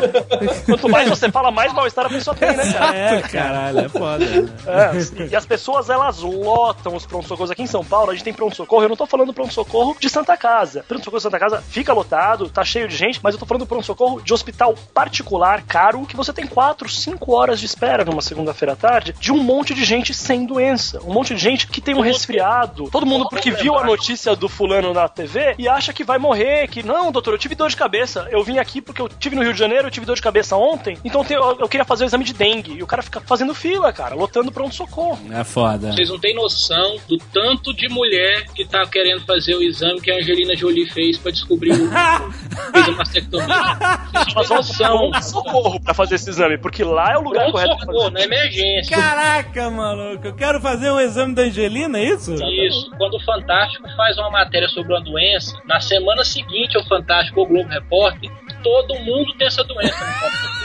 Quanto mais você fala, mais mal-estar a pessoa tem, né, cara? É, caralho, é foda. É, e as pessoas, elas lotam os pronto-socorros. Aqui em São Paulo, a gente tem pronto-socorro. Eu não tô falando pronto-socorro de Santa Casa. Pronto-socorro de Santa Casa fica lotado, tá cheio de gente, mas eu tô falando do pronto-socorro de hospital particular, caro, que você tem 4, 5 horas de espera numa segunda-feira à tarde, de um monte de gente sem doença. Um monte de gente que tem um resfriado. Todo mundo porque viu a notícia do fulano na TV e acha que vai morrer, que não, doutor, eu tive dor de cabeça. Eu vim aqui porque eu tive no Rio de Janeiro, eu tive dor de cabeça ontem, então eu, eu queria fazer o exame de dengue. E o cara fica fazendo fila, cara, lotando pronto-socorro. É foda. Vocês não têm noção do tanto de mulher que tá querendo fazer o exame que a Angelina Jolie fez pra descobrir o fez a mastectomia. Vocês não noção. pronto-socorro pra fazer esse exame, porque lá é o lugar Pronto correto pra socorro, na emergência. Caraca, maluco, eu quero fazer um exame da Angelina, é isso? Isso. Quando o Fantástico faz uma matéria sobre uma doença, na semana seguinte ao Fantástico ou Globo Repórter, todo mundo tem essa doença no pronto-socorro.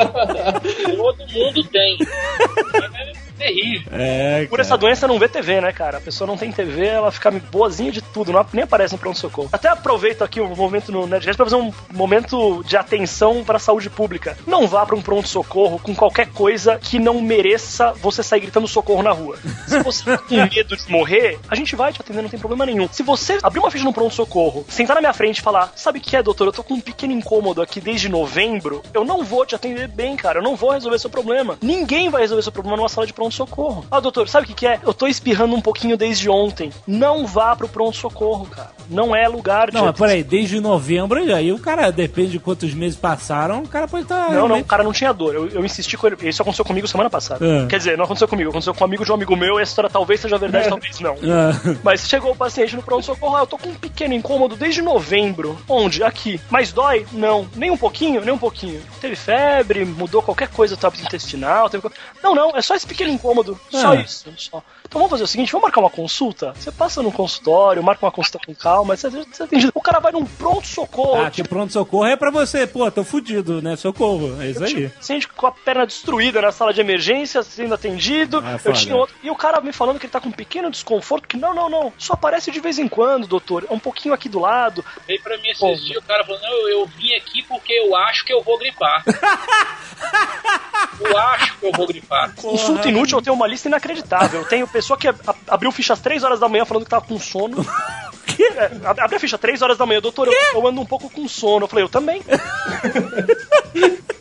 Todo mundo tem. É terrível. É, Por essa doença não vê TV, né, cara? A pessoa não tem TV, ela fica boazinha de tudo, não, nem aparece no pronto-socorro. Até aproveito aqui um momento no Nerdcast pra fazer um momento de atenção pra saúde pública. Não vá pra um pronto-socorro com qualquer coisa que não mereça você sair gritando socorro na rua. Se você tá com medo de morrer, a gente vai te atender, não tem problema nenhum. Se você abrir uma ficha no pronto-socorro, sentar na minha frente e falar, sabe o que é, doutor? Eu tô com um pequeno incômodo aqui desde novembro, eu não vou te atender bem, cara. Eu não vou resolver seu problema. Ninguém vai resolver seu problema numa sala de pronto-socorro. Ah, doutor, sabe o que, que é? Eu tô espirrando um pouquinho desde ontem. Não vá pro pronto-socorro, cara. Não é lugar de. Não, mas peraí, desde novembro, aí o cara, depende de quantos meses passaram, o cara pode tá estar. Não, não, o cara não tinha dor. Eu, eu insisti com ele. Isso aconteceu comigo semana passada. É. Quer dizer, não aconteceu comigo, aconteceu com um amigo de um amigo meu e a história talvez seja verdade, talvez não. Ah, Mas chegou o paciente no pronto-socorro, ah, eu tô com um pequeno incômodo desde novembro. Onde? Aqui. Mas dói? Não. Nem um pouquinho? Nem um pouquinho. Teve febre, mudou qualquer coisa do hábito intestinal. Teve... Não, não, é só esse pequeno incômodo. Só Ah. isso. Só. Então vamos fazer o seguinte, vamos marcar uma consulta? Você passa no consultório, marca uma consulta com calma, você, você atende. O cara vai num pronto-socorro. ah, que pronto-socorro é pra você, pô, tô fudido, né? Socorro, é isso aí. Paciente com a perna destruída na sala de emergência, sendo atendido. Ah, eu foda. tinha outro. E o cara me falando que ele tá com um pequeno desconforto, que não, não, não. Só aparece de vez em quando, doutor. É um pouquinho aqui do lado. Veio pra mim esses dias, o cara falou, não, eu vim aqui porque eu acho que eu vou gripar. eu acho que eu vou gripar. Consulta inútil, eu tenho uma lista inacreditável. Eu tenho pessoa que abriu ficha às 3 horas da manhã falando que tava com sono. É, ab- abre a ficha 3 horas da manhã, doutor, eu, eu ando um pouco com sono. Eu falei, eu também.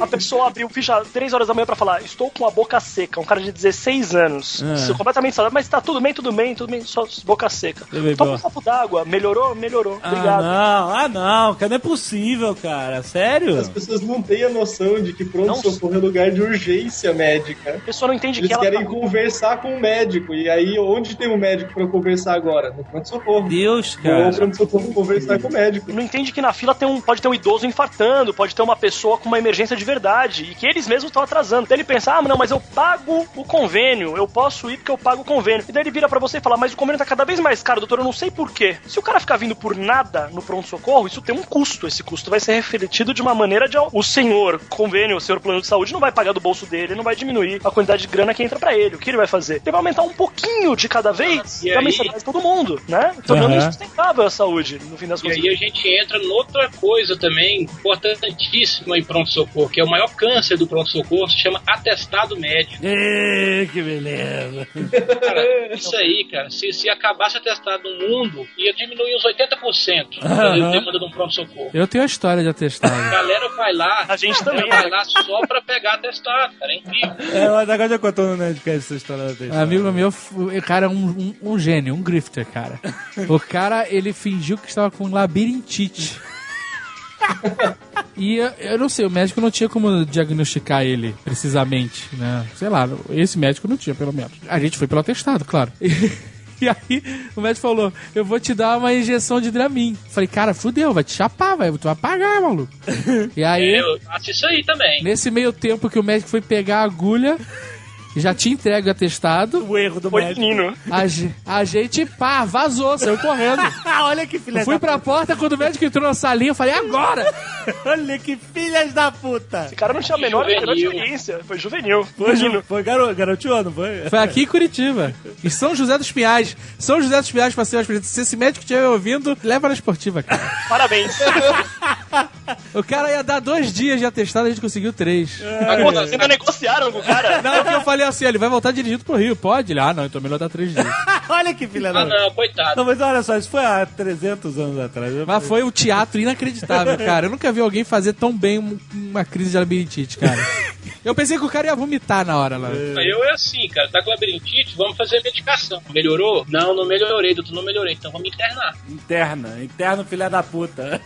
A pessoa abriu ficha 3 horas da manhã pra falar, estou com a boca seca, um cara de 16 anos. Isso, completamente saudável, mas tá tudo bem, tudo bem, tudo bem, só boca seca. Toma um copo d'água, melhorou? Melhorou. Ah, Obrigado. não, ah, não, cara, não é possível, cara. Sério? As pessoas não têm a noção de que pronto-socorro é lugar de urgência médica. A pessoa não entende Eles que ela querem tá- conversar com o médico. E aí, onde tem um médico pra eu conversar agora? No pronto-socorro. Deus, cara. ao pronto-socorro conversar com o médico. não entende que na fila tem um, pode ter um idoso infartando, pode ter uma pessoa com uma emergência de verdade e que eles mesmos estão atrasando. Daí ele pensa, ah, não, mas eu pago o convênio, eu posso ir porque eu pago o convênio. E daí ele vira pra você e fala, mas o convênio tá cada vez mais caro, doutor, eu não sei por quê. Se o cara ficar vindo por nada no pronto-socorro, isso tem um custo. Esse custo vai ser refletido de uma maneira de o senhor convênio, o senhor plano de saúde não vai pagar do bolso dele, não vai diminuir a quantidade de grana que entra pra ele. O que ele vai fazer? Ele vai aumentar um pouquinho de cada vez E da aí? mensalidade de todo mundo, né? Tornando Aham. insustentável a saúde, no fim das E contas. aí a gente entra noutra coisa também importantíssima em pronto-socorro, que é o maior câncer do pronto-socorro, se chama atestado médico. Ê, que beleza. Cara, isso aí, cara, se, se acabasse atestado no mundo, ia diminuir uns 80% da demanda de um pronto-socorro. Eu tenho a história de atestado. A galera vai lá, A gente também, vai né? lá só pra pegar atestado, cara, é incrível. É, o Adagal já contou no Nerdcast essa história da textura. Amigo meu, cara, é um, um, um gênio, um grifter, cara. O cara, ele fingiu que estava com labirintite. E eu, não sei, o médico não tinha como diagnosticar ele precisamente, né? Sei lá, esse médico não tinha, pelo menos. A gente foi pelo atestado, claro. E aí, o médico falou: Eu vou te dar uma injeção de Dramin. Falei, cara, fudeu, vai te chapar, vai, tu vai pagar, maluco. E aí, Eu faço isso aí também. Nesse meio tempo que o médico foi pegar a agulha, já tinha entregue o atestado. O erro do Foi médico. menino. A, a gente, pá, vazou, saiu correndo. Olha que filha fui da pra porta, quando o médico entrou na salinha, eu falei, agora! Olha que filhas da puta. Esse cara não tinha a menor, experiência. Foi juvenil. Foi, foi garo, garotinho, não foi? Foi aqui em Curitiba. Em São José dos Pinhais. São José dos Pinhais, pra ser mais preciso. Se esse médico estiver ouvindo, leva na esportiva, cara. Parabéns. O cara ia dar dois dias de atestado, a gente conseguiu três. Agora, vocês ainda negociaram com o cara? Não, porque eu falei assim, ele vai voltar dirigindo pro Rio, pode? Ele, ah, não, então melhor dar três dias. Olha que filha Ah, da não, coitado. Não, mas olha só, isso foi há 300 anos atrás. Mas foi um teatro inacreditável, cara. Eu nunca vi alguém fazer tão bem um- uma crise de labirintite, cara. Eu pensei que o cara ia vomitar na hora lá. Eu é assim, cara, tá com labirintite, vamos fazer medicação. Melhorou? Não, não melhorei, doutor, não melhorei, então vamos internar. Interna, interno filha da puta.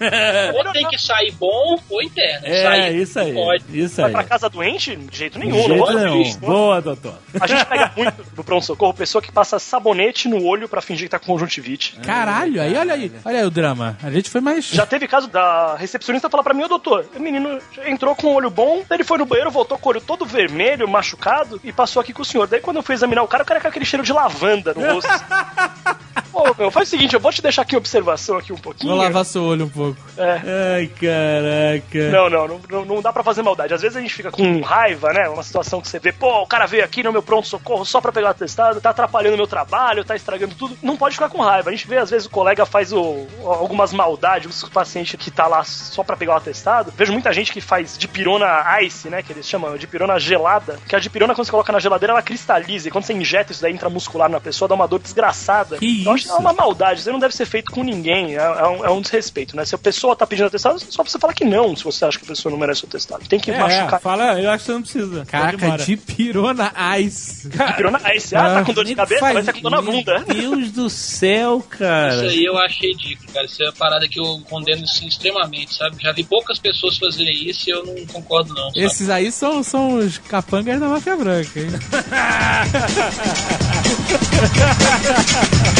Ou tem que sair bom ou interna. É, Sair isso aí. não Pode. Isso Vai aí. pra casa doente? De jeito De nenhum. não jeito vou nenhum. isso. Boa, doutor. A gente pega muito no pronto-socorro pessoa que passa sabonete no olho pra fingir que tá com conjuntivite. Caralho, aí olha aí. Olha aí o drama. A gente foi mais. Já teve caso da recepcionista falar pra mim, ô doutor, o menino entrou com o olho bom, daí ele foi no banheiro, voltou com o olho todo vermelho, machucado, e passou aqui com o senhor. Daí quando eu fui examinar o cara, o cara com aquele cheiro de lavanda no rosto. Pô, meu, faz o seguinte, eu vou te deixar aqui em observação aqui um pouquinho. Vou lavar seu olho um pouco. É. Ai, caraca. Não, não, não, não, dá pra fazer maldade. Às vezes a gente fica com raiva, né? Uma situação que você vê, pô, o cara veio aqui no meu pronto-socorro só pra pegar o atestado, tá atrapalhando o meu trabalho, tá estragando tudo. Não pode ficar com raiva. A gente vê, às vezes, o colega faz o- algumas maldades, o paciente que tá lá só pra pegar o atestado. Vejo muita gente que faz dipirona ice, né? Que eles chamam de dipirona gelada. Que a dipirona, quando você coloca na geladeira, ela cristaliza. E quando você injeta isso daí intramuscular na pessoa, dá uma dor desgraçada. Que Eu acho que isso? é uma maldade. Isso não deve ser feito com ninguém. É, é um, é um desrespeito, né? Se a pessoa tá pedindo atestado, só você falar que não, se você acha que a pessoa não merece o atestado. Tem que É, machucar. fala, eu acho que você não precisa. Caraca, de pirona ice. Dipirona ice. Ah, tá com dor de Nego cabeça? faz- Vai ser com dor na bunda. Meu Deus do céu, Isso cara. aí eu achei ridículo, cara. Isso é uma parada que eu condeno assim, extremamente, sabe? Já vi poucas pessoas fazerem isso e eu não concordo, não. sabe? Esses aí são, são os capangas da máfia branca, hein?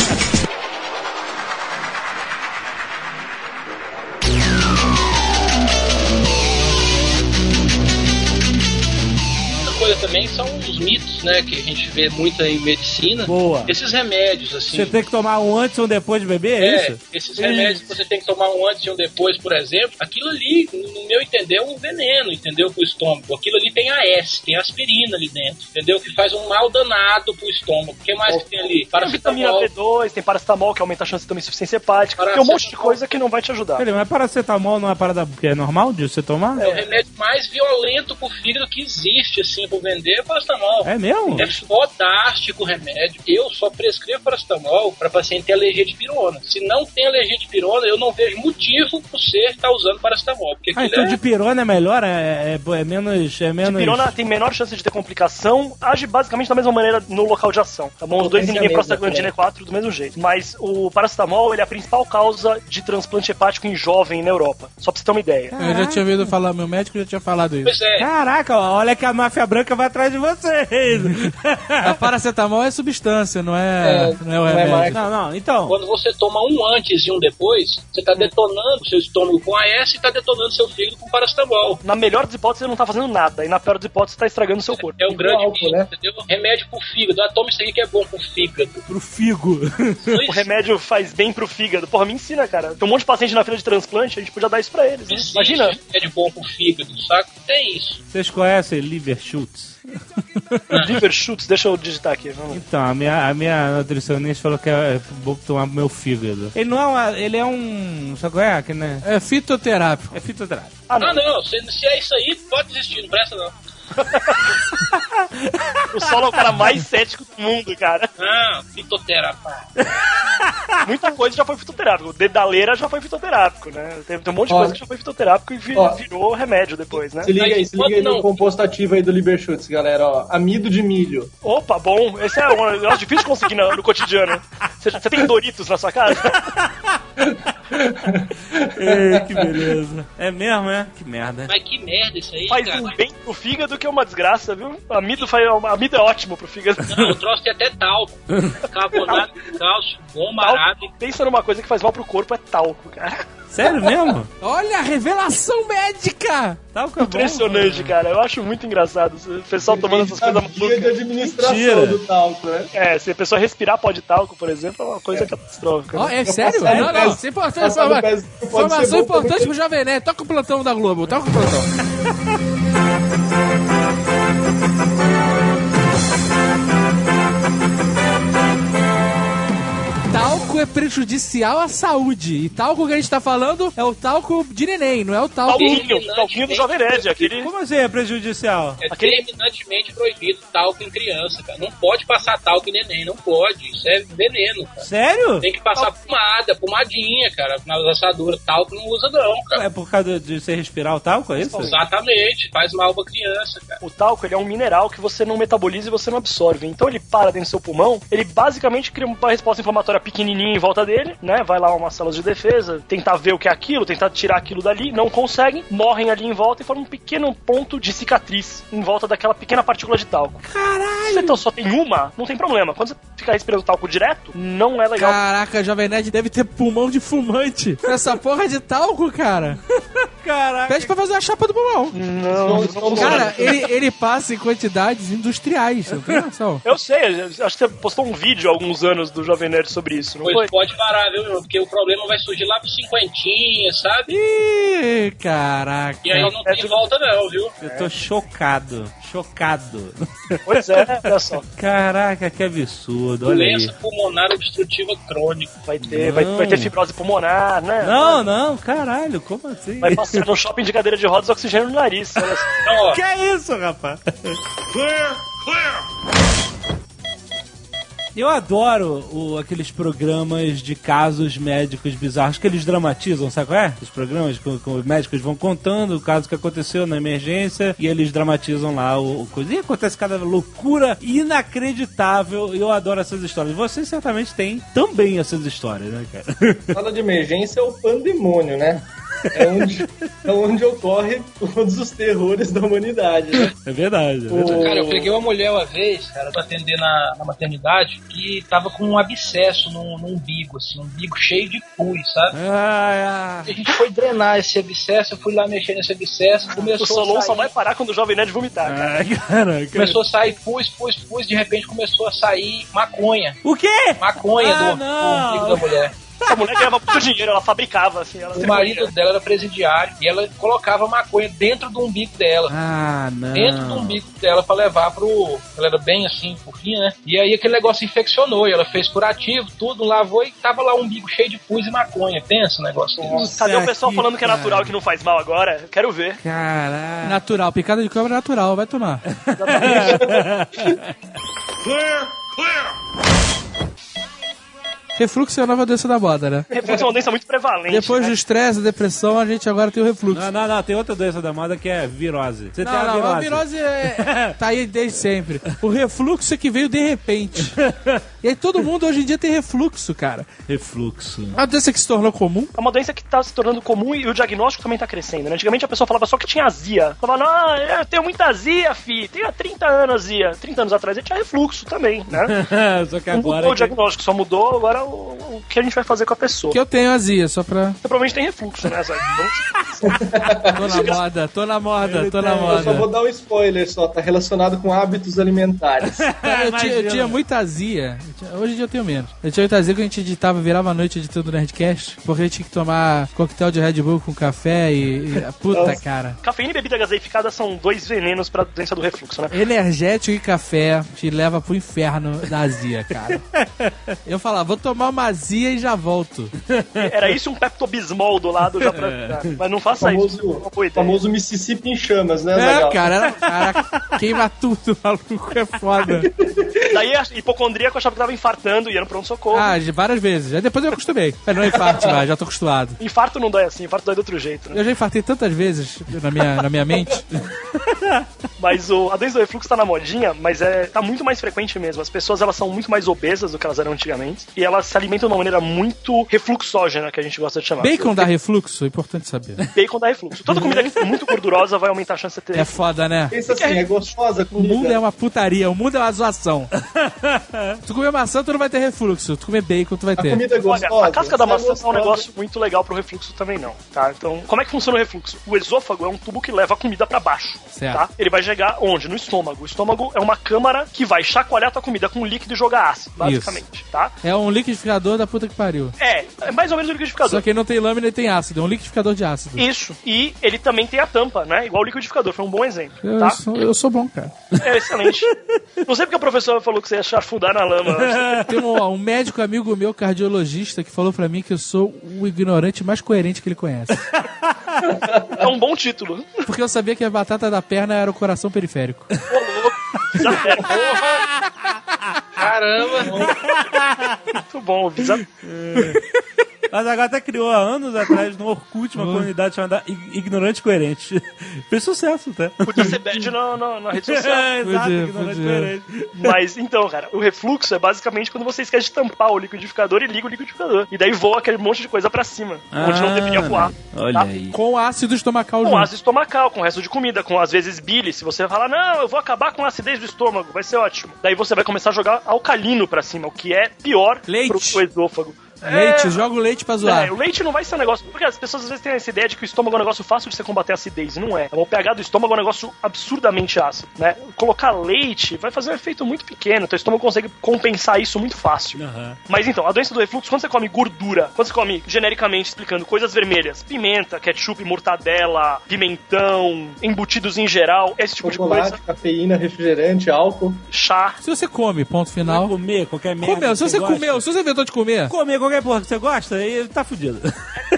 também são os mitos, né? Que a gente vê muito em medicina. Boa. Esses remédios, assim. Você tem que tomar um antes e um depois de beber, é, É, isso? esses remédios que você tem que tomar um antes e um depois, por exemplo, aquilo ali, no meu entender, é um veneno, entendeu? Pro estômago. Aquilo ali tem AS, tem aspirina ali dentro, entendeu? Que faz um mal danado pro estômago. O que mais que tem ali? Tem vitamina Paracetamol. B2, tem paracetamol, que aumenta a chance de uma insuficiência hepática. Tem um monte de coisa que não vai te ajudar. Peraí, mas paracetamol não é parada que é normal de você tomar? É o remédio mais violento pro fígado que existe, assim, pro vender é paracetamol. É mesmo? É fodástico o remédio. Eu só prescrevo paracetamol para paciente ter alergia de pirona. Se não tem alergia de pirona, eu não vejo motivo pro ser estar usando paracetamol. Porque Ah, então é... de pirona é melhor? É, é, é menos. É menos... Dipirona tem menor chance de ter complicação, age basicamente da mesma maneira no local de ação. Tá bom? Os dois inibem prostaglandina 4 do mesmo jeito. Mas o paracetamol ele é a principal causa de transplante hepático em jovem na Europa. Só pra você ter uma ideia. Eu já tinha ouvido falar, meu médico já tinha falado isso. Pois é, Caraca, olha que a máfia branca vai atrás de vocês. A paracetamol é substância, não é, não é o não é remédio. mais. não, não, então. quando você toma um antes e um depois, você tá detonando o seu estômago com AS e tá detonando seu fígado com paracetamol. Na melhor das hipóteses, você não tá fazendo nada. E na pior das hipóteses, você tá estragando o seu corpo. É um grande álcool, mito, né? entendeu? Remédio pro fígado. Ah, toma isso aí que é bom pro fígado. Pro figo. O remédio faz bem pro fígado. Porra, me ensina, cara. Tem um monte de paciente na fila de transplante, a gente podia dar isso pra eles. Né? Imagina. remédio bom pro fígado, saca? Tem isso. Vocês conhecem Liver Schutz? Liver Schutz, deixa eu digitar aqui. Vamos. Então, a minha, a minha nutricionista falou que é bom tomar meu fígado. Ele não é uma, Ele é um. Sabe qual é? Que, né? É fitoterápico. É fitoterápico. Ah, Ah, não. não, se, se é isso aí, pode desistir, não presta não. O Solo é o cara mais cético do mundo, cara. Ah, fitoterapia. Muita coisa já foi fitoterápico. O dedaleira já foi fitoterápico, né? Tem, tem um monte de Ó. coisa que já foi fitoterápico e vi- Ó. virou remédio depois, né? Se liga aí, se liga aí no composto ativo aí do Liberschutz, galera, ó. Amido de milho. Opa, bom. Esse é um negócio difícil de conseguir no, no cotidiano. Você, você tem Doritos na sua casa? Ei, que beleza. É mesmo, é? Que merda. Mas que merda isso aí, Faz cara. um bem pro fígado que é uma desgraça, viu? Amido, faz, amido é ótimo pro fígado. Não, o troço tem até talco. Carbonato de cálcio, bom, barato. Pensa numa coisa que faz mal pro corpo, é talco, cara. Sério mesmo? Olha a revelação médica! É bom. Impressionante, cara. Eu acho muito engraçado. O pessoal tomando essas coisas Dia de malucas. administração Mentira. do talco, né? É, se a pessoa respirar pó de talco, por exemplo, é uma coisa catastrófica. Ó, né? é sério? Não, não, isso é importante. Informação bom importante também. pro Jovem Nerd. Toca o plantão da Globo, toca o plantão. Talco é prejudicial à saúde. E talco que a gente tá falando é o talco de neném, não é o talco. Talquinho, talquinho do Jovem Nerd, aquele... Como assim é prejudicial? É Aquele- terminantemente proibido talco em criança, cara. Não pode passar talco em neném, não pode. Isso é veneno, cara. Sério? Tem que passar pomada, pomadinha, cara. Na assadura, talco não usa não, cara. É por causa de você respirar o talco, é isso? Exatamente, faz mal pra criança, cara. O talco ele é um mineral que você não metaboliza e você não absorve. Então ele para dentro do seu pulmão, ele basicamente cria uma resposta inflamatória pequenininha em volta dele, né? Vai lá umas células de defesa, tentar ver o que é aquilo, tentar tirar aquilo dali, não conseguem, morrem ali em volta e formam um pequeno ponto de cicatriz em volta daquela pequena partícula de talco. Caralho! Se então só tem uma, não tem problema. Quando você ficar respirando talco direto, não é legal. Caraca, Jovem Nerd deve ter pulmão de fumante. Essa porra de talco, cara. Caraca. Pede pra fazer uma chapa do pulmão. Não, não Cara, ele, ele passa em quantidades industriais, não tem noção? Eu sei, eu acho que você postou um vídeo há alguns anos do Jovem Nerd sobre isso, não Pois foi? pode parar, viu, meu? Porque o problema vai surgir lá pro cinquentinha, sabe? Ih, caraca. E aí não tem volta não, viu? Eu tô chocado. Chocado. Pois é, olha só. Caraca, que absurdo. Olha aí. Doença pulmonar obstrutiva crônica. Vai ter, vai, vai ter fibrose pulmonar, né? Não, não, caralho, como assim? Vai passar no shopping de cadeira de rodas oxigênio no nariz. olha só. Então, ó, Que é isso, rapaz? Eu adoro o- aqueles programas de casos médicos bizarros que eles dramatizam, sabe qual é? Os programas com os médicos vão contando o caso que aconteceu na emergência e eles dramatizam lá o, o coisa. E acontece cada loucura inacreditável. Eu adoro essas histórias. Vocês certamente têm também essas histórias, né, cara? Sala de emergência é o pandemônio, né? É onde, é onde ocorre todos os terrores da humanidade, né? É verdade. É verdade. Cara, eu peguei uma mulher uma vez, cara, pra atender na, na maternidade, que tava com um abscesso no, no umbigo, assim, um umbigo cheio de pus, sabe? Ah, A gente foi drenar esse abscesso, eu fui lá mexer nesse abscesso, O começou Solon a só vai parar quando o Jovem Nerd vomitar, cara. ah, caraca. começou a sair pus, pus, pus, de repente começou a sair maconha. O quê? Maconha Ah, do, do não. umbigo da mulher. Essa mulher ganhava muito dinheiro, ela fabricava, assim. Ela O marido dela era presidiário e ela colocava maconha dentro do umbigo dela. Ah, não. Dentro do umbigo dela pra levar pro. Ela era bem assim, fofinha, né? E aí aquele negócio infeccionou e ela fez curativo, tudo, lavou e tava lá um umbigo cheio de pus e maconha. Pensa o negócio desse. Cadê o pessoal Aqui, falando que é natural e que não faz mal agora? Eu Quero ver. Caraca. Natural, picada de cobra é natural, vai tomar. Refluxo é a nova doença da moda, né? Refluxo é uma doença muito prevalente. Depois né? do estresse, da depressão, a gente agora tem o refluxo. Não, não, não, tem outra doença da moda que é virose. Você tem Não, a não, virose. a virose é, tá aí desde sempre. O refluxo é que veio de repente. E aí todo mundo hoje em dia tem refluxo, cara. Refluxo. É uma doença que se tornou comum. É uma doença que tá se tornando comum e o diagnóstico também tá crescendo. Né? Antigamente a pessoa falava só que tinha azia. Falava, não, eu tenho muita azia, fi. Tenho há 30 anos azia. 30 anos atrás eu tinha refluxo também, né? Só que Não agora. mudou o que- diagnóstico, só mudou agora o, o que a gente vai fazer com a pessoa. Que eu tenho azia, só pra. Você provavelmente tem refluxo, né, Zé? Tô na moda, tô na moda, tô na tem- Eu só vou moda. dar um spoiler só, tá relacionado com hábitos alimentares. Eu tinha, eu tinha muita azia. Tinha- hoje em dia eu tenho menos. Eu tinha muita azia quando a gente editava, virava a noite editando Nerdcast, porque a gente tinha que tomar coquetel de Red Bull com café e. e- puta, Nossa. cara. Cafeína e bebida gaseificada são dois venenos pra doença do refluxo, né? Energético e café te leva pro inferno da azia, cara. Eu falava, vou tomar uma azia e já volto. Era isso um Pepto-Bismol do lado já pra... Mas não faça isso. famoso, é boa ideia. famoso Mississippi em chamas, né, É, cara, era, cara, queima tudo, maluco, é foda. Daí a hipocondríaco achava que tava infartando e ia no pronto-socorro. Ah, de várias vezes. Aí depois eu acostumei. Mas não é infarte mais, já tô acostumado. Infarto não dói assim, infarto dói de outro jeito, né? Eu já infartei tantas vezes na minha, na minha mente. Mas o, a doença do refluxo tá na modinha, mas é, tá muito mais frequente mesmo. As pessoas elas são muito mais obesas do que elas eram antigamente. E elas se alimentam de uma maneira muito refluxógena, que a gente gosta de chamar. Bacon dá refluxo? É importante saber. Bacon dá refluxo. Toda comida que for muito gordurosa vai aumentar a chance de ter É foda, né? Pensa assim, é gostosa a O mundo é uma putaria, o mundo é uma zoação. tu comer maçã, tu não vai ter refluxo. Tu comer bacon, tu vai A ter. comida é gostosa. Olha, a casca da é maçã é um gostosa. negócio muito legal pro refluxo também não, tá? Então, como é que funciona o refluxo? O esôfago é um tubo que leva a comida pra baixo, Certo. tá? Ele vai chegar onde? No estômago. O estômago é uma câmara que vai chacoalhar a tua comida com líquido e jogar ácido, basicamente, tá? É um liquidificador da puta que pariu. É, é mais ou menos o liquidificador. Só que ele não tem lâmina e tem ácido. É um liquidificador de ácido. Isso. E ele também tem a tampa, né? Igual o liquidificador, foi um bom exemplo, Eu, tá? sou, eu sou bom, cara. É excelente. Não sei porque a professora falou que você ia chafundar na lama. Tem um, um médico amigo meu, cardiologista, que falou pra mim que eu sou o ignorante mais coerente que ele conhece. É um bom título. Porque eu sabia que a batata da perna era o coração periférico. Ô, louco. Desafio. Caramba! Muito bom, desafio. Mas agora até criou há anos atrás no Orkut uma comunidade chamada Ig- Ignorante Coerente. Fez sucesso, tá? Podia ser bad na, na, na rede social. É, exato, Podia, Ignorante podia. Coerente. Mas então, cara, o refluxo é basicamente quando você esquece de tampar o liquidificador e liga o liquidificador. E daí voa aquele monte de coisa pra cima, onde não deveria voar. Olha tá? aí. Com ácido estomacal Com junto. ácido estomacal, com o resto de comida, com às vezes bile. Se você falar, não, eu vou acabar com a acidez do estômago, vai ser ótimo. Daí você vai começar a jogar alcalino pra cima, o que é pior Leite. pro esôfago. Leite, É, joga o leite pra zoar. É, o leite não vai ser um negócio. Porque as pessoas às vezes têm essa ideia de que o estômago é um negócio fácil de você combater a acidez. Não é. O pH do estômago é um negócio absurdamente ácido, né? Colocar leite vai fazer um efeito muito pequeno. Teu estômago consegue compensar isso muito fácil. Mas então, a doença do refluxo, quando você come gordura, quando você come, genericamente explicando, coisas vermelhas, pimenta, ketchup, mortadela, pimentão, embutidos em geral, esse tipo de Chocolate, coisa, cafeína, refrigerante, álcool. chá. Se você come, ponto Vai final. comer qualquer merda. Comeu, se você gosta. comeu, se você inventou de comer. Comer qualquer porra que você gosta, aí tá fudido.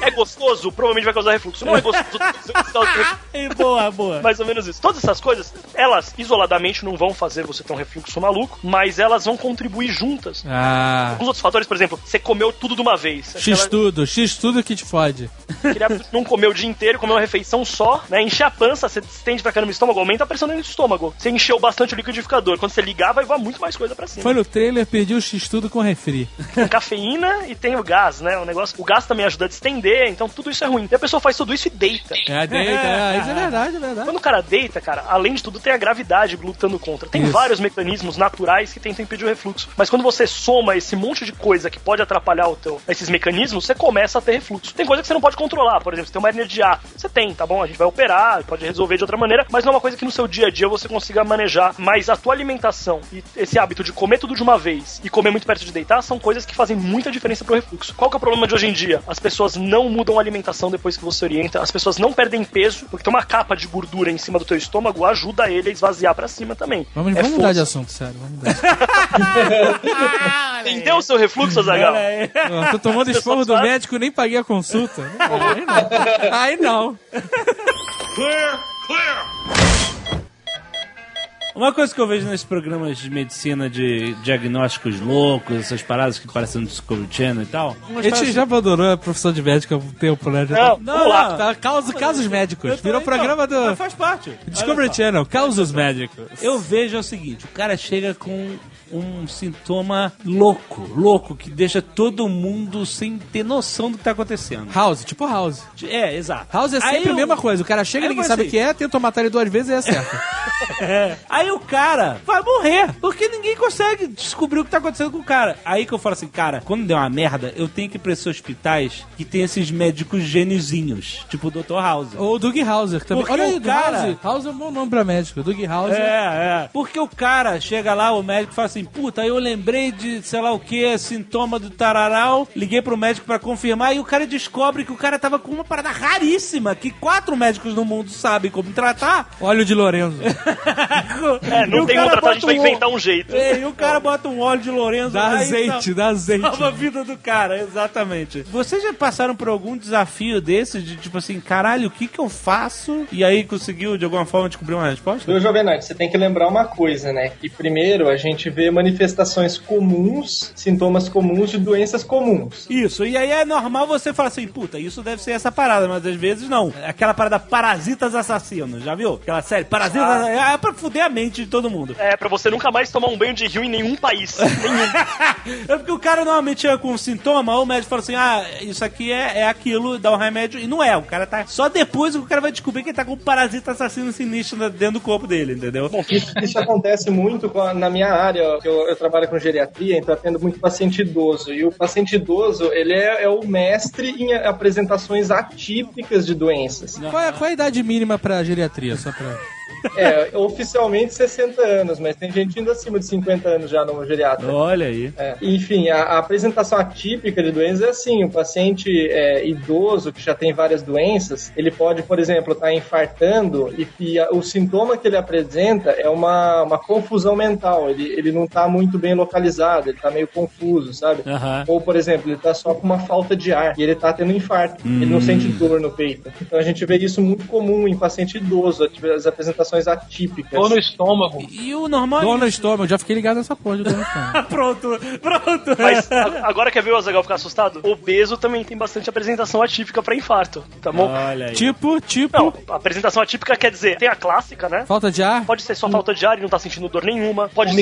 É gostoso? Provavelmente vai causar refluxo. Não é gostoso? E boa, boa. Mais ou menos isso. Todas essas coisas, elas isoladamente não vão fazer você ter um refluxo maluco, mas elas vão contribuir juntas. Ah. Alguns outros fatores, por exemplo, você comeu tudo de uma vez. X tudo, X tudo que te fode. Aquele hábito de não comer o dia inteiro, comer uma refeição só, né? Encher a pança, você estende pra caramba o estômago, aumenta a pressão dentro do estômago. Você encheu bastante o liquidificador. Quando você ligar, vai voar muito mais coisa pra cima. Foi no trailer, perdi o X tudo com refri. Tem cafeína e tem o gás, né? O negócio, o gás também ajuda a distender, então tudo isso é ruim. E a pessoa faz tudo isso e deita. É, deita, é, isso é verdade, é verdade. Quando o cara deita, cara, além de tudo, tem a gravidade lutando contra. Tem Isso. vários mecanismos naturais que tentam impedir o refluxo. Mas quando você soma esse monte de coisa que pode atrapalhar o teu, esses mecanismos, você começa a ter refluxo. Tem coisa que você não pode controlar. Por exemplo, você tem uma hernia de ar. Você tem, tá bom? A gente vai operar, pode resolver de outra maneira, mas não é uma coisa que no seu dia a dia você consiga manejar. Mas a tua alimentação e esse hábito de comer tudo de uma vez e comer muito perto de deitar são coisas que fazem muita diferença pro refluxo. Qual que é o problema de hoje em dia? As pessoas não mudam a alimentação depois que você orienta, as pessoas não perdem peso, porque tem uma capa de gordura em cima do teu estômago ajuda ele a esvaziar pra cima também. Vamos, É vamos mudar de assunto, sério. Vamos mudar. Entendeu o seu refluxo. Eu tô tomando pessoas do médico e nem paguei a consulta. Aí não. Aí não. Uma coisa que eu vejo nesses programas de medicina de diagnósticos loucos, essas paradas que parecem no Discovery Channel e tal. A gente já abandonou a profissão de médico há um tempo, né? Já Não, tá- vamos lá. Tá, casos, casos médicos. Virou então, programa do mas Faz parte. Discovery. Channel, causos médicos. Eu vejo é o seguinte: o cara chega com um sintoma louco, louco, que deixa todo mundo sem ter noção do que tá acontecendo. House, tipo House. É, exato. House é sempre Aí a mesma coisa. O cara chega, ninguém sabe o assim, que é, tenta matar ele duas vezes e é certo. É. Aí o cara vai morrer, porque ninguém consegue descobrir o que tá acontecendo com o cara. Aí que eu falo assim, cara, quando der uma merda, eu tenho que ir pra esses hospitais que tem esses médicos gêniozinhos, tipo o Dr. House. Ou o Doug Hauser também. Porque Olha aí, o cara- House. House é um bom nome pra médico. Doug Hauser. É, é. Porque o cara chega lá, o médico fala assim: puta, eu lembrei de sei lá o que, sintoma do tararau, liguei pro médico pra confirmar e o cara descobre que o cara tava com uma parada raríssima que quatro médicos no mundo sabem como tratar. Óleo de Lorenzo. É, não tem outra, tá? A gente vai inventar um jeito. É, e o cara bota um óleo de Lorenzo Dá e azeite, dá azeite. Salva a vida do cara, exatamente. Vocês já passaram por algum desafio desse de tipo assim, caralho, o que que eu faço? E aí conseguiu de alguma forma descobrir uma resposta? Viu, Jovem Nerd, você tem que lembrar uma coisa, né? Que primeiro a gente vê manifestações comuns, sintomas comuns de doenças comuns. Isso, e aí é normal você falar assim, puta, isso deve ser essa parada, mas às vezes não. Aquela parada Parasitas Assassinos, já viu? Aquela série, Parasitas Ah. é pra fuder a mente de todo mundo. É, pra você nunca mais tomar um banho de rio em nenhum país. Nenhum. É porque o cara normalmente chega com um sintoma, ou o médico fala assim, ah, isso aqui é, é aquilo, dá um remédio, e não é. O cara tá. Só depois o cara vai descobrir que ele tá com um parasita assassino sinistro dentro do corpo dele, entendeu? Isso, isso acontece muito com a- na minha área, que eu, eu trabalho com geriatria, então atendo muito paciente idoso. E o paciente idoso, ele é, é o mestre em apresentações atípicas de doenças. Qual é, qual é a idade mínima pra geriatria? Só pra... É, oficialmente 60 anos, mas tem gente indo acima de 50 anos já no geriatra. Olha aí. É, Enfim, a, a apresentação atípica de doenças é assim: o paciente é, idoso que já tem várias doenças, ele pode, por exemplo, estar infartando e, e a- o sintoma que ele apresenta é uma, uma confusão mental. Ele, ele não está muito bem localizado, ele está meio confuso, sabe? Aham. Ou, por exemplo, ele está só com uma falta de ar e ele está tendo infarto. Ele não sente dor no peito. Então a gente vê isso muito comum em paciente idoso, as apresentações atípicas. Dor no estômago. E o normal. Dor no estômago, já fiquei ligado nessa porra de dor no estômago. pronto, pronto. Mas a- agora quer ver o Azagal ficar assustado? Obeso também tem bastante apresentação atípica pra infarto, tá bom? Olha aí. tipo, tipo, Não, a apresentação atípica quer dizer, tem a clássica, né? falta de ar. Pode ser só falta de ar e não tá sentindo dor nenhuma. Pode ser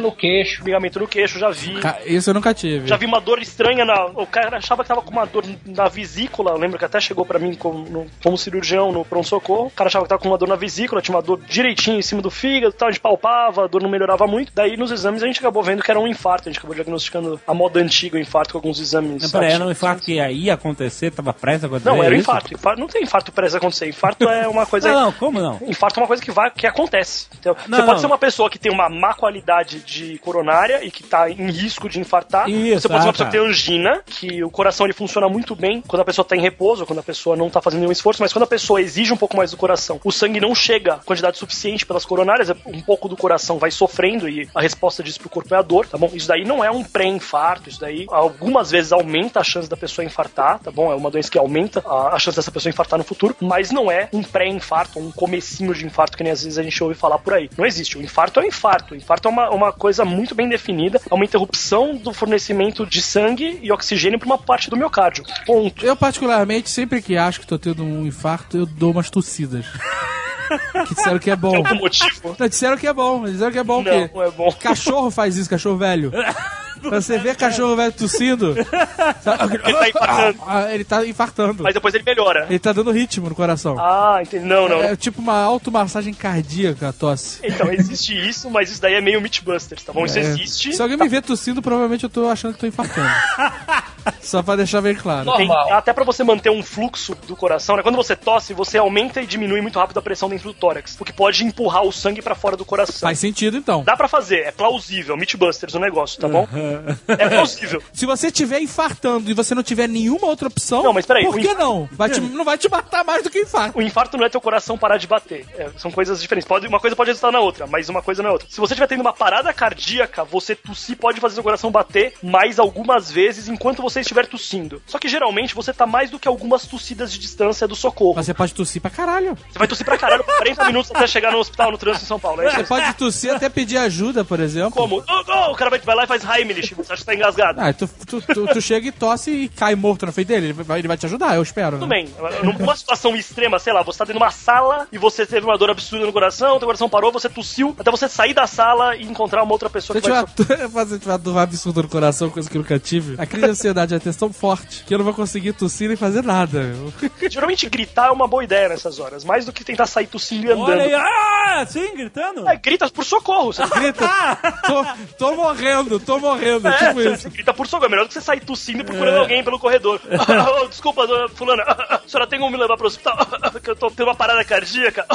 no queixo. formigamento no queixo, já vi. Ca- Isso eu nunca tive. Já vi uma dor estranha na. O cara achava que tava com uma dor na vesícula. Eu lembro que até chegou pra mim como, no- como cirurgião no pronto-socorro. O cara achava que tava com uma dor na vesícula, tinha uma dor direitinho em cima do fígado, tal, a gente palpava, a dor não melhorava muito. Daí nos exames a gente acabou vendo que era um infarto. A gente acabou diagnosticando a moda antiga o infarto com alguns exames. Não, peraí, era um infarto que ia acontecer, tava prestes a acontecer. Não, era um é isso? infarto. Infarto- Não tem infarto prestes a acontecer. Infarto é uma coisa. Não, não, como não? Infarto é uma coisa que vai, que acontece. Então, Não, você pode não. ser uma pessoa que tem uma má qualidade de coronária e que tá em risco de infartar. Isso, você pode ser ah, uma pessoa tá. que tem angina, que o coração ele funciona muito bem quando a pessoa tá em repouso, quando a pessoa não tá fazendo nenhum esforço, mas quando a pessoa exige um pouco mais do coração, o sangue não chega a quantidade suficiente pelas coronárias, um pouco do coração vai sofrendo e a resposta disso pro corpo é a dor, tá bom? Isso daí não é um pré-infarto, isso daí algumas vezes aumenta a chance da pessoa infartar, tá bom? É uma doença que aumenta a, chance dessa pessoa infartar no futuro, mas não é um pré-infarto, um comecinho de infarto que nem às vezes a gente ouve falar por aí. Não existe. O infarto é o infarto. O infarto é uma, uma coisa muito bem definida, é uma interrupção do fornecimento de sangue e oxigênio para uma parte do miocárdio. Ponto. Eu, particularmente, sempre que acho que tô tendo um infarto, eu dou umas tossidas. que disseram que é bom. Algum motivo? Não, disseram que é bom, disseram que é bom o quê? Não, é bom. Cachorro faz isso, cachorro velho. Pra você ver cachorro velho tossindo. sabe? Ele tá infartando. Ah, ele tá infartando. Mas depois ele melhora. Ele tá dando ritmo no coração. Ah, entendi. Não, não. É tipo uma automassagem cardíaca a tosse. Então, existe isso, mas isso daí é meio Mythbusters, tá bom? Isso É. existe. Se alguém me ver tossindo, provavelmente eu tô achando que tô infartando. Só pra deixar bem claro. Tem- Normal. até pra você manter um fluxo do coração, né? Quando você tosse, você aumenta e diminui muito rápido a pressão dentro do tórax, o que pode empurrar o sangue pra fora do coração. Faz sentido então. Dá pra fazer, é plausível, Mythbusters o negócio, tá bom? É plausível. Se você estiver infartando e você não tiver nenhuma outra opção, Não, mas peraí, por que inf- não? Vai te- não vai te matar mais do que infarto. O infarto não é teu coração parar de bater. É, são coisas diferentes. Pode, uma coisa pode resultar na outra, mas uma coisa não é outra. Se você estiver tendo uma parada cardíaca, você tossir pode fazer seu coração bater mais algumas vezes enquanto você estiver tossindo. Só que geralmente você tá mais do que algumas tossidas de distância do socorro. Mas você pode tossir pra caralho. Você vai tossir pra caralho por 40 minutos até chegar no hospital no trânsito em São Paulo. É? Você pode tossir até pedir ajuda, por exemplo. Como? Oh, oh, o cara vai, vai lá e faz Heimlich. Você acha que tá engasgado? Ah, tu, tu, tu, tu chega e tosse e cai morto na frente dele. Ele vai, ele vai te ajudar, eu espero. Tudo Né? bem. Numa situação extrema, sei lá, você tá dentro de uma sala e você teve uma dor absurda no coração, teu coração parou, você tossiu, até você sair da sala e encontrar uma outra pessoa Se eu que vai... tiver, se eu tiver uma dor absurda no coração, coisa que eu nunca tive, a crise de ansiedade vai ter tão forte que eu não vou conseguir tossir nem fazer nada. Geralmente gritar é uma boa ideia nessas horas, mais do que tentar sair tossindo e andando. Olha aí, ah, assim, gritando? É, grita por socorro. Você Grita, tô, tô morrendo, tô morrendo, É, tipo você isso. grita por socorro. É melhor do que você sair tossindo e procurando alguém pelo corredor. Oh, desculpa, dona fulana. A senhora tem como me levar pro hospital? Que eu tô tendo uma parada cardíaca.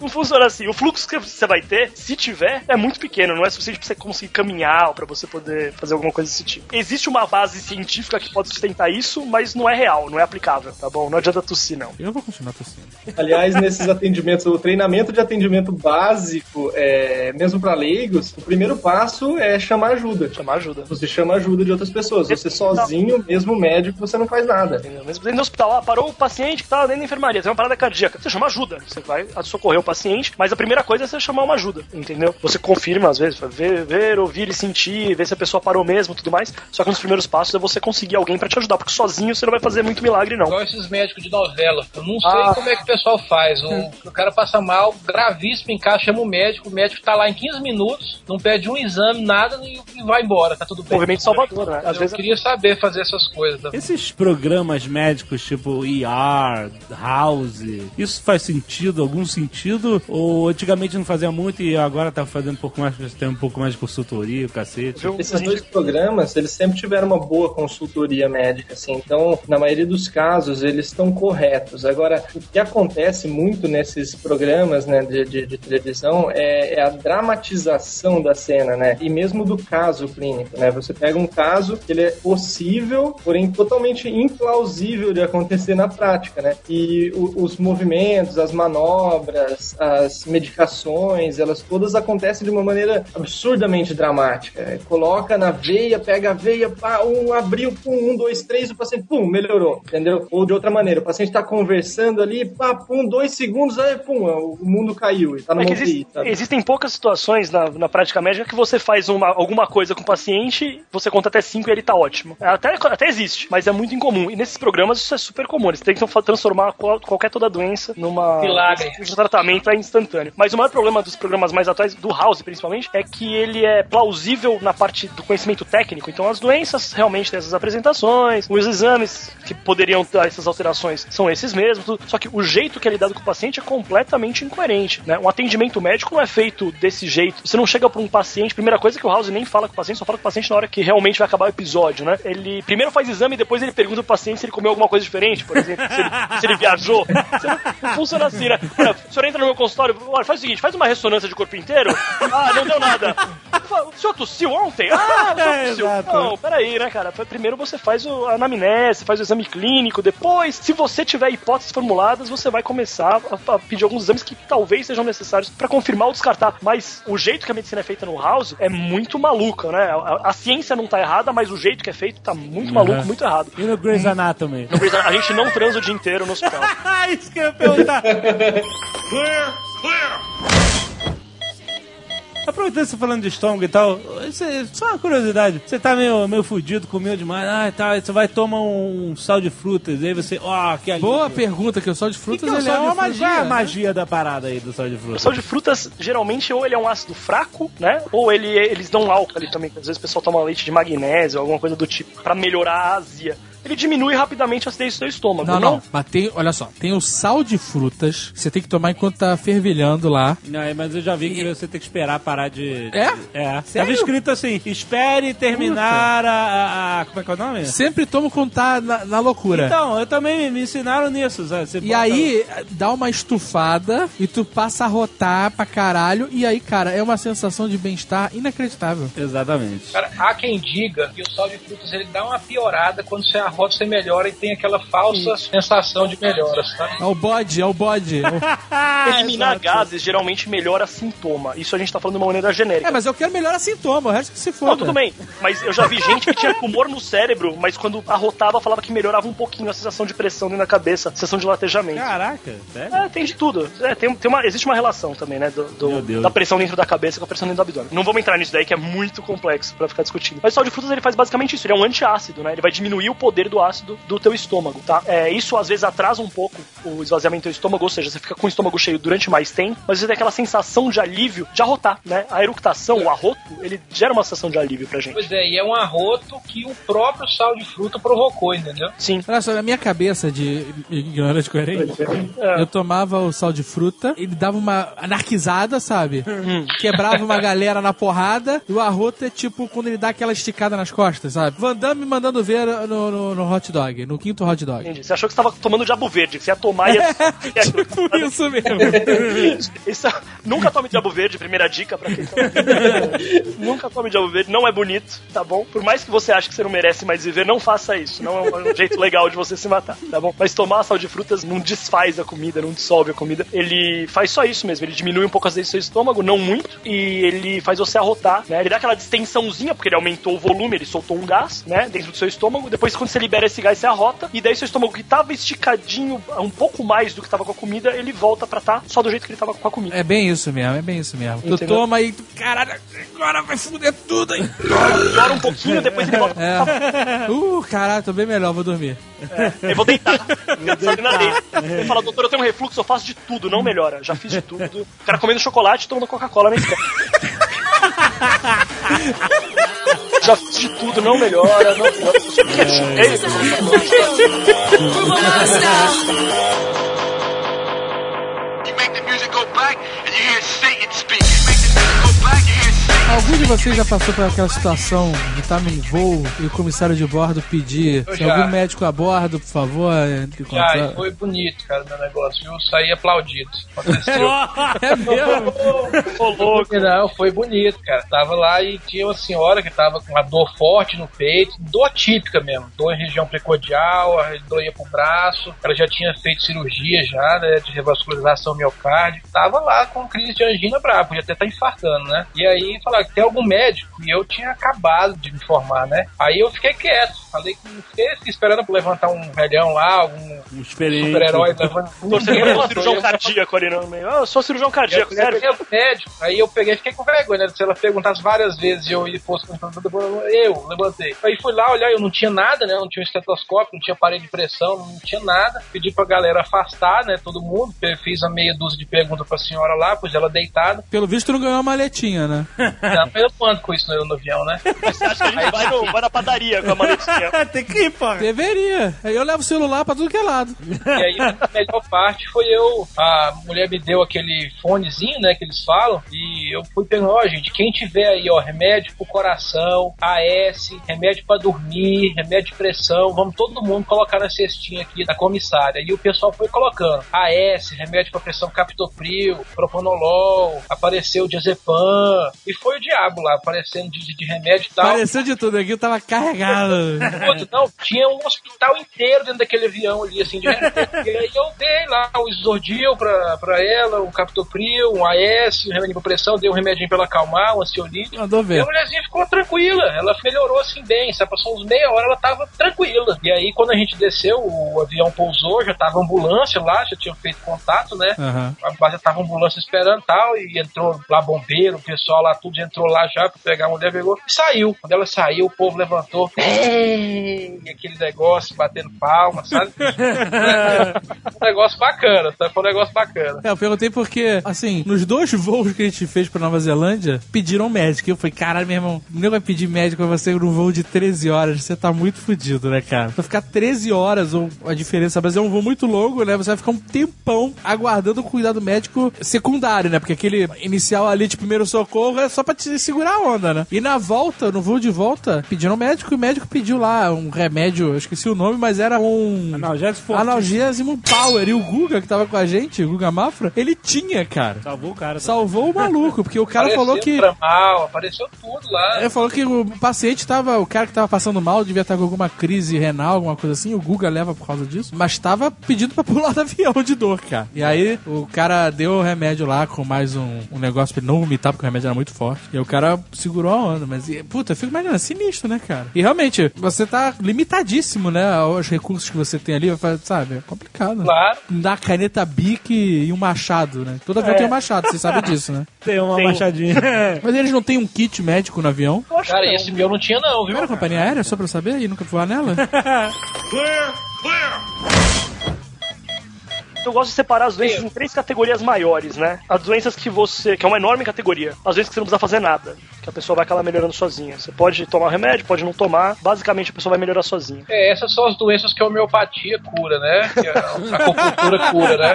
Não funciona assim. O fluxo que você vai ter, se tiver, é muito pequeno. Não é suficiente pra você conseguir caminhar ou pra você poder fazer alguma coisa desse tipo. Existe uma base científica científica que pode sustentar isso, mas não é real, não é aplicável, tá bom? Não adianta tossir, não. Eu vou continuar tossindo. Aliás, nesses atendimentos, o treinamento de atendimento básico, é, mesmo para leigos, o primeiro passo é chamar ajuda. Chamar ajuda. Você chama ajuda de outras pessoas. Você sozinho, mesmo médico, você não faz nada. Entendeu? Mesmo dentro do hospital, ah, parou o paciente que tava dentro da enfermaria, tem uma parada cardíaca. Você chama ajuda. Você vai socorrer o paciente, mas a primeira coisa é você chamar uma ajuda, entendeu? Você confirma, às vezes, ver, ver ouvir e sentir, ver se a pessoa parou mesmo tudo mais. Só que nos primeiros passos é você conseguir alguém pra te ajudar, porque sozinho você não vai fazer muito milagre, não. Igual esses médicos de novela. Eu não sei Ah. como é que o pessoal faz. O, o cara passa mal, gravíssimo em casa, chama o médico, o médico tá lá em 15 minutos, não pede um exame, nada e, e vai embora, tá tudo bem. Movimento salvador, né? Às Eu vezes queria saber fazer essas coisas. tá? Esses programas médicos tipo ER, House, isso faz sentido, algum sentido? Ou antigamente não fazia muito e agora tá fazendo um pouco mais, tem um pouco mais de consultoria, o cacete? Esses dois programas, eles sempre tiveram uma boa consultoria médica, assim. Então, na maioria dos casos, eles estão corretos. Agora, o que acontece muito nesses programas, né, de, de, de televisão é, é a dramatização da cena, né? E mesmo do caso clínico, né? Você pega um caso que ele é possível, porém totalmente implausível de acontecer na prática, né? E o- os movimentos, as manobras, as medicações, elas todas acontecem de uma maneira absurdamente dramática. Coloca na veia, pega a veia, pá, um abriu, pum, um, dois, três, o paciente, pum, melhorou, entendeu? Ou de outra maneira, o paciente está conversando ali, pá, pum, dois segundos, aí, pum, o mundo caiu e tá no É existe- existem poucas situações na, na prática médica que você faz uma- alguma coisa com o paciente, você conta até 5 e ele tá ótimo. Até, até existe, mas é muito incomum. E nesses programas isso é super comum. Eles tentam transformar qual- qualquer toda doença numa. Milagre. Um tratamento é instantâneo. Mas o maior problema dos programas mais atuais, do House principalmente, é que ele é plausível na parte do conhecimento técnico. Então as doenças realmente têm essas apresentações, os exames que poderiam dar essas alterações são esses mesmos. tudo. Só que o jeito que é lidado com o paciente é completamente incoerente. Né? Um atendimento médico não é feito desse jeito. Você não chega para um paciente, primeira coisa que o House nem fala com o paciente, só fala com o paciente na hora que realmente vai acabar o episódio, né? Ele primeiro faz exame e depois ele pergunta pro paciente se ele comeu alguma coisa diferente, por exemplo, se ele, se ele viajou. Não, não funciona assim, né? Olha, o senhor entra no meu consultório, olha, faz o seguinte, faz uma ressonância de corpo inteiro. Ah, não deu nada. O senhor tossiu ontem? Ah, o senhor É, tossiu. exato. Não, peraí, né, cara? Primeiro você faz o- a anamnese, faz o exame clínico, depois, se você tiver hipóteses formuladas, você vai começar a, a pedir alguns exames que talvez sejam necessários pra confirmar ou descartar. Mas o jeito que a medicina é feita no House é muito maluco, né? A, ciência não tá errada, mas o jeito que é feito tá muito maluco, Uhum. muito errado. E no Grey's Anatomy? No Grey's Anatomy, A gente não transa o dia inteiro no hospital. Ah, isso que eu ia perguntar. Aproveitando você falando de estômago e tal, você- só uma curiosidade. Você tá meio, meio fudido, comeu demais, ah, tá, você vai tomar um sal de frutas, aí você, ó, que alívio. Boa pergunta, que o sal de O que frutas que é o ele é uma frutas? magia. Qual é a né? magia da parada aí do sal de O frutas? sal de frutas, geralmente, ou ele é um ácido fraco, né? Ou ele, eles dão álcool ali também. Às vezes o pessoal toma leite de magnésio, alguma coisa do tipo, pra melhorar a azia. Ele diminui rapidamente a acidez do seu estômago. Não, não, mas tem, olha só, tem o sal de frutas que você tem que tomar enquanto tá fervilhando lá. Não, mas eu já vi que você tem que esperar parar de. É? É. Sério? Tava escrito assim: espere terminar a, a- a- Como é que é o nome? Sempre tomo quando tá na, na loucura. Então, eu também me ensinaram nisso, sabe? Você E bota- aí, dá uma estufada e tu passa a rotar pra caralho. E aí, cara, é uma sensação de bem-estar inacreditável. Exatamente. Cara, há quem diga que o sal de frutas ele dá uma piorada quando você arrota, você melhora e tem aquela falsa sensação de melhora, sabe? É o bode, é o bode. Eliminar exato. gases geralmente melhora sintoma. Isso a gente tá falando de uma maneira genérica. é, mas eu quero melhorar sintoma, o resto que se Não, foda. tudo bem. Mas eu já vi gente que tinha tumor no cérebro, mas quando arrotava falava que melhorava um pouquinho a sensação de pressão dentro da cabeça, a sensação de latejamento. Caraca, sério? É, tem de tudo. É, tem, tem uma, existe uma relação também, né? Do, do- Meu Deus. da pressão dentro da cabeça com a pressão dentro do abdômen. Não vamos entrar nisso daí, que é muito complexo pra ficar discutindo. Mas o sal de frutas ele faz basicamente isso. Ele é um antiácido, né? Ele vai diminuir o poder do ácido do teu estômago, tá? É, isso às vezes atrasa um pouco o esvaziamento do estômago, ou seja, você fica com o estômago cheio durante mais tempo, mas você tem aquela sensação de alívio de arrotar, né? A eructação, o arroto, ele gera uma sensação de alívio pra gente. Pois é, e é um arroto que o próprio sal de fruta provocou, entendeu? Sim. Olha só, na minha cabeça de ignorante coerente, É. eu tomava o sal de fruta, ele dava uma anarquizada, sabe? Quebrava uma galera na porrada, e o arroto é tipo quando ele dá aquela esticada nas costas, sabe? Van Damme mandando ver no, no, no, no hot dog, no quinto hot dog. Entendi. Você achou que você tava tomando diabo verde, que você ia tomar e ia... Tipo isso mesmo. Isso, nunca tome diabo verde, primeira dica pra quem tá Nunca tome diabo verde, não é bonito, tá bom? Por mais que você ache que você não merece mais viver, não faça isso. Não é um jeito legal de você se matar, tá bom? Mas tomar sal de frutas não desfaz a comida, não dissolve a comida. Ele faz só isso mesmo, ele diminui um pouco as vezes seu estômago, não muito, e ele faz você arrotar, né? Ele dá aquela distensãozinha, porque ele aumentou o volume, ele soltou um gás, né? Dentro do seu estômago. Depois, quando você libera esse gás, você arrota, e daí seu estômago que tava esticadinho um pouco mais do que tava com a comida, ele volta pra tá só do jeito que ele tava com a comida. É bem isso mesmo, é bem isso mesmo. Tu Entendeu? toma e tu, caralho, agora vai fuder tudo aí. Demora um pouquinho, depois ele volta É. Uh, caralho, tô bem melhor, vou dormir. Eu vou deitar. Sabe na areia. Ele fala, doutor, eu tenho um refluxo, eu faço de tudo, não melhora. Já fiz de tudo. O cara comendo chocolate e tomando Coca-Cola na escola. Já fiz de tudo, não melhora. Não melhora. Ketchup, é isso. Algum de vocês já passou por aquela situação de estar num voo e o comissário de bordo pedir se algum médico a bordo, por favor, entre em Já, e foi bonito, cara, meu negócio. Eu saí aplaudido. Aconteceu. É mesmo? Ô, louco. Não, foi bonito, cara. Tava lá e tinha uma senhora que tava com uma dor forte no peito, dor típica mesmo, dor em região precodial, a dor ia pro braço. Ela já tinha feito cirurgia já, né, de revascularização miocárdica. Tava lá com crise de angina brava, podia até estar infartando, né? E aí falaram tem algum médico e eu tinha acabado de me formar, né? Aí eu fiquei quieto, falei que fiquei, fiquei esperando pra levantar um velhão lá, algum Um super-herói levantando. Pra um cirurgião cardíaco ali no meio. Ah, eu sou cirurgião cardíaco, Eu sério. peguei o médico, aí eu peguei e fiquei com vergonha, né? Se ela perguntasse várias vezes e eu fosse eu levantei. Aí fui lá olhar, eu não tinha nada, né? Não tinha um estetoscópio, não tinha aparelho de pressão, não tinha nada. Pedi pra galera afastar, né? Todo mundo. Fiz a meia dúzia de perguntas pra senhora lá, pus ela deitada. Pelo visto, tu não ganhou uma maletinha, né? Não, eu ando com isso no, no avião, né? Você acha que a gente vai, no- vai na padaria com a maletinha? Tem que ir, porra. Deveria. Aí eu levo o celular pra tudo que é lado. E aí a melhor parte foi eu. A mulher me deu aquele fonezinho, né? Que eles falam. E eu fui perguntando, ó, gente, quem tiver aí, ó, remédio pro coração, AS, remédio pra dormir, remédio de pressão, vamos todo mundo colocar na cestinha aqui da comissária. E o pessoal foi colocando AS, remédio pra pressão captopril, propanolol, apareceu diazepam. E foi o diabo lá, aparecendo de, de- de remédio e tal. Pareceu de tudo aqui, tava carregado. Outro, Não, tinha um hospital inteiro dentro daquele avião ali, assim, de repente. E aí eu dei lá o Isordil pra, pra ela, um Captopril, um AS, um remédio pra pressão, dei um remedinho pra ela acalmar, um ansiolítico. Mandou E ver. a mulherzinha ficou tranquila, ela melhorou assim bem, sabe? Passou uns meia hora, ela tava tranquila. E aí, quando a gente desceu, o avião pousou, já tava ambulância lá, já tinha feito contato, né? Aham. A base tava ambulância esperando e tal, e entrou lá bombeiro, o pessoal lá tudo entrou lá já pra pegar a mulher, pegou e saiu. Quando ela saiu, o povo levantou, "Ei!" E aquele negócio batendo palma, sabe? um negócio bacana, sabe? Foi um negócio bacana. É, eu perguntei porque, assim, nos dois voos que a gente fez pra Nova Zelândia, pediram médico. E eu falei, caralho, meu irmão, nem vai pedir médico pra você num voo de 13 horas. Você tá muito fudido, né, cara? Pra ficar 13 horas, ou a diferença, mas é um voo muito longo, né? Você vai ficar um tempão aguardando o cuidado médico secundário, né? Porque aquele inicial ali de primeiro socorro é só pra te segurar a onda, né? E na volta, no voo de volta, pediram médico e o médico pediu lá um remédio, eu esqueci o nome, mas era um. Analgésico forte. Analgésimo Power. E o Guga, que tava com a gente, o Guga Mafra, ele tinha, cara. Salvou o cara. Salvou o maluco, porque o cara Apareceu falou que. Tramal, apareceu tudo lá. Ele falou que o paciente tava. O cara que tava passando mal devia estar com alguma crise renal, alguma coisa assim. O Guga leva por causa disso. Mas tava pedindo pra pular do avião de dor, cara. E aí o cara deu o remédio lá com mais um, um negócio pra ele não vomitar, porque o remédio era muito forte. E aí o cara segurou a onda. Mas, e, puta, eu fico imaginando, é sinistro, né, cara? E realmente, você tá limitadíssimo, né? Aos recursos que você tem ali. Sabe? É complicado. Claro. Dá caneta bic e um machado, né? Todo avião tem um machado, você sabe disso, né? Tem uma Tem. machadinha. Mas eles não têm um kit médico no avião? Eu acho que Cara, não. esse meu não tinha não, viu? Primeira companhia aérea, só pra eu saber, e nunca voar nela? Eu gosto de separar as doenças em três categorias maiores, né? As doenças que você. que é uma enorme categoria. As doenças que você não precisa fazer nada. Que a pessoa vai acabar melhorando sozinha. Você pode tomar remédio, pode não tomar, basicamente a pessoa vai melhorar sozinha. É, essas são as doenças que a homeopatia cura, né? Que a, acupuntura cura, né?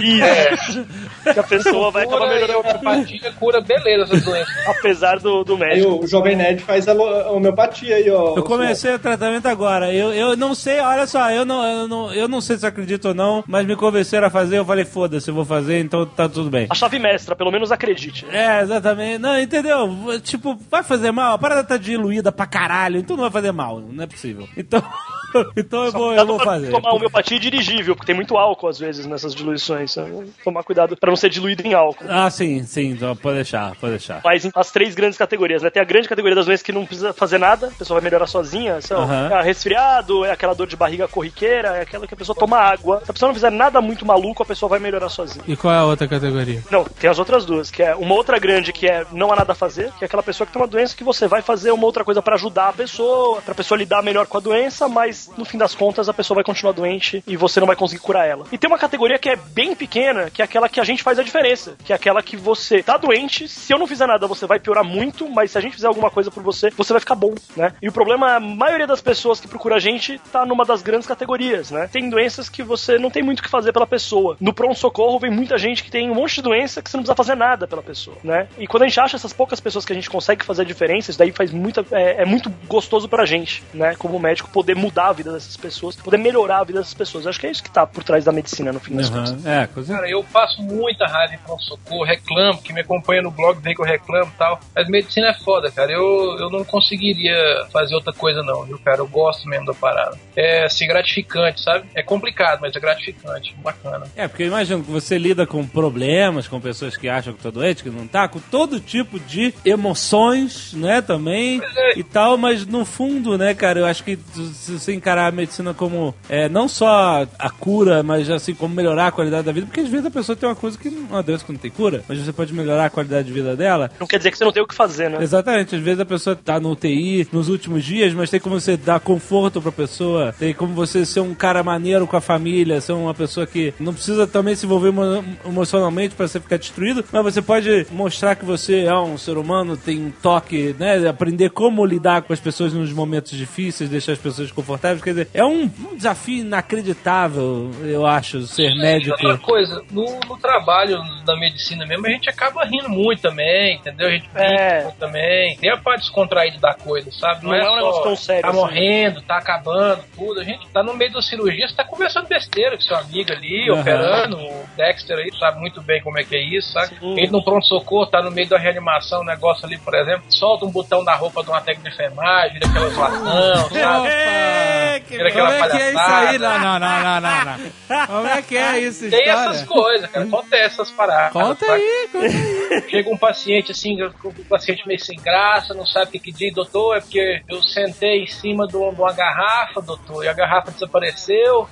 Isso. Que a pessoa vai acabar e a melhorando. homeopatia cura, beleza, essas doenças. Apesar do, do Aí médico. o Jovem Nerd faz a homeopatia aí, ó. Eu comecei o tratamento agora. Eu, eu não sei, olha só, eu não, eu, não, eu não sei se acredito ou não, mas me convenceram a fazer. Eu falei, foda-se, eu vou fazer, então tá tudo bem. A chave mestra, pelo menos acredite. É, exatamente. Não, entendeu? Tipo, vai fazer mal? A parada tá diluída pra caralho, então não vai fazer mal. Não é possível. Então, então eu vou, eu vou fazer. Tomar homeopatia dirigível, porque tem muito álcool às vezes nessas diluições. Então, Tomar cuidado pra não ser diluído em álcool. Ah, sim, sim, então pode deixar, pode deixar. Mas as três grandes categorias, né? Tem a grande categoria das doenças que não precisa fazer nada, a pessoa vai melhorar sozinha. São é resfriado, é aquela dor de barriga corriqueira, é aquela que a pessoa toma água. Se a pessoa não fizer nada muito maluco, a pessoa vai melhorar sozinha. E qual é a outra categoria? Não, tem as outras duas, que é uma outra grande que é não há nada a fazer, que é aquela pessoa que tem uma doença que você vai fazer uma outra coisa pra ajudar a pessoa, pra pessoa lidar melhor com a doença, mas no fim das contas a pessoa vai continuar doente e você não vai conseguir curar ela. E tem uma categoria que é bem pequena, que é aquela que a gente faz a diferença, que é aquela que você tá doente, se eu não fizer nada você vai piorar muito, mas se a gente fizer alguma coisa por você, você vai ficar bom, né? E o problema, a maioria das pessoas que procura a gente tá numa das grandes categorias, né? Tem doenças que você não tem muito o que fazer pela pessoa. No pronto-socorro vem muita gente que tem um monte de doença que você não precisa fazer nada pela pessoa, né? E quando a gente acha essas poucas pessoas que a gente consegue fazer a diferença, isso daí faz muita. É, é muito gostoso pra gente, né? Como médico, poder mudar a vida dessas pessoas, poder melhorar a vida dessas pessoas. Eu acho que é isso que tá por trás da medicina, no fim das contas. É, coisa. Cara, eu passo muita raiva em pronto-socorro, reclamo, que me acompanha no blog vê que eu reclamo e tal. Mas medicina é foda, cara. Eu, eu não conseguiria fazer outra coisa, não, viu, cara? Eu gosto mesmo da parada. É, assim, gratificante, sabe? É complicado, mas é gratificante. Bacana. É, porque eu imagino que você lida com problemas, com pessoas que acham que tá doente, que não tá, com todo tipo de emoções, né, também e tal, mas no fundo, né, cara, eu acho que se você encarar a medicina como é, não só a cura, mas assim, como melhorar a qualidade da vida, porque às vezes a pessoa tem uma coisa que, uma doença que não tem cura, mas você pode melhorar a qualidade de vida dela, Não quer dizer que você não tem o que fazer, né? Exatamente, às vezes a pessoa tá no UTI nos últimos dias, mas tem como você dar conforto pra pessoa, tem como você ser um cara maneiro com a família, ser uma pessoa que não precisa também se envolver emo- emocionalmente pra você ficar destruído, mas você pode mostrar que você é um ser humano, tem um toque, né, aprender como lidar com as pessoas nos momentos difíceis, deixar as pessoas confortáveis, quer dizer, é um, um desafio inacreditável, eu acho, ser médico. Outra coisa, no, no trabalho da medicina mesmo, a gente acaba rindo muito também, entendeu? A gente É. muito também. Tem a parte descontraída da coisa, sabe? Não é um só negócio tão sério Tá assim. morrendo, tá acabando, tudo. A gente tá no meio da cirurgia, você tá conversando besteira com seu amigo ali, Aham. operando. O Dexter aí sabe muito bem como é que é isso, sabe? Sim. Ele no pronto-socorro, tá no meio da reanimação, o negócio ali, por exemplo, solta um botão da roupa de uma técnica de enfermagem, vira aquela zoação, sabe? É, que Vira aquela Como é que é isso aí? Não, não, não, não, não. Como é que é isso, Tem história? essas coisas, cara. Acontece essas paradas. Conta aí, conta aí. Chega um paciente assim, um paciente meio sem graça, não sabe o que, que diz, doutor, é porque eu sentei em cima de uma garrafa, doutor, e a garrafa desapareceu,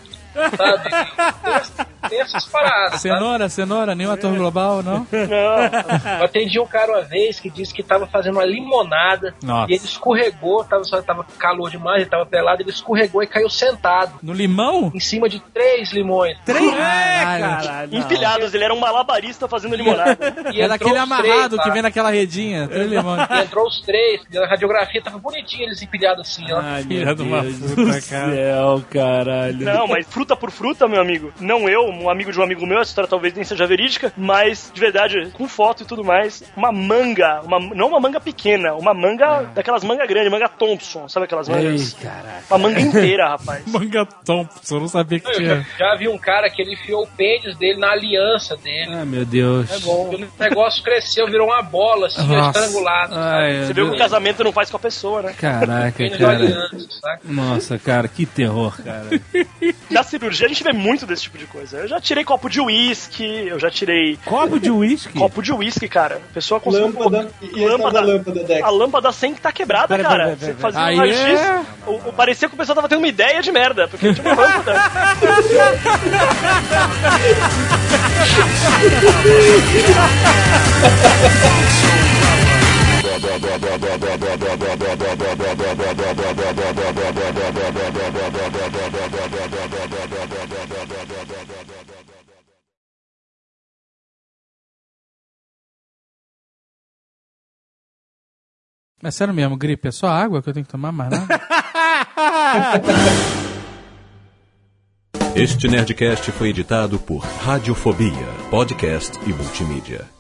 sabe? Tem, tem essas paradas. sabe? Cenoura, cenoura, nenhum ator global, não? Eu atendi um cara uma vez que disse que tava fazendo uma limonada Nossa. e ele escorregou, tava, só tava calor demais, ele tava pelado, ele escorregou e caiu sentado No limão? em cima de três limões. Três? Caralho, não. Empilhados, ele era um malabarista fazendo limonada. E É daquele entrou os amarrado três, que vem naquela redinha. Três limões. E entrou os três, a radiografia tava bonitinha, eles empilhados assim, ó. Ai, Filha meu Deus do cara. céu, caralho. Não, mas fruta por fruta, meu amigo. Não eu, um amigo de um amigo meu, essa história talvez nem seja verídica, mas de verdade, com foto e tudo mais, uma manga, uma, não uma manga pequena, uma manga daquelas manga grande, manga Thompson, sabe aquelas Ei, mangas? caralho. Uma manga inteira, rapaz. Manga Thompson, eu não sabia que Eu tinha. já, já vi um cara que ele enfiou o pênis dele na aliança dele. Ah, meu Deus. É bom. O negócio cresceu, virou uma bola, assim? Ai, Você o que o casamento não faz com a pessoa, né? Caraca, cara. aliança, saca? Nossa, cara, que terror, cara cirurgia, a gente vê muito desse tipo de coisa. Eu já tirei copo de uísque, eu já tirei. Copo de uísque? Copo de uísque, cara. A pessoa com Lâmpada, um... lâmpada, tá lâmpada Dex. A lâmpada sem que tá quebrada, pera, cara. Pera, pera, Você fazia um raio-x. É... O, parecia que o pessoal tava tendo uma ideia de merda, porque tinha uma lâmpada. Mas sério mesmo, gripe, é só água que eu tenho que tomar mais nada? este Nerdcast foi editado por Radiofobia, podcast e multimídia.